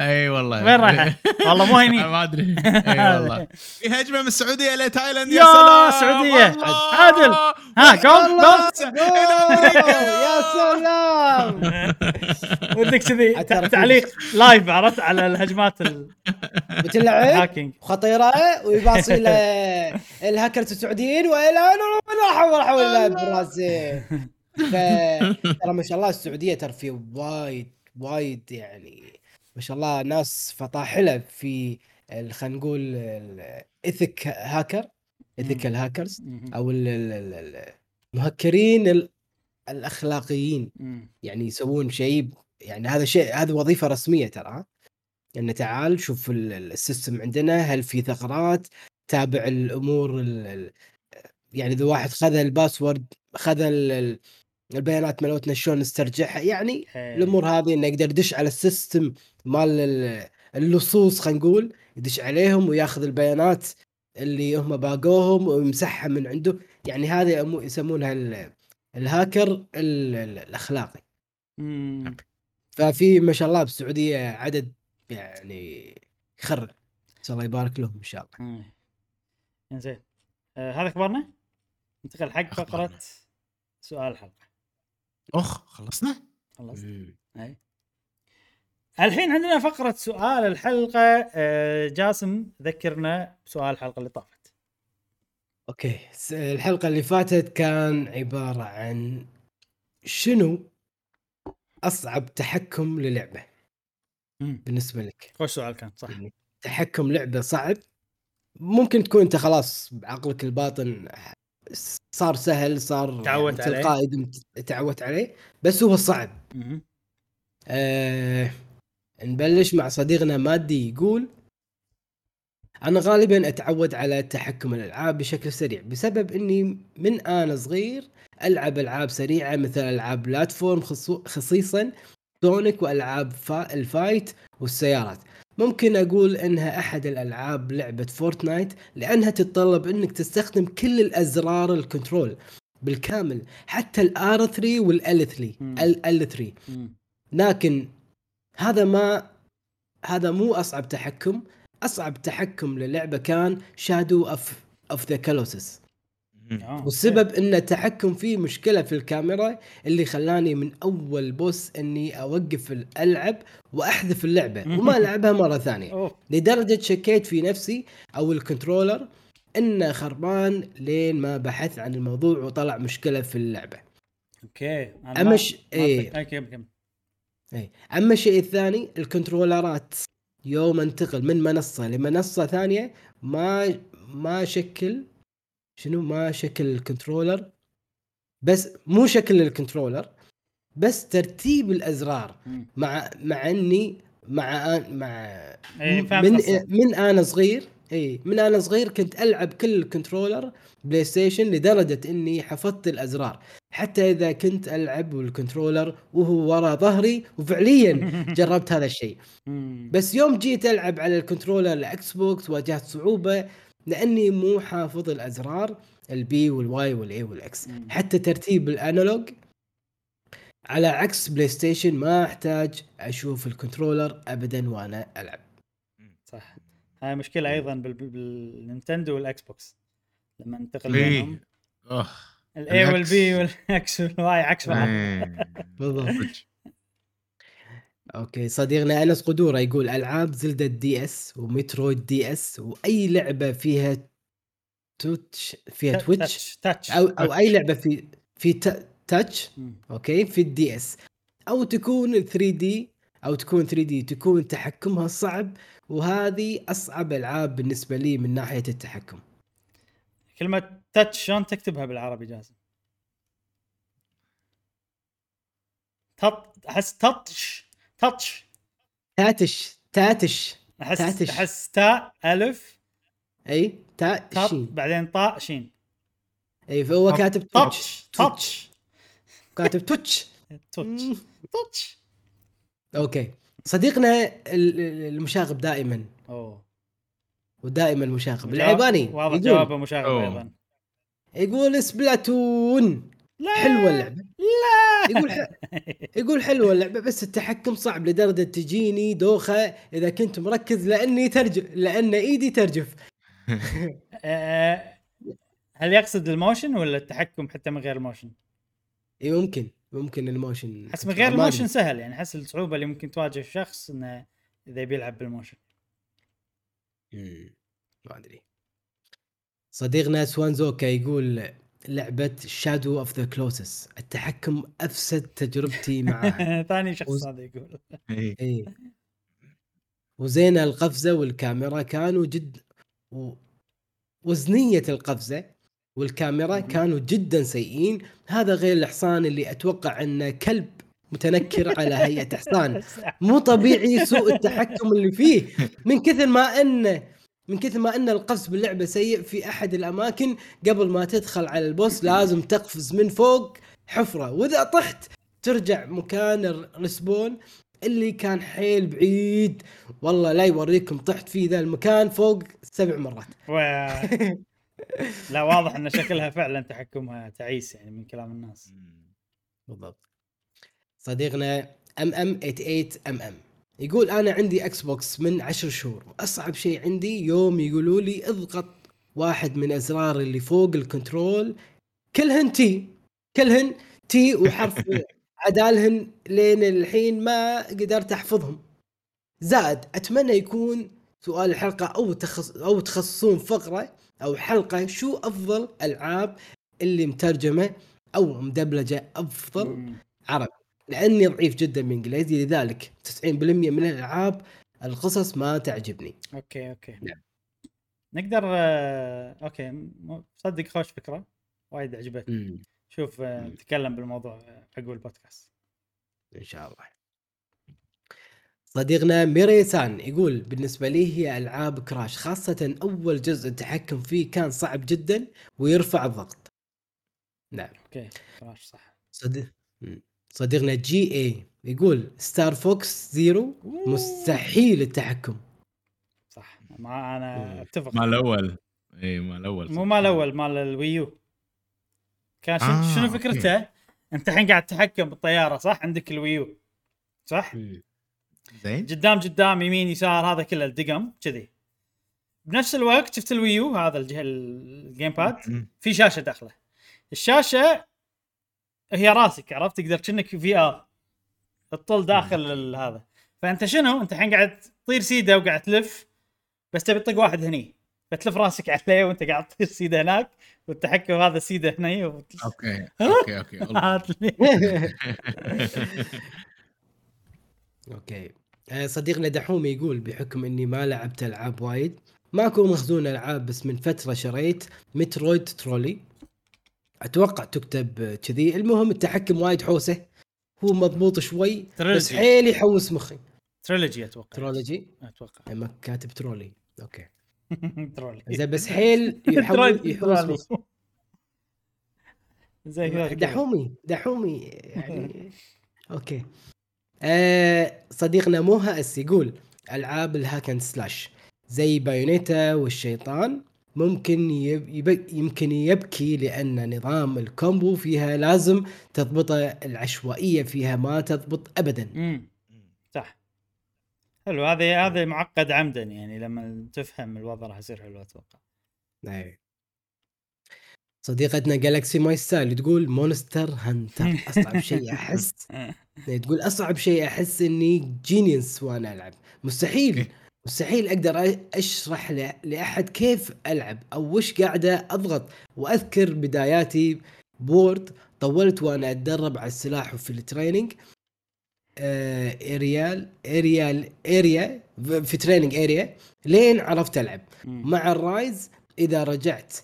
Speaker 3: أي والله.
Speaker 1: وين رايحه؟ والله مو هني.
Speaker 3: ما أدري. أي والله. في هجمة من السعودية لتايلاند يا
Speaker 1: يا
Speaker 3: سلام.
Speaker 1: سعودية.
Speaker 3: الله.
Speaker 1: عادل. ها
Speaker 2: goal
Speaker 1: goal.
Speaker 2: يا سلام.
Speaker 1: ودك كذي. تعليق live عرفت على الهجمات ال-
Speaker 2: بتلعب
Speaker 1: ال
Speaker 2: hacking. خطيرة ويباصي له الهاكرز السعوديين وإلى راحوا؟ راحوا إلى فترى ما شاء الله السعودية ترى في وايد وايد يعني ما شاء الله ناس فطاحلة في خلينا نقول ال ethic hacker ethical hackers أو ال- ال- ال- ال- المهكرين ال- الأخلاقيين. يعني يسوون شيء يعني هذا شيء هذه وظيفة رسمية ترى. انه تعال شوف ال- ال- ال system عندنا هل في ثغرات؟ تابع الأمور ال- ال- يعني إذا واحد خذ ال password خذ البيانات مالتنا شلون نسترجعها يعني
Speaker 1: إيه.
Speaker 2: الأمور هذه إنه يقدر يدش على السيستم مال ال- اللصوص خلينا نقول يدش عليهم وياخذ البيانات اللي هم باقوهم ويمسحها من عنده يعني هذه يسمونها ال- الهاكر ال- ال- الأخلاقي
Speaker 1: مم.
Speaker 2: ففي ما شاء الله بالسعودية عدد يعني يخرع الله يبارك لهم إن شاء الله.
Speaker 1: إنزين آه هذا أخبارنا ننتقل حق. فقرة سؤال الحلقة
Speaker 3: أخ خلصنا؟
Speaker 1: خلصت
Speaker 2: مم.
Speaker 1: أي. الحين عندنا فقرة سؤال الحلقة. آه جاسم ذكرنا بسؤال الحلقة اللي طافت.
Speaker 2: أوكي. الحلقة اللي فاتت كان عبارة عن شنو أصعب تحكم للعبة؟
Speaker 1: مم.
Speaker 2: بالنسبة لك.
Speaker 1: خوش سؤال كان صح.
Speaker 2: يعني تحكم لعبة صعب ممكن تكون أنت خلاص بعقلك الباطن صار سهل صار
Speaker 1: تعودت
Speaker 2: يعني
Speaker 1: عليه.
Speaker 2: تلقائي قمت- تعودت عليه بس هو صعب. آه نبلش مع صديقنا مادي يقول أنا غالبا أتعود على تحكم الألعاب بشكل سريع بسبب إني من أنا صغير ألعب ألعاب سريعة مثل ألعاب بلاتفورم خصو- خصيصا Sonic وألعاب فا ال fight والسيارات ممكن أقول إنها أحد الألعاب لعبة Fortnite لأنها تتطلب إنك تستخدم كل الأزرار ال control بالكامل حتى ال R3 وال L3
Speaker 1: مم.
Speaker 2: L3
Speaker 1: مم.
Speaker 2: لكن هذا ما هذا مو أصعب تحكم أصعب تحكم للعبة كان Shadow of of the
Speaker 1: Colossus.
Speaker 2: والسبب إن التحكم فيه مشكلة في الكاميرا اللي خلاني من أول boss إني أوقف الألعب وأحذف اللعبة وما ألعبها مرة
Speaker 1: ثانية.
Speaker 2: لدرجة شكيت في نفسي أو ال controller إنه خربان لين ما بحثت عن الموضوع وطلع مشكلة في اللعبة.
Speaker 1: أوكي أنا
Speaker 2: أما
Speaker 1: ما-
Speaker 2: ش-
Speaker 1: ما
Speaker 2: إيه.
Speaker 1: أتذكر. أي، كمل كمل.
Speaker 2: اي أما الشيء الثاني ال controllerات. يوم أنتقل من منصة لمنصة ثانية ما ما شكل شنو ما شكل ال controller بس مو شكل ال controller بس ترتيب الأزرار
Speaker 1: مم.
Speaker 2: مع مع إني مع مع
Speaker 1: إيه،
Speaker 2: من. من أنا صغير اي من أنا صغير كنت ألعب كل ال controller PlayStation لدرجة إني حفظت الأزرار حتى إذا كنت ألعب وال controller وهو ورا ظهري وفعليا جربت هذا الشيء. بس يوم جيت ألعب على ال controller ال Xbox واجهت صعوبة لأني مو حافظ الأزرار البي والواي والاي والاكس. حتى ترتيب ال analog على عكس بلاي ستيشن ما أحتاج أشوف ال controller ابدا وأنا ألعب.
Speaker 1: صح. هاي مشكلة أيضا بال- بال- بالنينتندو والاكس بوكس لما ننتقل
Speaker 3: إيه.
Speaker 1: بينهم
Speaker 3: أخ.
Speaker 1: الاي. والبي والاكس والواي عكس بعض.
Speaker 3: إيه.
Speaker 2: بالضبط. okay صديقنا انس قدورة يقول ألعاب زلدة دي اس ومترويد دي اس وأي لعبة فيها touch فيها
Speaker 1: touch؟ touch
Speaker 2: أو أو أي لعبة في في تا-
Speaker 1: touch.
Speaker 2: okay في الدي اس أو تكون 3 دي أو تكون 3 دي تكون تحكمها صعب وهذه أصعب ألعاب بالنسبة لي من ناحية التحكم.
Speaker 1: كلمة touch شلون تكتبها بالعربي جاسم؟ تط أحس touch touch
Speaker 2: touch touch.
Speaker 1: أحس
Speaker 2: touch.
Speaker 1: أحس تاء ألف.
Speaker 2: أي تا
Speaker 1: تط
Speaker 2: شين.
Speaker 1: بعدين طاء شين.
Speaker 2: أي فهو كاتب touch
Speaker 1: touch
Speaker 2: كاتب توتش
Speaker 1: توتش. توتش
Speaker 2: okay. صديقنا ال- ال- المشاغب دائما.
Speaker 1: أوه.
Speaker 2: ودائما مشاغب
Speaker 1: جواب-
Speaker 2: العيباني
Speaker 1: واضح جوابه مشاغب. أيضا.
Speaker 2: يقول سبلاتون.
Speaker 1: لا.
Speaker 2: حلوة اللعبة.
Speaker 1: لا.
Speaker 2: يقول ح... يقول حلوة اللعبة بس التحكم صعب لدرجة تجيني دوخة إذا كنت مركز لأني ترجف لأن إيدي ترجف
Speaker 1: آه، هل يقصد ال motion ولا التحكم حتى من غير ال
Speaker 2: motion؟ إي ممكن ممكن ال motion
Speaker 1: احس من غير. الموشن سهل يعني احس الصعوبة اللي ممكن تواجه الشخص إنه إذا بيلعب بال
Speaker 2: motion. ما أدري صديقنا سوانزوكا يقول لعبة شادو اوف ذا كلوسس التحكم أفسد تجربتي معها.
Speaker 1: ثاني شخص
Speaker 2: وز-
Speaker 1: هذا يقول.
Speaker 3: إيه.
Speaker 2: اي وزين القفزة والكاميرا كانوا جد و... وزنية القفزة والكاميرا. كانوا جدا سيئين. هذا غير الحصان اللي أتوقع انه كلب متنكر على هيئة حصان مو طبيعي سوء التحكم اللي فيه. من كثر ما انه من كثر ما إن القفز باللعبة سيء في أحد الأماكن قبل ما تدخل على ال boss لازم تقفز من فوق حفرة. وإذا طحت ترجع مكان ال respawn اللي كان حيل بعيد. والله لا يوريكم طحت في ذا المكان فوق سبع مرات.
Speaker 1: و... لا واضح إن شكلها فعلا تحكمها تعيس يعني من كلام الناس.
Speaker 2: بالضبط. صديقنا ام ام 88 ام ام يقول أنا عندي إكس بوكس من عشر شهور. واصعب شيء عندي يوم يقولوا لي اضغط واحد من أزرار اللي فوق ال control. كلهن T كلهن T وحرف عدالهن لين الحين ما قدرت أحفظهم. زائد أتمنى يكون سؤال الحلقة أو تخص أو تخصصون فقرة أو حلقة شو أفضل ألعاب اللي مترجمة أو مدبلجة
Speaker 1: أفضل.
Speaker 2: عربي؟ لأني ضعيف جدا بالانجليزي لذلك 90% من الألعاب القصص ما تعجبني.
Speaker 1: okay okay.
Speaker 2: نعم.
Speaker 1: نقدر آه، okay صدق خوش فكرة وايد عجبتني. شوف آه،. نتكلم بالموضوع آه، عقب البودكاست.
Speaker 2: إن شاء الله. صديقنا ميريسان يقول بالنسبة لي هي ألعاب كراش خاصة أول جزء التحكم فيه كان صعب جدا ويرفع الضغط. نعم.
Speaker 1: okay كراش صح.
Speaker 2: صديق مم. صديقنا جي اي يقول ستار فوكس زيرو مستحيل التحكم
Speaker 1: صح ما
Speaker 2: أنا.
Speaker 1: أتفق
Speaker 3: مال الأول اي مال الأول
Speaker 1: مو مال الأول مال الويو كان شنو,
Speaker 3: آه،
Speaker 1: شنو
Speaker 3: okay.
Speaker 1: فكرته؟ أنت الحين قاعد تتحكم بالطيارة صح؟ عندك الويو صح؟
Speaker 3: زين
Speaker 1: قدام قدام يمين يسار هذا كله الدقم كذي بنفس الوقت شفت الويو هذا الجهه ال
Speaker 3: GamePad.
Speaker 1: في شاشة داخله الشاشة هي راسك عرفت؟ تقدر كأنك VR تطل داخل هذا. فأنت شنو؟ أنت الحين قاعد تطير سيدة وقاعد تلف بس تبي تطق واحد هني. فتلف راسك عليه وأنت قاعد تطير سيدة هناك والتحكم هذا سيدة هني وت-
Speaker 3: okay
Speaker 1: okay okay.
Speaker 2: okay. آه، صديقنا دحوم يقول بحكم إني ما لعبت ألعاب وايد ما أكون مخزون ألعاب بس من فترة شريت مترويد ترولي. أتوقع تكتب كذي. المهم التحكم وايد حوسه هو مضبوط شوي بس حيل يحوس مخي.
Speaker 1: trilogy أتوقع.
Speaker 2: ترولوجي
Speaker 1: أتوقع.
Speaker 2: ما كاتب ترولي. okay.
Speaker 1: ترولي.
Speaker 2: زين بس حيل يحوس. يحوس
Speaker 1: زي كذا.
Speaker 2: دحومي دحومي يعني. okay. آه صديقنا موها أس يقول ألعاب ال hack and slash. زي بايونيتا والشيطان. ممكن يب يب يمكن يبكي لأن نظام ال combo فيها لازم تضبطه العشوائية فيها ما تضبط ابدا.
Speaker 1: امم صح. حلو. هذا هذا معقد عمدا يعني لما تفهم الوضع راح يصير حلو أتوقع.
Speaker 2: أي. صديقتنا جالكسي ماي ستايل تقول مونستر هانتر أصعب شيء أحس. تقول أصعب شيء أحس إني genius وأنا ألعب. مستحيل. مستحيل أقدر أشرح ل- لأحد كيف ألعب أو وش قاعدة أضغط. وأذكر بداياتي برضو طولت وأنا أتدرب على السلاح وفي ال training آه area area area في training area لين عرفت
Speaker 1: ألعب.
Speaker 2: مع ال Rise إذا رجعت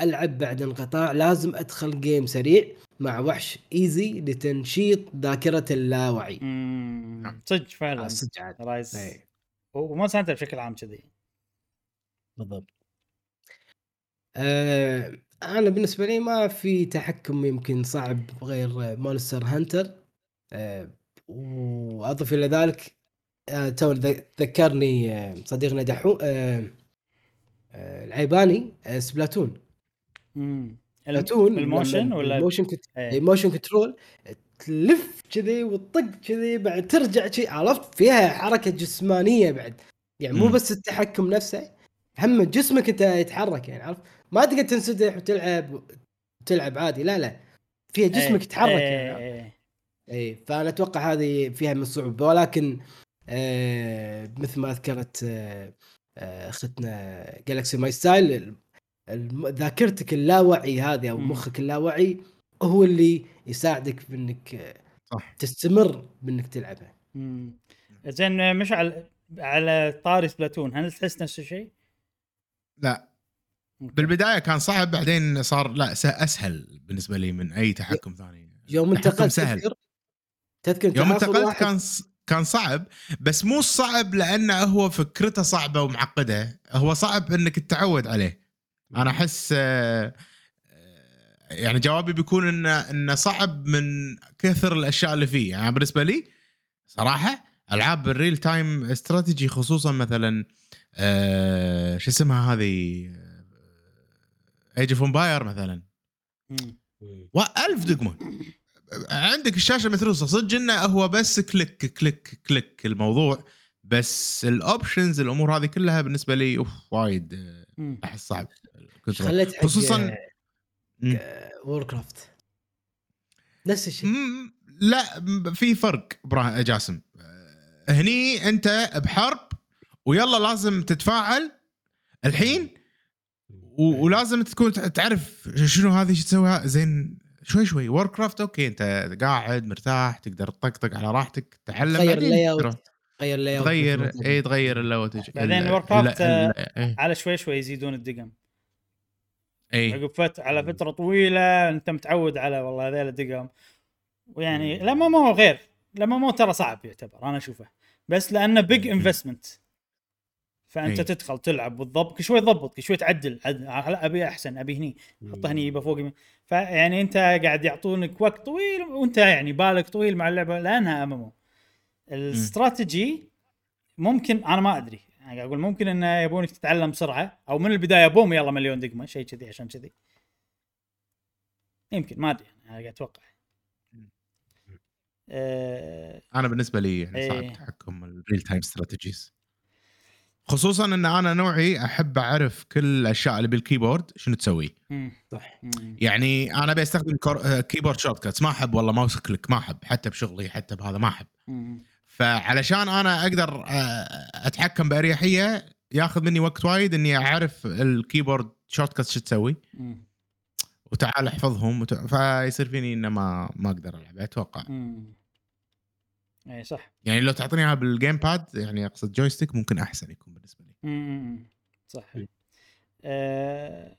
Speaker 2: ألعب بعد انقطاع لازم أدخل game سريع مع وحش easy لتنشيط ذاكرة اللاوعي.
Speaker 1: مم. صدق فعلا.
Speaker 2: صدق عاد.
Speaker 1: Rise
Speaker 2: إي.
Speaker 1: و Monster Hunter بشكل عام كذي
Speaker 2: بالضبط آه أنا بالنسبة لي ما في تحكم يمكن صعب غير Monster Hunter آه وأضف إلى ذلك آه تو ذكرني آه صديقنا دحو آه آه العيباني آه
Speaker 1: Splatoon.
Speaker 2: Splatoon
Speaker 1: ال
Speaker 2: motion
Speaker 1: ولا
Speaker 2: ال motion
Speaker 1: كنت.
Speaker 2: motion control تلف كذي وتطق كذي بعد ترجع كذي عرفت فيها حركة جسمانية بعد يعني مو. بس التحكم نفسه هم جسمك انت يتحرك يعني عرفت ما تقدر تنسدح وتلعب تلعب عادي لا لا فيها جسمك
Speaker 1: إيه.
Speaker 2: يتحرك
Speaker 1: إيه.
Speaker 2: يعني
Speaker 1: إيه.
Speaker 2: اي فأنا أتوقع هذه فيها من الصعوبة ولكن آه مثل ما ذكرت آه آه، أختنا Galaxy My Style ذاكرتك اللاوعي هذه
Speaker 1: أو.
Speaker 2: مخك اللاوعي هو اللي يساعدك بانك
Speaker 3: صح.
Speaker 2: تستمر بإنك تلعبها.
Speaker 1: زين مش على على طاري Splatoon هل تحس نفس الشيء؟
Speaker 3: لا. بالبداية كان صعب بعدين صار لا أسهل بالنسبة لي من أي تحكم ثاني.
Speaker 2: يوم انتقلت
Speaker 3: سهل.
Speaker 2: تذكر
Speaker 3: يوم انتقلت كان كان صعب بس مو صعب لأنه هو فكرته صعبة ومعقدة. هو صعب إنك تتعود عليه. أنا أحس آه، يعني جوابي بيكون انه إنه صعب من كثر الأشياء اللي فيه يعني بالنسبة لي صراحة ألعاب ال real time strategy خصوصا مثلا آه، شو اسمها هذه Age of Empires مثلا
Speaker 1: مم.
Speaker 3: وألف دقمة عندك الشاشة متروسة صدق إنه هو بس click click click الموضوع بس ال options الأمور هذه كلها بالنسبة لي أوف وايد آه،. أحس صعب خصوصا.
Speaker 2: Warcraft نفس الشيء.
Speaker 3: لا في فرق جاسم. آه، هني أنت بحرب ويلا لازم تتفاعل الحين و- ولازم تكون تع- تعرف شنو هذه شو تسوي زين شوي شوي. Warcraft okay أنت قاعد مرتاح تقدر تطقطق على راحتك تتعلم
Speaker 2: تغير ال
Speaker 3: layout
Speaker 2: تغير ال layout
Speaker 3: تغير اي تغير ال layout
Speaker 1: بعدين Warcraft، على شوي شوي يزيدون الدقم.
Speaker 3: اي
Speaker 1: عقب فتره على فترة طويلة أنت متعود على والله هذول الدقم. ويعني لما مو غير. لما مو ترى صعب يعتبر أنا أشوفه. بس لأنه big investment فأنت
Speaker 3: إي.
Speaker 1: تدخل تلعب بالضبط كل شوي تضبط كل شوي تعدل. عد- لا أبي أحسن أبي هني. حطه هني يبقى فوق. فيعني أنت قاعد يعطونك وقت طويل وأنت يعني بالك طويل مع اللعبة لأنها امامه الاستراتيجي ممكن أنا ما أدري. يعني قاعد أقول ممكن انه يبونك تتعلم بسرعة أو من البداية boom يلا مليون دقمة شيء كذي عشان كذي. يمكن ما أدري أنا قاعد أتوقع. آه،
Speaker 3: أنا بالنسبة لي يعني صعب
Speaker 1: إيه.
Speaker 3: تحكم ال real time strategies خصوصا إن أنا نوعي أحب أعرف كل الأشياء اللي بال keyboard شنو تسوي.
Speaker 2: صح.
Speaker 3: يعني أنا بستخدم كور... آه، keyboard shortcuts ما أحب والله mouse click ما أحب حتى بشغلي حتى بهذا ما
Speaker 1: أحب.
Speaker 3: فعلشان أنا أقدر آه، أتحكم بأريحية ياخذ مني وقت وايد إني أعرف ال keyboard shortcuts شو تسوي. وتعال أحفظهم وت... فيصير فيني إنه ما ما أقدر ألعب
Speaker 1: أتوقع. اي صح.
Speaker 3: يعني لو تعطيني اياها بال gamepad يعني أقصد joystick ممكن أحسن يكون بالنسبة لي.
Speaker 1: صح.
Speaker 2: مم.
Speaker 1: آه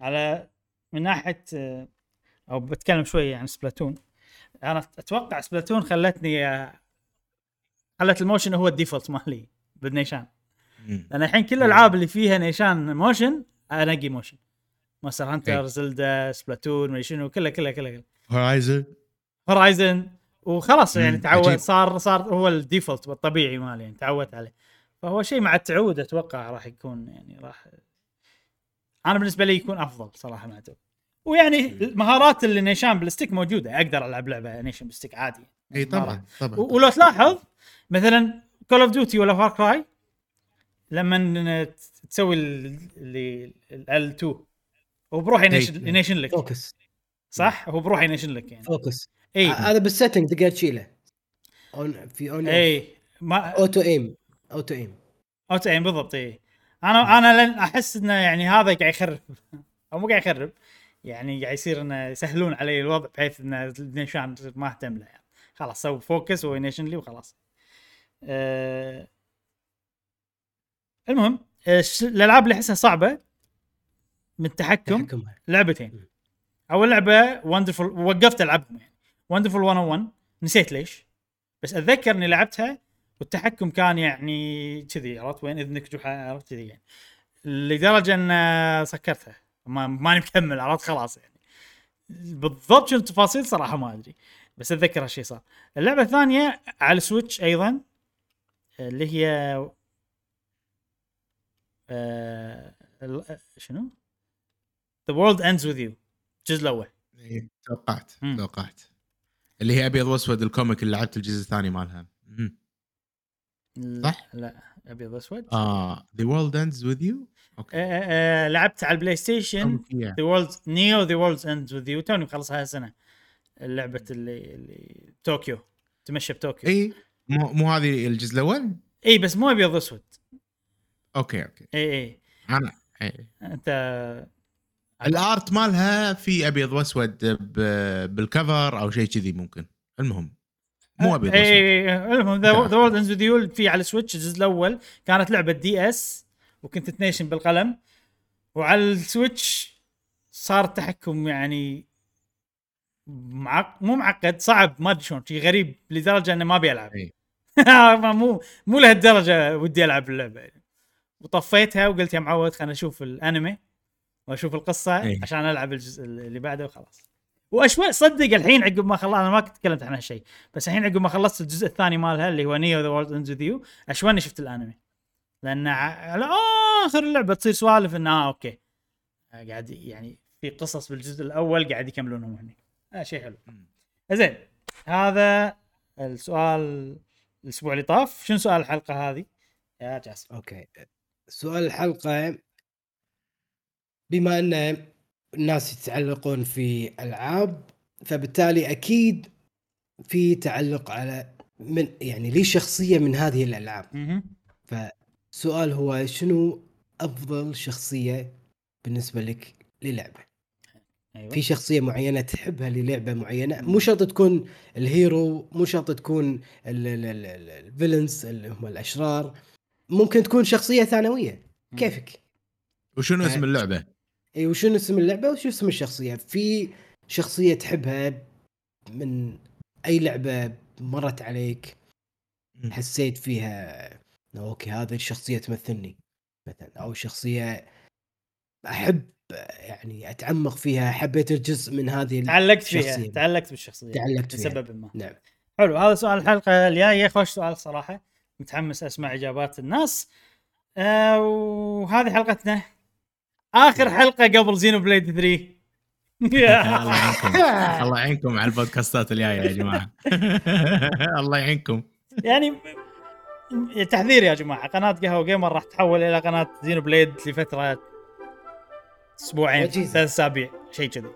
Speaker 1: على من ناحية آه أو بتكلم شوي عن Splatoon. أنا أتوقع Splatoon خلتني خلت ال motion هو ال default مالي بالنيشان. لأن الحين كل الألعاب اللي فيها نيشان motion انقي motion. Monster
Speaker 3: Hunter.
Speaker 1: Zelda Splatoon ما شنو كلها كلها كلها, كلها.
Speaker 3: Horizon
Speaker 1: Horizon وخلاص يعني تعود. صار صار هو ال default الطبيعي مالي يعني تعودت عليه. فهو شيء مع التعود أتوقع راح يكون يعني راح أنا بالنسبة لي يكون أفضل صراحة مع التعود ويعني المهارات اللي نيشان بال stick موجودة. أقدر ألعب لعبة نيشن بال stick
Speaker 3: عادي.
Speaker 1: إي
Speaker 3: طبعا طبعا.
Speaker 1: ولو تلاحظ مثلا Call of Duty ولا Far Cry لما تسوي ال- اللي ال 2 هو بروح ينيشن
Speaker 3: إي.
Speaker 1: ينيشن لك.
Speaker 2: focus
Speaker 1: صح؟ هو بروح ينيشن لك يعني.
Speaker 2: focus
Speaker 1: اي
Speaker 2: هذا بال setting تقدر تشيله. اون في اون
Speaker 1: اي ما
Speaker 2: auto aim auto aim
Speaker 1: auto aim بالضبط اي أنا أنا لن أحس إنه يعني هذا قاعد يخرب. أو مو قاعد يخرب. يعني قاعد يصير إنه يسهلون علي الوضع بحيث إنه النيشان ما أهتم له يعني. خلاص سوي focus ونيشن لي وخلاص. أه المهم الش- الألعاب اللي أحسها صعبة من التحكم لعبتين. أول لعبة وندرفul وقفت العبهم يعني. وندرفul 101 نسيت ليش. بس أتذكر إني لعبتها والتحكم كان يعني كذي عرفت وين؟ اذنك جحا عرفت كذي يعني. لدرجة إن سكرتها. ما ماني مكمل عرفت؟ خلاص يعني. بالضبط شنو التفاصيل صراحة ما أدري. بس أتذكر هالشيء صار. اللعبة الثانية على السويتش أيضا. اللي هي آه شنو؟ The world ends with you. الجزء الأول.
Speaker 3: إي، توقعت. توقعت. اللي هي ابيض واسود ال comic اللي لعبت الجزء الثاني مالها. صح؟
Speaker 1: لا ابيض أسود.
Speaker 3: آه The World Ends with You okay.
Speaker 1: آه، آه، لعبت على ال
Speaker 3: PlayStation.
Speaker 1: The World Neo The World Ends with You توني مخلصها هالسنة لعبه اللي اللي طوكيو تمشى بطوكيو اي
Speaker 3: اي مو مو هذه الجزء الأول؟
Speaker 1: اي بس مو أبيض اسود
Speaker 3: okay okay.
Speaker 1: اي اي
Speaker 3: أنا إي.
Speaker 1: أنت
Speaker 3: ال art مالها في أبيض وأسود بال cover أو شيء كذي ممكن. المهم مو أبيض
Speaker 1: اي
Speaker 3: وأسود.
Speaker 1: اي اي المهم The World Ends with You في على ال Switch الجزء الأول. كانت لعبة DS وكنت تنيشن بالقلم. وعلى ال Switch صار التحكم يعني معق... مو معقد صعب ما أدري شلون شي غريب لدرجة إنه ما ابي العب. مو مو لهالدرجة ودي ألعب اللعبة يعني. وطفيتها وقلت يا معود خليني أشوف الأنمي وأشوف القصة
Speaker 3: إي.
Speaker 1: عشان ألعب الجزء اللي بعده وخلاص وأشوي صدق الحين عقب ما خلص أنا ما كنت تكلمت عن هالشيء بس الحين عقب ما خلصت الجزء الثاني مالها اللي هو Neo The World Ends you أشوى إني شفت الأنمي لأن على آخر اللعبة تصير سوالف إنه آه okay آه، قاعد يعني في قصص بالجزء الأول قاعد يكملونهم هني آه شيء حلو. زين هذا السؤال الأسبوع اللي طاف. شنو سؤال الحلقة هذه؟ يا جاسم.
Speaker 2: أوكي. سؤال الحلقة بما أن الناس يتعلقون في ألعاب فبالتالي أكيد في تعلق على من يعني لي شخصية من هذه الألعاب.
Speaker 1: مهم.
Speaker 2: فالسؤال هو شنو أفضل شخصية بالنسبة لك للعبة؟
Speaker 1: أيوه.
Speaker 2: في شخصية معينة تحبها للعبة معينة مو شرط تكون ال hero مو شرط تكون ال- ال- ال- ال- ال villains اللي هم الأشرار. ممكن تكون شخصية ثانوية. كيفك؟
Speaker 3: وشنو اسم اللعبة؟
Speaker 2: اي وشنو اسم اللعبة وشو اسم الشخصية؟ في شخصية تحبها من أي لعبة مرت عليك. حسيت فيها okay هذه الشخصية تمثلني مثلا أو شخصية أحب يعني أتعمق فيها حبيت الجزء من هذه
Speaker 1: تعلقت فيها. تعلقت بالشخصية
Speaker 2: تعلقت فيها.
Speaker 1: لسبب ما.
Speaker 2: نعم.
Speaker 1: حلو هذا سؤال الحلقة الجاية. خوش سؤال صراحة متحمس أسمع إجابات الناس. آه وهذه حلقتنا. آخر حلقة قبل Xeno blade 3
Speaker 3: الله يعينكم. الله يعينكم على البودكاستات الجاية يا جماعة. الله يعينكم.
Speaker 1: يعني تحذير يا جماعة. قناة قهوة gamer راح تحول إلى قناة Xenoblade لفترة
Speaker 2: أسبوعين.
Speaker 1: ثلاث أسابيع شيء كذي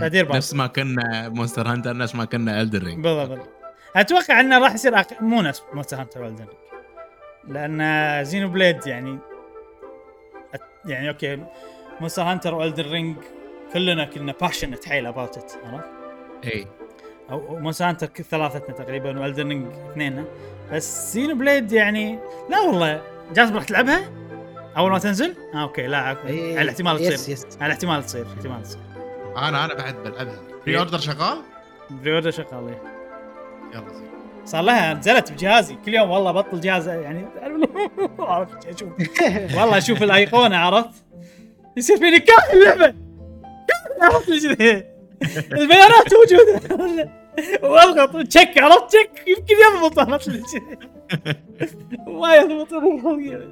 Speaker 1: تدير بالك
Speaker 3: نفس ما كنا Monster Hunter نفس ما كنا Elden Ring
Speaker 1: بالضبط. أتوقع إنه راح يصير أق... مو نفس Monster Hunter و Elden لأن Xenoblade يعني أت- يعني okay Monster Hunter و Elden Ring كلنا كنا passionate حيل about it عرفت؟ إي أو Monster Hunter ثلاثتنا تقريبا و Elden Ring اثنيننا بس Xenoblade يعني لا والله جاسم راح تلعبها؟ أول ما تنزل؟ آه okay لا عك-
Speaker 2: إيه،
Speaker 1: على الاحتمال
Speaker 2: yes
Speaker 1: تصير.
Speaker 2: yes
Speaker 1: على الاحتمال تصير احتمال تصير.
Speaker 3: أنا أنا بعد بلعبها pre-order شغال؟
Speaker 1: pre-order شغال إيه.
Speaker 3: يلا زين.
Speaker 1: صار لها نزلت بجهازي. كل يوم والله بطل جهاز يعني عرفت أشوف. والله أشوف الأيقونة عرفت؟ يصير فيني كافي اللعبه ذي؟ البيانات موجودة. وأضغط check عرفت check يمكن يضبط عرفت ما يضبط.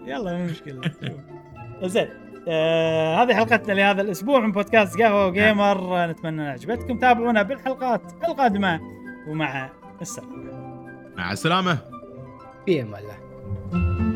Speaker 1: يلا مو مشكلة. زين. آه هذه حلقتنا لهذا الأسبوع من بودكاست قهوة gamer نتمنى إن عجبتكم. تابعونا بالحلقات القادمه ومع السلامة.
Speaker 3: مع السلامة.
Speaker 2: في أمان الله.